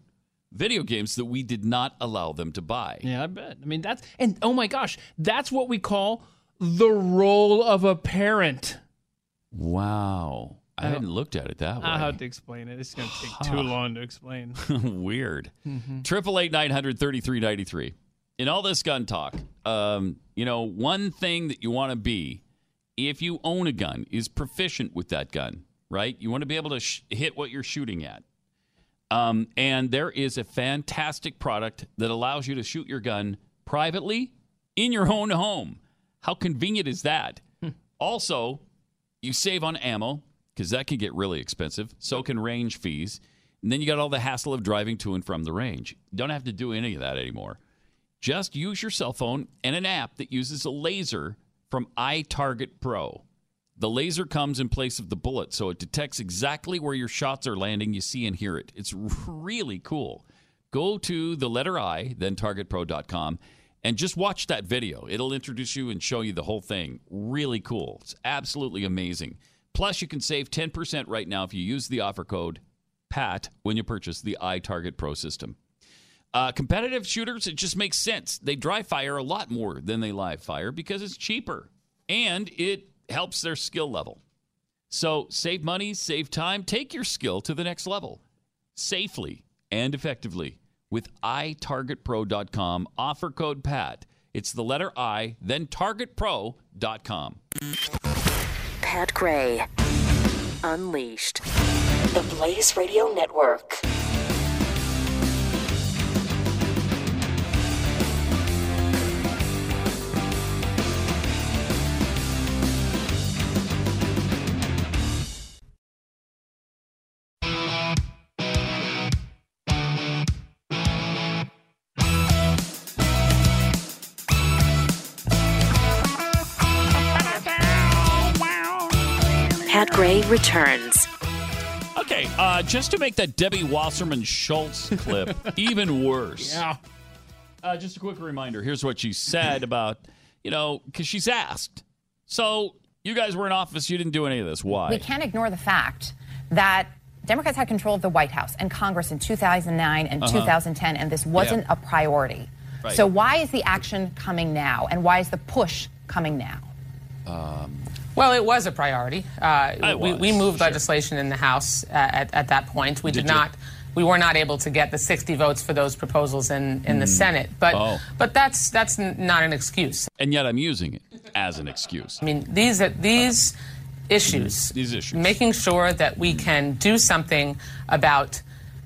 video games that we did not allow them to buy Yeah, I bet. I mean, that's and oh my gosh, that's what we call the role of a parent. Wow. I, I hadn't looked at it that way. I'll have to explain it. It's going to take too long to explain. Weird. Mhm. Triple eight nine hundred thirty three ninety three in all this gun talk, um, you know, one thing that you want to be, if you own a gun, is proficient with that gun, right? You want to be able to sh- hit what you're shooting at. Um, and there is a fantastic product that allows you to shoot your gun privately in your own home. How convenient is that? Also, you save on ammo because that can get really expensive. So can range fees. And then you got all the hassle of driving to and from the range. You don't have to do any of that anymore. Just use your cell phone and an app that uses a laser from iTarget Pro. The laser comes in place of the bullet, so it detects exactly where your shots are landing. You see and hear it. It's really cool. Go to the letter I, then targetpro.com, and just watch that video. It'll introduce you and show you the whole thing. Really cool. It's absolutely amazing. Plus, you can save 10% right now if you use the offer code PAT when you purchase the iTarget Pro system. Uh, competitive shooters, it just makes sense. They dry fire a lot more than they live fire because it's cheaper and it helps their skill level. So save money, save time, take your skill to the next level safely and effectively with itargetpro.com. Offer code PAT. It's the letter I, then targetpro.com. Pat Gray. Unleashed. The Blaze Radio Network. Gray returns. Okay, uh, just to make that Debbie Wasserman Schultz clip even worse. Yeah. Uh, just a quick reminder. Here's what she said about, you know, because she's asked. So you guys were in office. You didn't do any of this. Why? We can't ignore the fact that Democrats had control of the White House and Congress in 2009 and Uh-huh. 2010, and this wasn't a priority. Right. So, why is the action coming now, and why is the push coming now? Um, Well, it was a priority. Uh, we, was, we moved legislation in the House at, at that point. We did, Did not. We were not able to get the 60 votes for those proposals in, in the Senate, but Oh. but that's that's not an excuse. and yet I'm using it as an excuse. I mean, these these issues, These issues. making sure that we can do something about.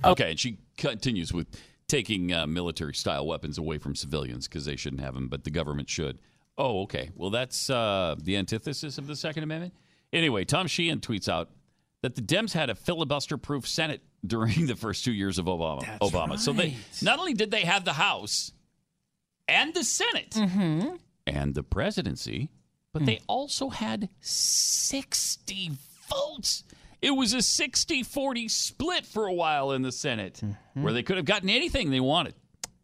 Okay, and she continues with taking uh, military style weapons away from civilians because they shouldn't have them, but the government should. Oh, okay. Well, that's uh, the antithesis of the Second Amendment. Anyway, Tom Sheehan tweets out that the Dems had a filibuster proof Senate during the first two years of Obama. Obama. So they not only did they have the House and the Senate Mm-hmm. and the presidency, but Hmm. they also had 60 votes. It was a 60 40 split for a while in the Senate where they could have gotten anything they wanted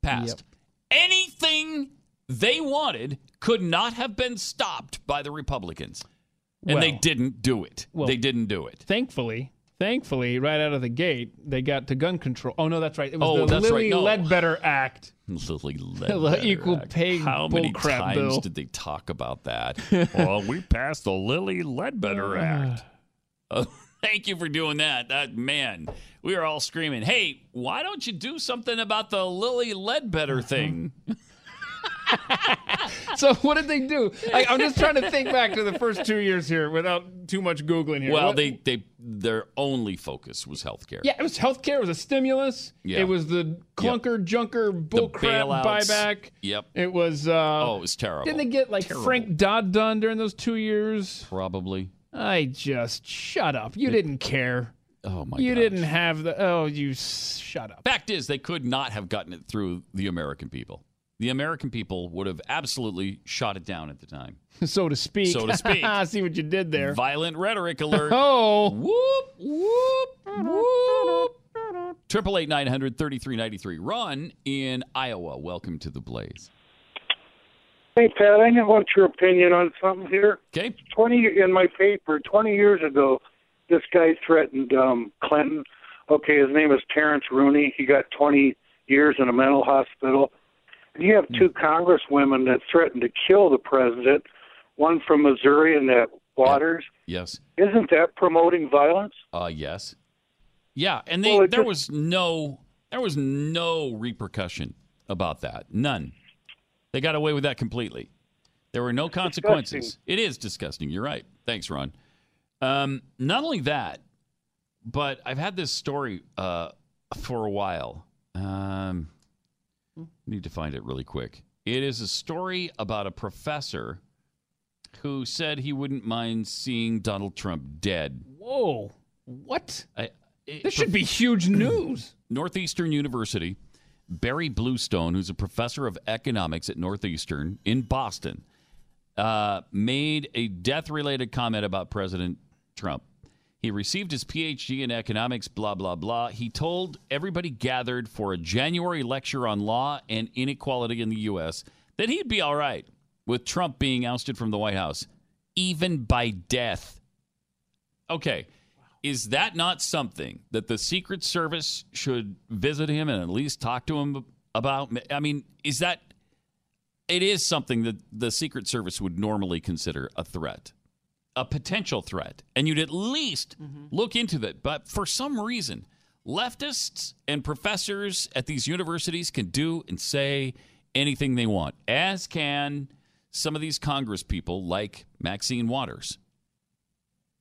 passed. Anything they wanted could not have been stopped by the Republicans. And they didn't do it. well- they didn't do it. Thankfully, thankfully, right out of the gate, they got to gun control. Oh no, that's right. It was Oh, the that's right. Lilly No. Ledbetter Act. Lilly The Ledbetter equal Act. pay How many times bill. did they talk about that? well, we passed the Lilly Ledbetter uh. Act. Oh, thank you for doing that. That man, we are all screaming. Hey, why don't you do something about the Lilly Ledbetter thing? So what did they do? Like, I'm just trying to think back to the first two years here without too much googling here. Well, What- they they their only focus was healthcare. Yeah, it was healthcare. It was a stimulus. Yeah. It was the clunker junker bullcrap buyback. Yep. It was. Uh, Oh, it was terrible. Didn't they get like Terrible. Frank Dodd done during those two years? Probably. I just shut up. You didn't care. Oh my god. You gosh. didn't have the. Oh, you shut up. Fact is, they could not have gotten it through the American people. The American people would have absolutely shot it down at the time. so to speak. So to speak. I See what you did there. Violent rhetoric alert. Oh. Whoop, whoop, whoop. Triple eight nine hundred thirty three ninety three. Ron in Iowa. Welcome to the Blaze. Hey Pat, I want your opinion on something here. Okay. Twenty in my paper, twenty years ago, this guy threatened um, Clinton. Okay, his name is Terrence Rooney. He got twenty years in a mental hospital. You have two congresswomen that threatened to kill the president. One from Missouri and that Waters. Yes. Isn't that promoting violence? Uh yes. Yeah, and they Well, there just- was no there was no repercussion about that. None. They got away with that completely. There were no consequences. It is disgusting. You're right. Thanks, Ron. Um, not only that, but I've had this story uh, for a while. Um, need to find it really quick. It is a story about a professor who said he wouldn't mind seeing Donald Trump dead. Whoa. What? I, This should be huge news. Northeastern University, Barry Bluestone, who's a professor of economics at Northeastern in Boston, uh, made a death related comment about President Trump. He received his PhD in economics, blah, blah, blah. He told everybody gathered for a January lecture on law and inequality in the U.S. that he'd be all right with Trump being ousted from the White House, even by death. Okay. Is that not something that the Secret Service should visit him and at least talk to him about? I mean, is that it is something that the Secret Service would normally consider a threat, a potential threat, and you'd at least look into it. But for some reason, leftists and professors at these universities can do and say anything they want, as can some of these Congress people like Maxine Waters.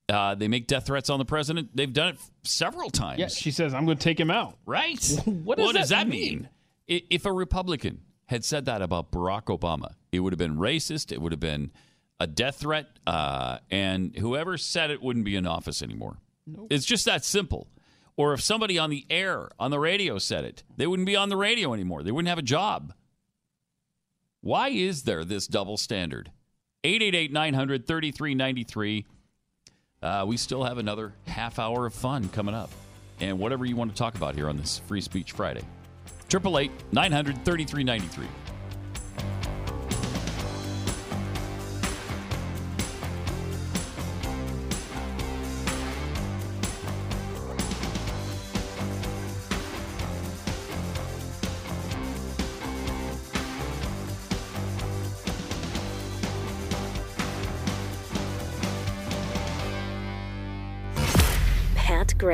Uh, they make death threats on the president. They've done it f- several times. Yeah, she says, I'm going to take him out. Right. What does what does that that mean? If a Republican had said that about Barack Obama, it would have been racist. It would have been a death threat, uh, and whoever said it wouldn't be in office anymore. It's just that simple. Or if somebody on the air, on the radio said it, they wouldn't be on the radio anymore. They wouldn't have a job. Why is there this double standard? 888 900 3393. Uh, we still have another half hour of fun coming up. And whatever you want to talk about here on this Free Speech Friday. 888 900 3393.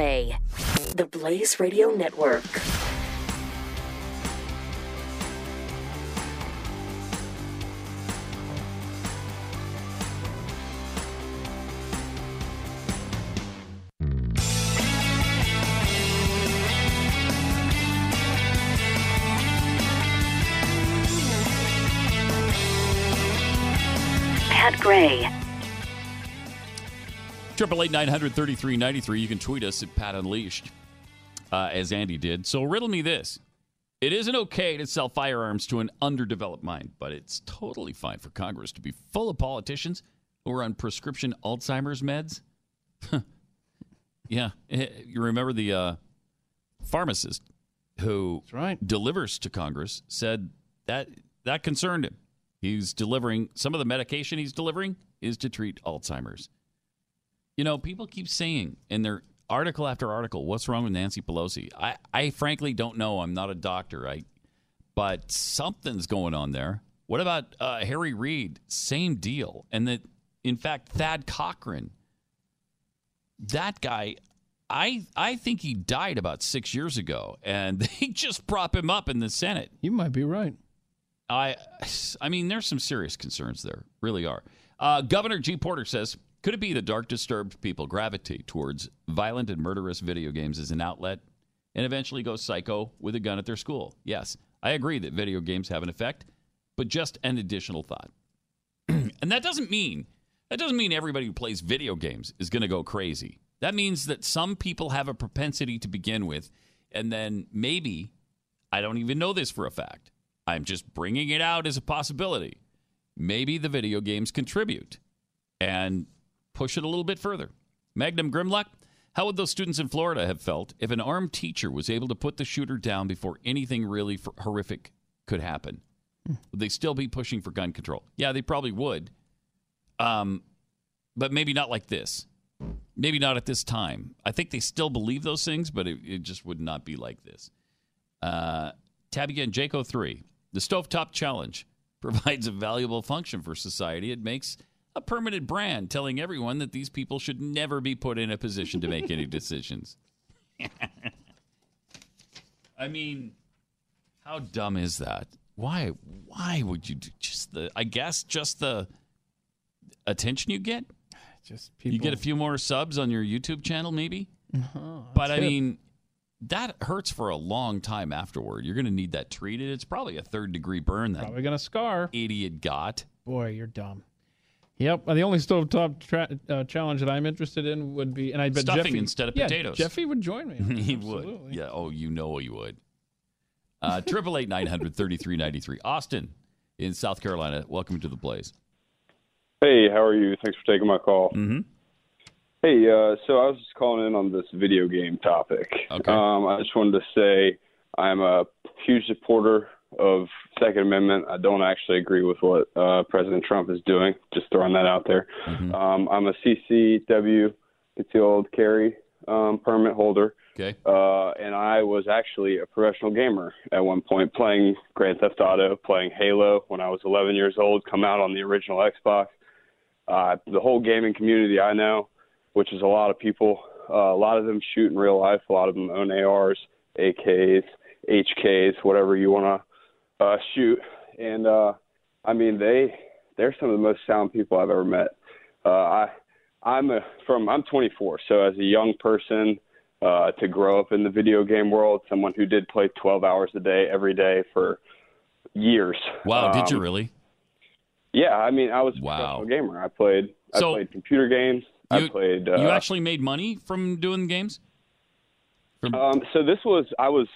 The Blaze Radio Network. Pat Gray. Triple eight nine hundred thirty three ninety three. You can tweet us at Pat Unleashed, uh, as Andy did. So riddle me this: It isn't okay to sell firearms to an underdeveloped mind, but it's totally fine for Congress to be full of politicians who are on prescription Alzheimer's meds. yeah, Eh, you remember the uh, pharmacist who delivers to Congress said that that concerned him. He's delivering some of the medication he's delivering is to treat Alzheimer's. You know, people keep saying in their article after article, what's wrong with Nancy Pelosi? I, I frankly don't know. I'm not a doctor, I, but something's going on there. What about uh, Harry Reid? Same deal. And that, in fact, Thad Cochran, that guy, I I think he died about six years ago, and they just prop him up in the Senate. You might be right. I, I mean, there's some serious concerns there, really are. Uh, Governor G. Porter says, could it be the dark, disturbed people gravitate towards violent and murderous video games as an outlet and eventually go psycho with a gun at their school? Yes, I agree that video games have an effect, but just an additional thought. and that doesn't mean that doesn't mean everybody who plays video games is going to go crazy. That means that some people have a propensity to begin with, and then maybe I don't even know this for a fact. I'm just bringing it out as a possibility. Maybe the video games contribute and push it a little bit further. Magnum Grimlock, how would those students in Florida have felt if an armed teacher was able to put the shooter down before anything really horrific could happen? Would they still be pushing for gun control? Yeah, they probably would. Um, but maybe not like this. Maybe not at this time. I think they still believe those things, but it, it just would not be like this. Uh, tab again, Jaco 3. The Stovetop Challenge provides a valuable function for society. It makes a permanent brand telling everyone that these people should never be put in a position to make any decisions. I mean, how dumb is that? Why? Why would you do just the? I guess just the attention you get. Just people. You get a few more subs on your YouTube channel, maybe. Uh-huh, But I it. mean, that hurts for a long time afterward. You're going to need that treated. It's probably a third degree burn that Probably gonna scar. idiot got. Boy, you're dumb. Yep. The only stovetop tra- uh, challenge that I'm interested in would be, and I bet Stuffing Jeffy, instead of yeah, potatoes. Jeffy would join me. he would. Yeah. Oh, you know he would. Uh, Triple eight nine hundred thirty three ninety three. Austin in South Carolina. Welcome to the Blaze. Hey, how are you? Thanks for taking my call. Mm-hmm. Hey, uh, so I was just calling in on this video game topic. Okay. Um, I just wanted to say I'm a huge supporter of Second Amendment. I don't actually agree with what uh, President Trump is doing. Just throwing that out there. Mm-hmm. Um, I'm a CCW concealed carry um, permit holder. Okay. Uh, and I was actually a professional gamer at one point, playing Grand Theft Auto, playing Halo when I was 11 years old. Come out on the original Xbox. Uh, the whole gaming community I know, which is a lot of people, uh, a lot of them shoot in real life. A lot of them own ARs, AKs, HKs, whatever you want to uh, shoot. And uh, I mean, they they're some of the most sound people I've ever met. Uh, I I'm a, from I'm 24, so as a young person uh, to grow up in the video game world, someone who did play 12 hours a day every day for years. Wow. did you Um, really? Yeah, I mean, I was a Wow. professional gamer. I played I So- played computer games. I played. Uh, you actually made money from doing games? Um, so this was I was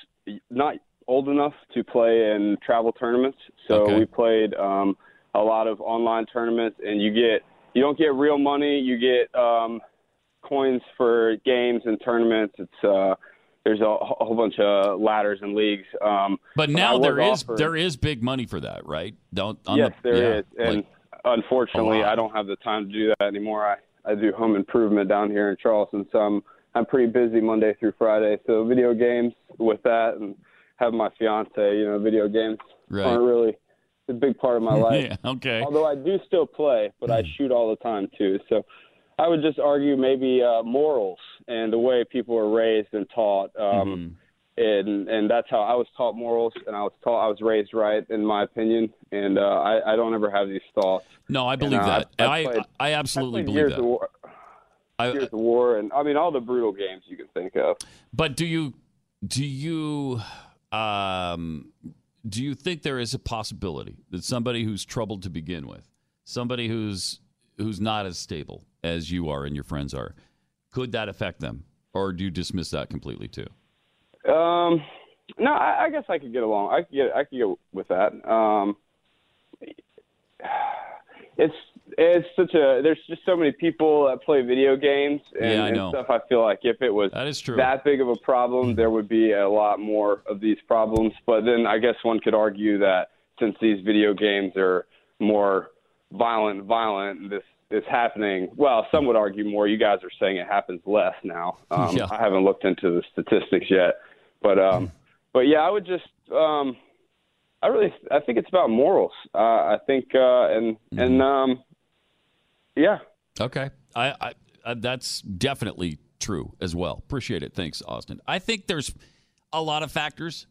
not old enough to play in travel tournaments, so Okay. we played um, a lot of online tournaments, and you get you don't get real money, you get um, coins for games and tournaments. It's uh, there's a, a whole bunch of ladders and leagues. Um, But now was there is offered- there is big money for that, right? Don't. On yes, the, there yeah, is, and like- unfortunately. I don't have the time to do that anymore. I I do home improvement down here in Charleston, so I'm I'm pretty busy Monday through Friday. So video games with that, and have my fiance, you know, video games Right. aren't really a big part of my life. Yeah, okay. Although I do still play, but I shoot all the time too. So I would just argue maybe uh, morals and the way people are raised and taught. Um, And and that's how I was taught morals, and I was taught I was raised right, in my opinion. And uh, I I don't ever have these thoughts. No, I believe And, uh, that. I- I I, played- I absolutely I believe that. War, years of war, and I mean all the brutal games you can think of. But do you do you um do you think there is a possibility that somebody who's troubled to begin with, somebody who's who's not as stable as you are and your friends are, could that affect them, or do you dismiss that completely too? Um, no, I, I guess I could get along. I could get I could get with that. Um, it's it's such a there's just so many people that play video games and, Yeah, I and stuff. I feel like if it was That is true. that big of a problem, there would be a lot more of these problems. But then I guess one could argue that since these video games are more violent, violent, this is happening. Well, some would argue more. You guys are saying it happens less now. Um, Yeah. I haven't looked into the statistics yet, but um, but yeah, I would just um, I really I think it's about morals. Uh, I think uh, and and um, yeah. Okay, I, I, I that's definitely true as well. Appreciate it. Thanks, Austin. I think there's a lot of factors.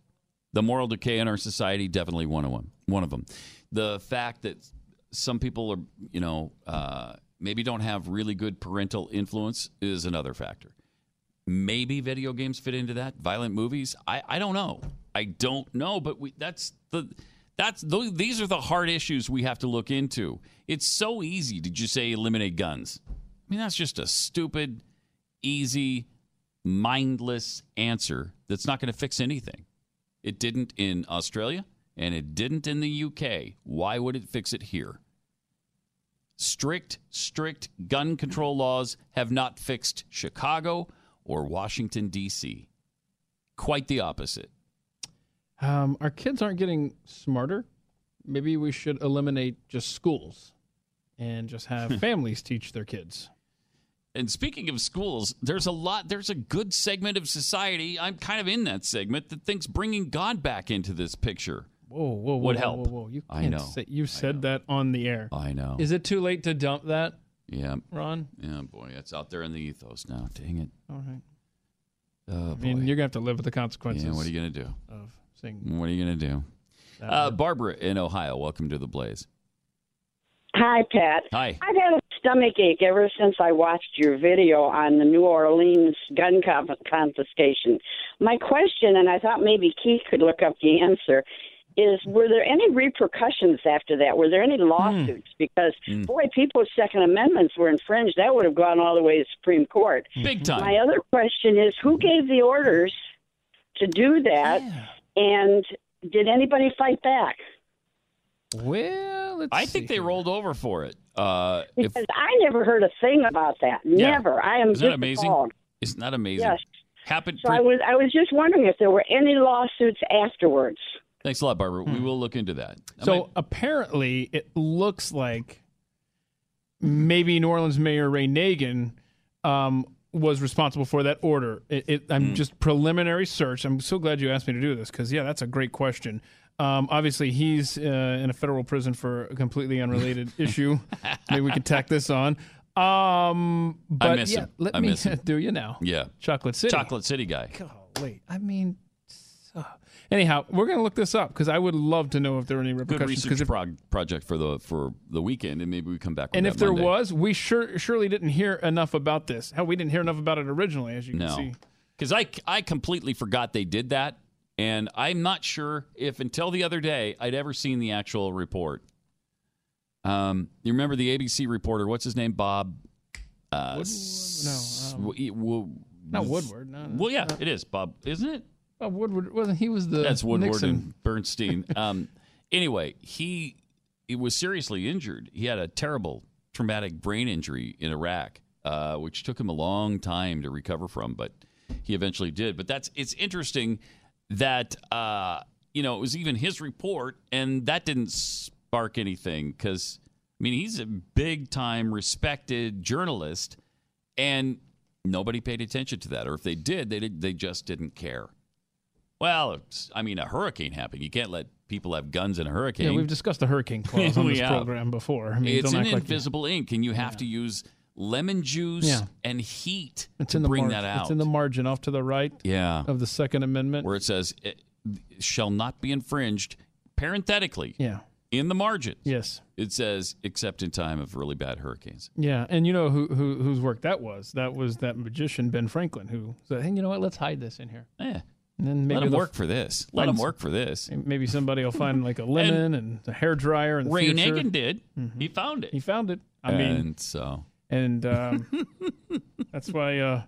The moral decay in our society definitely one of them. One of them. The fact that some people are, you know, uh, maybe don't have really good parental influence is another factor. Maybe video games fit into that. Violent movies. I, I don't know. I don't know. But we, that's the that's those, these are the hard issues we have to look into. It's so easy to just say eliminate guns. I mean that's just a stupid, easy, mindless answer that's not going to fix anything. It didn't in Australia and it didn't in the UK. Why would it fix it here? Strict, strict gun control laws have not fixed Chicago or Washington, D.C. Quite the opposite. Um, our kids aren't getting smarter. Maybe we should eliminate just schools and just have families teach their kids. And speaking of schools, there's a lot, there's a good segment of society, I'm kind of in that segment, that thinks bringing God back into this picture Whoa, whoa, whoa, would whoa, help. Whoa, whoa. You I can't know. Say, you said that on the air. I know. Is it too late to dump that? Yeah. Ron? Yeah, boy, it's out there in the ethos now. Dang it. All right. Oh, I mean, boy. you're gonna have to live with the consequences. Yeah, what are you going to do? Of saying What are you going to do? Uh, Barbara in Ohio, welcome to the Blaze. Hi, Pat. Hi. I've had a stomach ache ever since I watched your video on the New Orleans gun confiscation. My question, and I thought maybe Keith could look up the answer, is were there any repercussions after that? Were there any lawsuits? Because, Hmm. boy, people's Second Amendments were infringed. That would have gone all the way to Supreme Court. Big time. My other question is who gave the orders to do that? And did anybody fight back? Well, I think they rolled over for it. Uh, if, Because I never heard a thing about that. Yeah. Never. I am Isn't that amazing? appalled. Isn't that amazing? Yes. Happened. So I was I was just wondering if there were any lawsuits afterwards. Thanks a lot, Barbara. Hmm. We will look into that. I So might- apparently, it looks like maybe New Orleans Mayor Ray Nagin um, was responsible for that order. It, it, I'm just preliminary search. I'm so glad you asked me to do this because yeah, that's a great question. Um, obviously, he's uh, in a federal prison for a completely unrelated issue. Maybe we could tack this on. Um, but miss yeah, him. let I me miss him. do you now. yeah, Chocolate City. Chocolate City guy. Golly, I mean, anyhow, we're gonna look this up because I would love to know if there are any repercussions. Good research if- prog- project for the for the weekend, and maybe we come back. And if there Monday. was, we sure surely didn't hear enough about this. Hell, we didn't hear enough about it originally, as you can no, see. because I I completely forgot they did that, and I'm not sure if until the other day I'd ever seen the actual report. Um, you remember the ABC reporter? What's his name? Bob. Uh, s- no, um, w- w- Not Woodward. No, no. Well, yeah, it is Bob, isn't it? Oh, Woodward wasn't he? Was the That's Woodward Nixon. and Bernstein. um, anyway, he he was seriously injured. He had a terrible traumatic brain injury in Iraq, uh, which took him a long time to recover from, but he eventually did. But that's it's interesting that uh, you know it was even his report, and that didn't spark anything because I mean he's a big time respected journalist, and nobody paid attention to that, or if they did, they did, they just didn't care. Well, it's, I mean, a hurricane happened. You can't let people have guns in a hurricane. Yeah, we've discussed the hurricane clause on this have. program before. I mean, it's an act like invisible ink, and you have to use lemon juice Yeah. and heat it's to bring margin. that out. It's in the margin off to the right. Yeah. of the Second Amendment. where it says it shall not be infringed parenthetically. Yeah. In the margin. Yes. It says except in time of really bad hurricanes. Yeah, and you know who, who whose work that was? That was that magician Ben Franklin who said, "Hey, you know what? Let's hide this in here." Yeah. And then maybe Let 'em they'll work for this. Let find 'em some- work for this. Maybe somebody will find like a lemon and, a hair dryer and the Ray future. Nagin did. Mm-hmm. He found it. He found it. I mean, and so and um, that's why. Uh,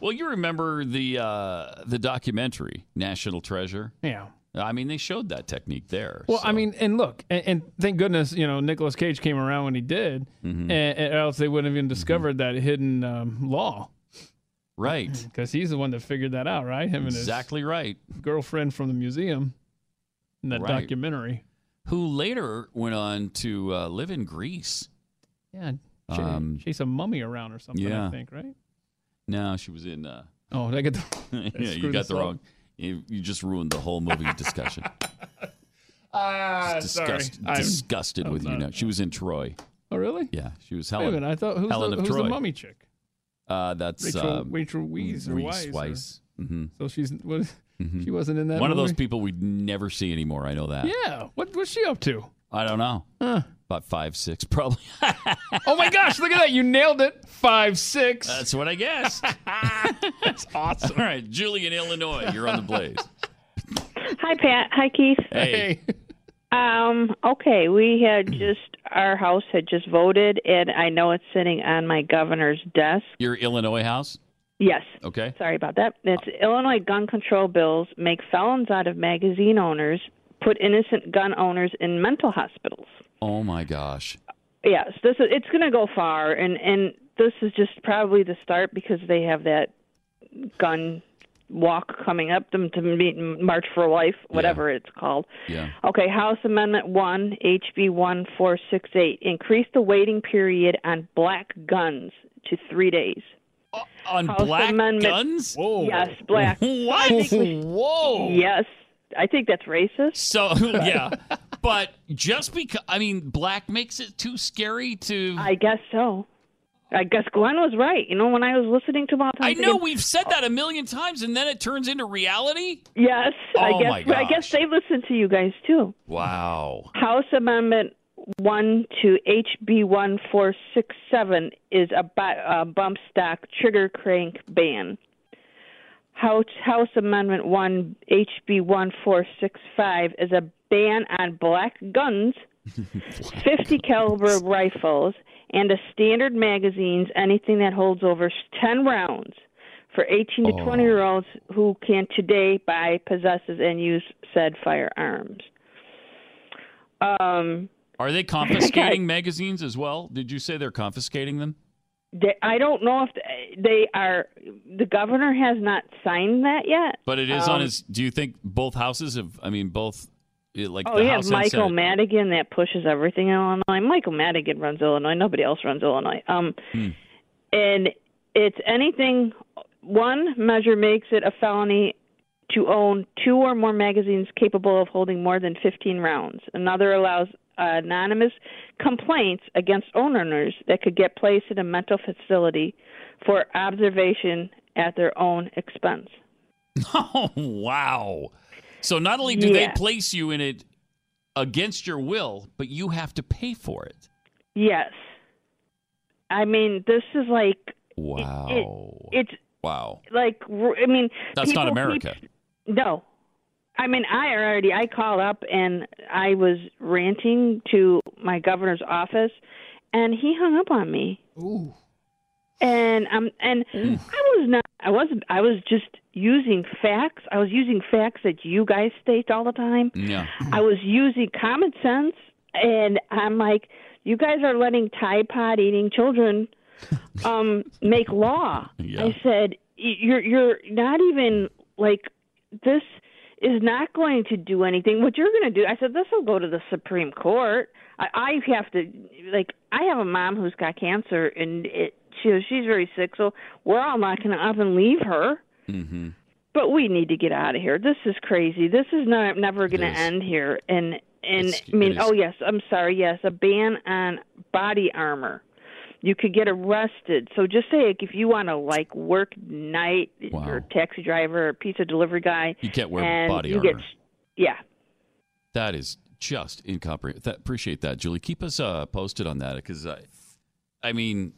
Well, you remember the uh, the documentary National Treasure? Yeah. I mean, they showed that technique there. Well, I mean, and look, and, and thank goodness, you know, Nicolas Cage came around when he did, Mhm. and, and else they wouldn't have even discovered that hidden um, law. Right. Because he's the one that figured that out, right? Him Exactly right. girlfriend from the museum in that Right. documentary. Who later went on to uh, live in Greece. Yeah, ch- Um, chase a mummy around or something. yeah. I think, right? No, she was in. Uh, Oh, did I get the? yeah, you got the up? wrong. You, you just ruined the whole movie discussion. Ah, Disgust, sorry. I'm- disgusted I'm with you now. She was in Troy. Oh, really? Yeah, she was Wait a Helen. minute, I thought who's, Helen the, of who's Troy. the mummy chick? Uh, that's Rachel, uh, Rachel Weisz or Reese Weisz. or- Weiss. Mhm. So she's what? Mhm. She wasn't in that. One of those people we'd never see anymore. I know that. Yeah. What what's she up to? I don't know. Huh. About five, six, probably. Oh my gosh! Look at that! You nailed it. Five six. That's what I guessed. That's awesome. All right, Julie in Illinois, you're on the blaze. Hi, Pat. Hi, Keith. Hey. Um, okay, we had just our house had just voted, and I know it's sitting on my governor's desk. Your Illinois house? Yes. Okay. Sorry about that. It's Illinois gun control bills make felons out of magazine owners, put innocent gun owners in mental hospitals. Oh my gosh. Yes, this is it's going to go far, and and this is just probably the start because they have that gun walk coming up them to meet March for Life, whatever it's called. Yeah. Okay, House Amendment 1, HB 1468, increase the waiting period on black guns to three days. Uh, on House black Amendment- guns? Yes, black. What? We- Whoa. Yes, I think that's racist. So yeah, but just because I mean, black makes it too scary to. I guess so. I guess Glenn was right. You know, when I was listening to him all the time, I know thinking, we've said that a million times, and then it turns into reality. Yes, I Oh, guess. my I guess they listen to you guys too. Wow. House Amendment one to HB one four six seven is a bump stock trigger crank ban. House House Amendment one HB one four six five is a ban on black guns, fifty caliber rifles, and a standard magazines anything that holds over ten rounds for 18 to Oh. 20 year olds who can today buy, possesses, and use said firearms. Um, Are they confiscating magazines as well? Did you say they're confiscating them? they, I don't know if they are. The governor has not signed that yet. But it is on Um, his. Do you think both houses have? I mean, both. Like Oh, the have Michael Senate. Madigan that pushes everything in Illinois. Michael Madigan runs Illinois. Nobody else runs Illinois. Um, Hmm. and it's anything. One measure makes it a felony to own two or more magazines capable of holding more than 15 rounds. Another allows anonymous complaints against owners that could get placed in a mental facility for observation at their own expense. Oh wow! So not only do they place you in it against your will, but you have to pay for it. Yes. I mean, this is like Wow! it's wow! like I mean That's not people America. keep- no, I mean I already I called up and I was ranting to my governor's office, and he hung up on me. Ooh. And um and Mm. I was not I wasn't I was just using facts. I was using facts that you guys state all the time. Yeah. I was using common sense, and I'm like, you guys are letting Tide Pod eating children um, make law. Yeah. I said, you're you're not even like this is not going to do anything. What you're going to do, I said, this will go to the Supreme Court. I, I have to like I have a mom who's got cancer, and it she she's very sick, so we're all not going to up and leave her. Mm-hmm. But we need to get out of here. This is crazy. This is not never going to end here. And and It's- I mean, oh yes, I'm sorry. Yes, a ban on body armor. You could get arrested. So just say like, if you want to like work night, you're a taxi driver or pizza delivery guy. You can't wear body armor. Get, yeah. That is just incomprehensible. That, appreciate that, Julie. Keep us uh, posted on that because I, I mean,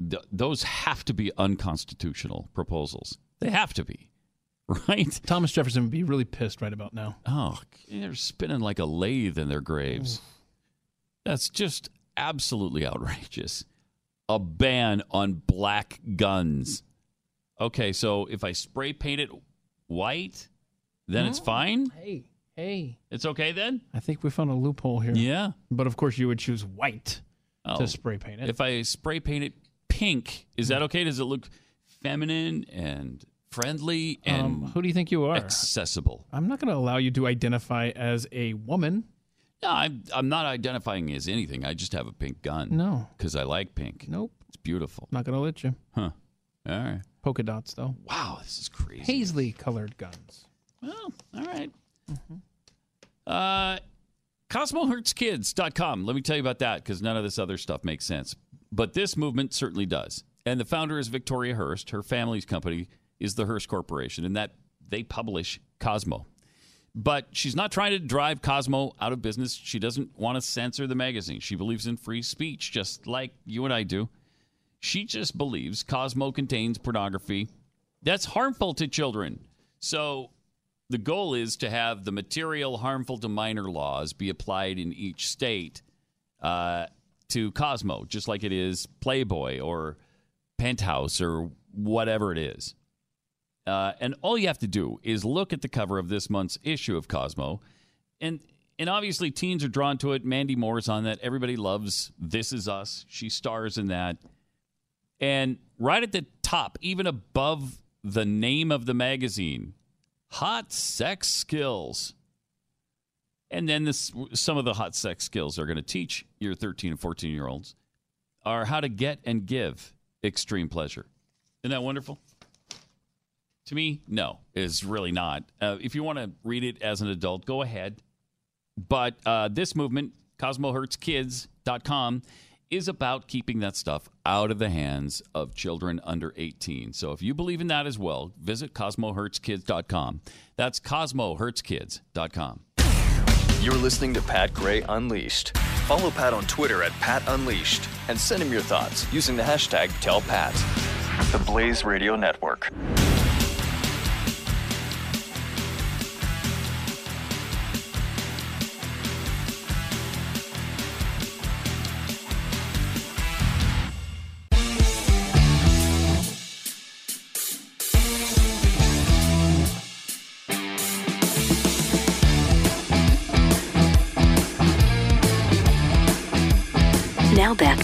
th- those have to be unconstitutional proposals. They have to be, right? Thomas Jefferson would be really pissed right about now. Oh, they're spinning like a lathe in their graves. That's just absolutely outrageous. A ban on black guns. Okay, so if I spray paint it white, then it's oh. fine. Hey, hey. It's okay then. I think we found a loophole here. Yeah. But of course, you would choose white Oh. to spray paint it. If I spray paint it pink, is that mm. okay? Does it look feminine and friendly and Um, who do you think you are? accessible? I'm not going to allow you to identify as a woman. No, I'm I'm not identifying as anything. I just have a pink gun. No. because I like pink. Nope. It's beautiful. Not going to let you. Huh. All right. Polka dots, though. Wow, this is crazy. Paisley colored guns. Well, all right. Mm-hmm. Uh, CosmoHurtsKids.com. Let me tell you about that because none of this other stuff makes sense. But this movement certainly does. And the founder is Victoria Hearst. Her family's company is the Hearst Corporation, and that they publish Cosmo. But she's not trying to drive Cosmo out of business. She doesn't want to censor the magazine. She believes in free speech, just like you and I do. She just believes Cosmo contains pornography that's harmful to children. So the goal is to have the material harmful to minor laws be applied in each state uh, to Cosmo, just like it is Playboy or Penthouse or whatever it is. Uh, and all you have to do is look at the cover of this month's issue of Cosmo, and and obviously teens are drawn to it. Mandy Moore's on that. Everybody loves This Is Us. She stars in that. And right at the top, even above the name of the magazine, hot sex skills. And then this, some of the hot sex skills they're going to teach your 13 and 14 year olds are how to get and give extreme pleasure. Isn't that wonderful? To me, no, is really not. Uh, if you want to read it as an adult, go ahead. But uh, this movement, CosmoHurtsKids.com, is about keeping that stuff out of the hands of children under 18. So if you believe in that as well, visit CosmoHurtsKids.com. That's CosmoHurtsKids.com. You're listening to Pat Gray Unleashed. Follow Pat on Twitter at Pat Unleashed and send him your thoughts using the hashtag TellPat. The Blaze Radio Network.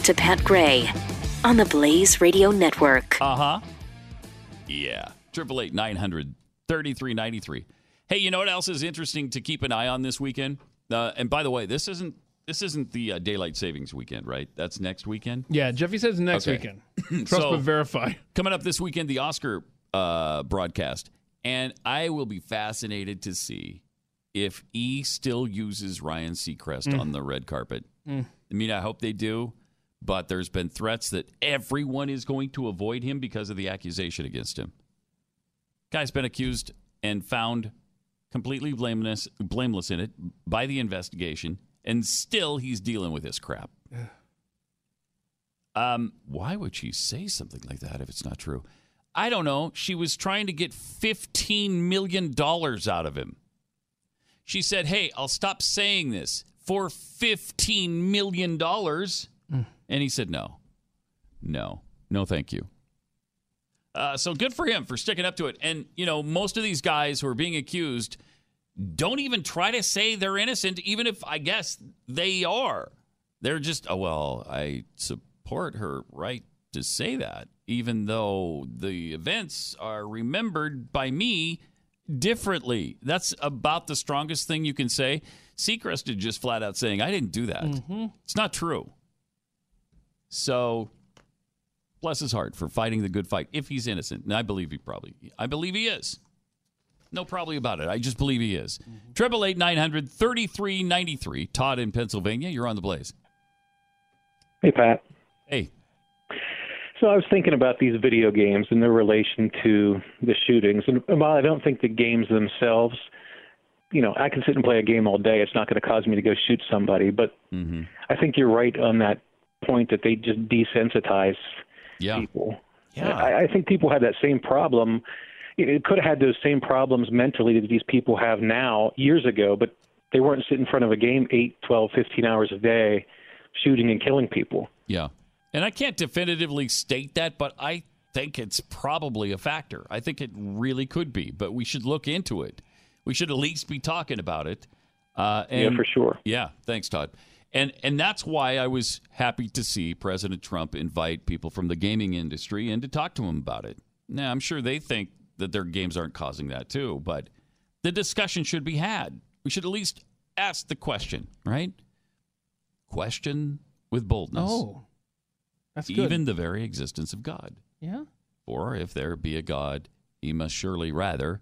To Pat Gray on the Blaze Radio Network. Uh huh. Yeah. Triple eight nine hundred thirty three ninety three. Hey, you know what else is interesting to keep an eye on this weekend? Uh, and by the way, this isn't this isn't the uh, daylight savings weekend, right? That's next weekend. Yeah, Jeffy says next Okay. weekend. Trust So- but verify. Coming up this weekend, the Oscar uh, broadcast, and I will be fascinated to see if E still uses Ryan Seacrest Mm. on the red carpet. Mm. I mean, I hope they do, but there's been threats that everyone is going to avoid him because of the accusation against him. Guy's been accused and found completely blameless, blameless in it by the investigation, and still he's dealing with this crap. Um, why would she say something like that if it's not true? I don't know. She was trying to get $15 million out of him. She said, Hey, I'll stop saying this for $15 million. And he said, No, no, no, thank you. Uh, so good for him for sticking up to it. And, you know, most of these guys who are being accused don't even try to say they're innocent, even if I guess they are. They're just, oh, well, I support her right to say that, even though the events are remembered by me differently. That's about the strongest thing you can say. Seacrest is just flat out saying, I didn't do that. Mhm. It's not true. So, bless his heart for fighting the good fight if he's innocent. And I believe he probably, I believe he is. No probably about it. I just believe he is. Triple eight nine hundred thirty three ninety three. Todd in Pennsylvania. You're on the blaze. Hey, Pat. Hey. So I was thinking about these video games and their relation to the shootings. And while I don't think the games themselves, you know, I can sit and play a game all day. It's not going to cause me to go shoot somebody. But Mm-hmm. I think you're right on that point that they just desensitize yeah. people. Yeah. I, I think people have that same problem. It, could have had those same problems mentally that these people have now years ago, but they weren't sitting in front of a game eight, twelve, fifteen hours a day shooting and killing people. Yeah. And I can't definitively state that, but I think it's probably a factor. I think it really could be, but we should look into it. We should at least be talking about it. Uh, Yeah, for sure. Yeah, thanks, Todd. And and that's why I was happy to see President Trump invite people from the gaming industry in to talk to him about it. Now, I'm sure they think that their games aren't causing that too, but the discussion should be had. We should at least ask the question, right? Question with boldness. Oh, that's good. even the very existence of God. Yeah. For if there be a God, he must surely rather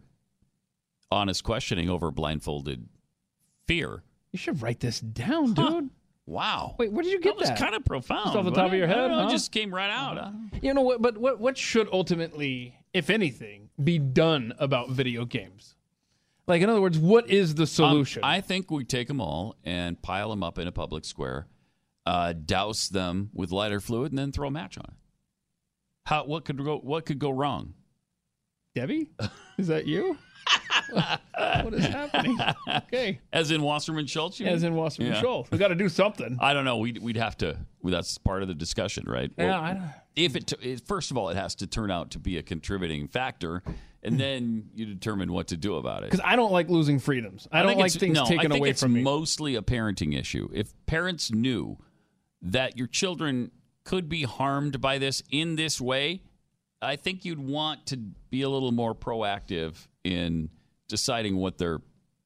honest questioning over blindfolded fear. You should write this down, dude. Wow. Wait, where did you get that? that? was kind of profound. Just off the top of your head, don't know, huh? It just came right out. huh? You know what? But what what should ultimately, if anything, be done about video games? Like, in other words, what is the solution? Um, I think we take them all and pile them up in a public square, uh, douse them with lighter fluid, and then throw a match on it. How? What could go? What could go wrong? Debbie, is that you? what is happening? Okay. As in Wasserman Schultz? As in Wasserman Yeah. Schultz. We got to do something. I don't know. We'd, we'd have to. well, That's part of the discussion, right? Yeah, I don't- if it, it first of all, it has to turn out to be a contributing factor, and hmm. then you determine what to do about it. Because I don't like losing freedoms. I, don't like things no, taken I think away it's from me. Mostly a parenting issue. If parents knew that your children could be harmed by this in this way, I think you'd want to be a little more proactive in deciding what they're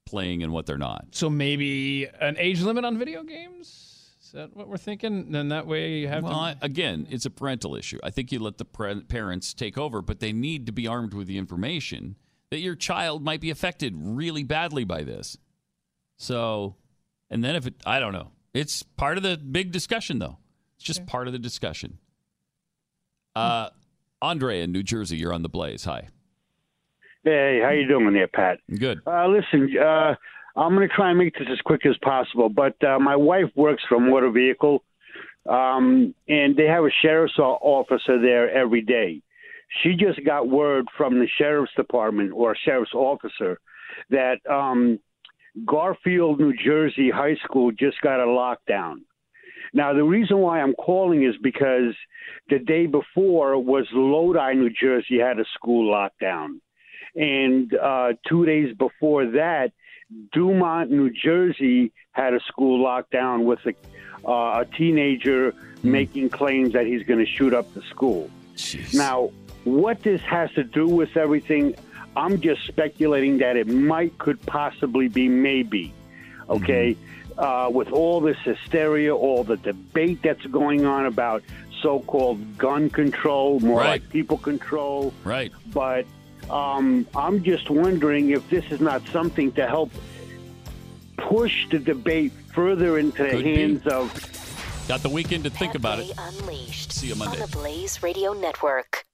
playing and what they're not. so maybe an age limit on video games? Is that what we're thinking? Then that way you have well, to. I- again, it's a parental issue. I think you let the pre- parents take over, but they need to be armed with the information that your child might be affected really badly by this. So, and then if it, I don't know, it's part of the big discussion though. It's just part of the discussion. Uh, Andre in New Jersey, you're on the Blaze. Hi. Hey, how you doing there, Pat? Good. Uh, listen, uh, I'm going to try and make this as quick as possible, but uh, my wife works for motor vehicle, um, and they have a sheriff's officer there every day. She just got word from the sheriff's department or sheriff's officer that um, Garfield, New Jersey High School just got a lockdown. Now, the reason why I'm calling is because the day before was Lodi, New Jersey had a school lockdown. And uh, two days before that, Dumont, New Jersey had a school lockdown with a, uh, a teenager making claims that he's going to shoot up the school. Now, what this has to do with everything, I'm just speculating that it might, could possibly be maybe. Okay? Uh, with all this hysteria, all the debate that's going on about so called gun control, more Right. like people control. Right. But um, I'm just wondering if this is not something to help push the debate further into the Could be. hands of Got the weekend to think about it. Unleashed See you Monday. on the Blaze Radio Network.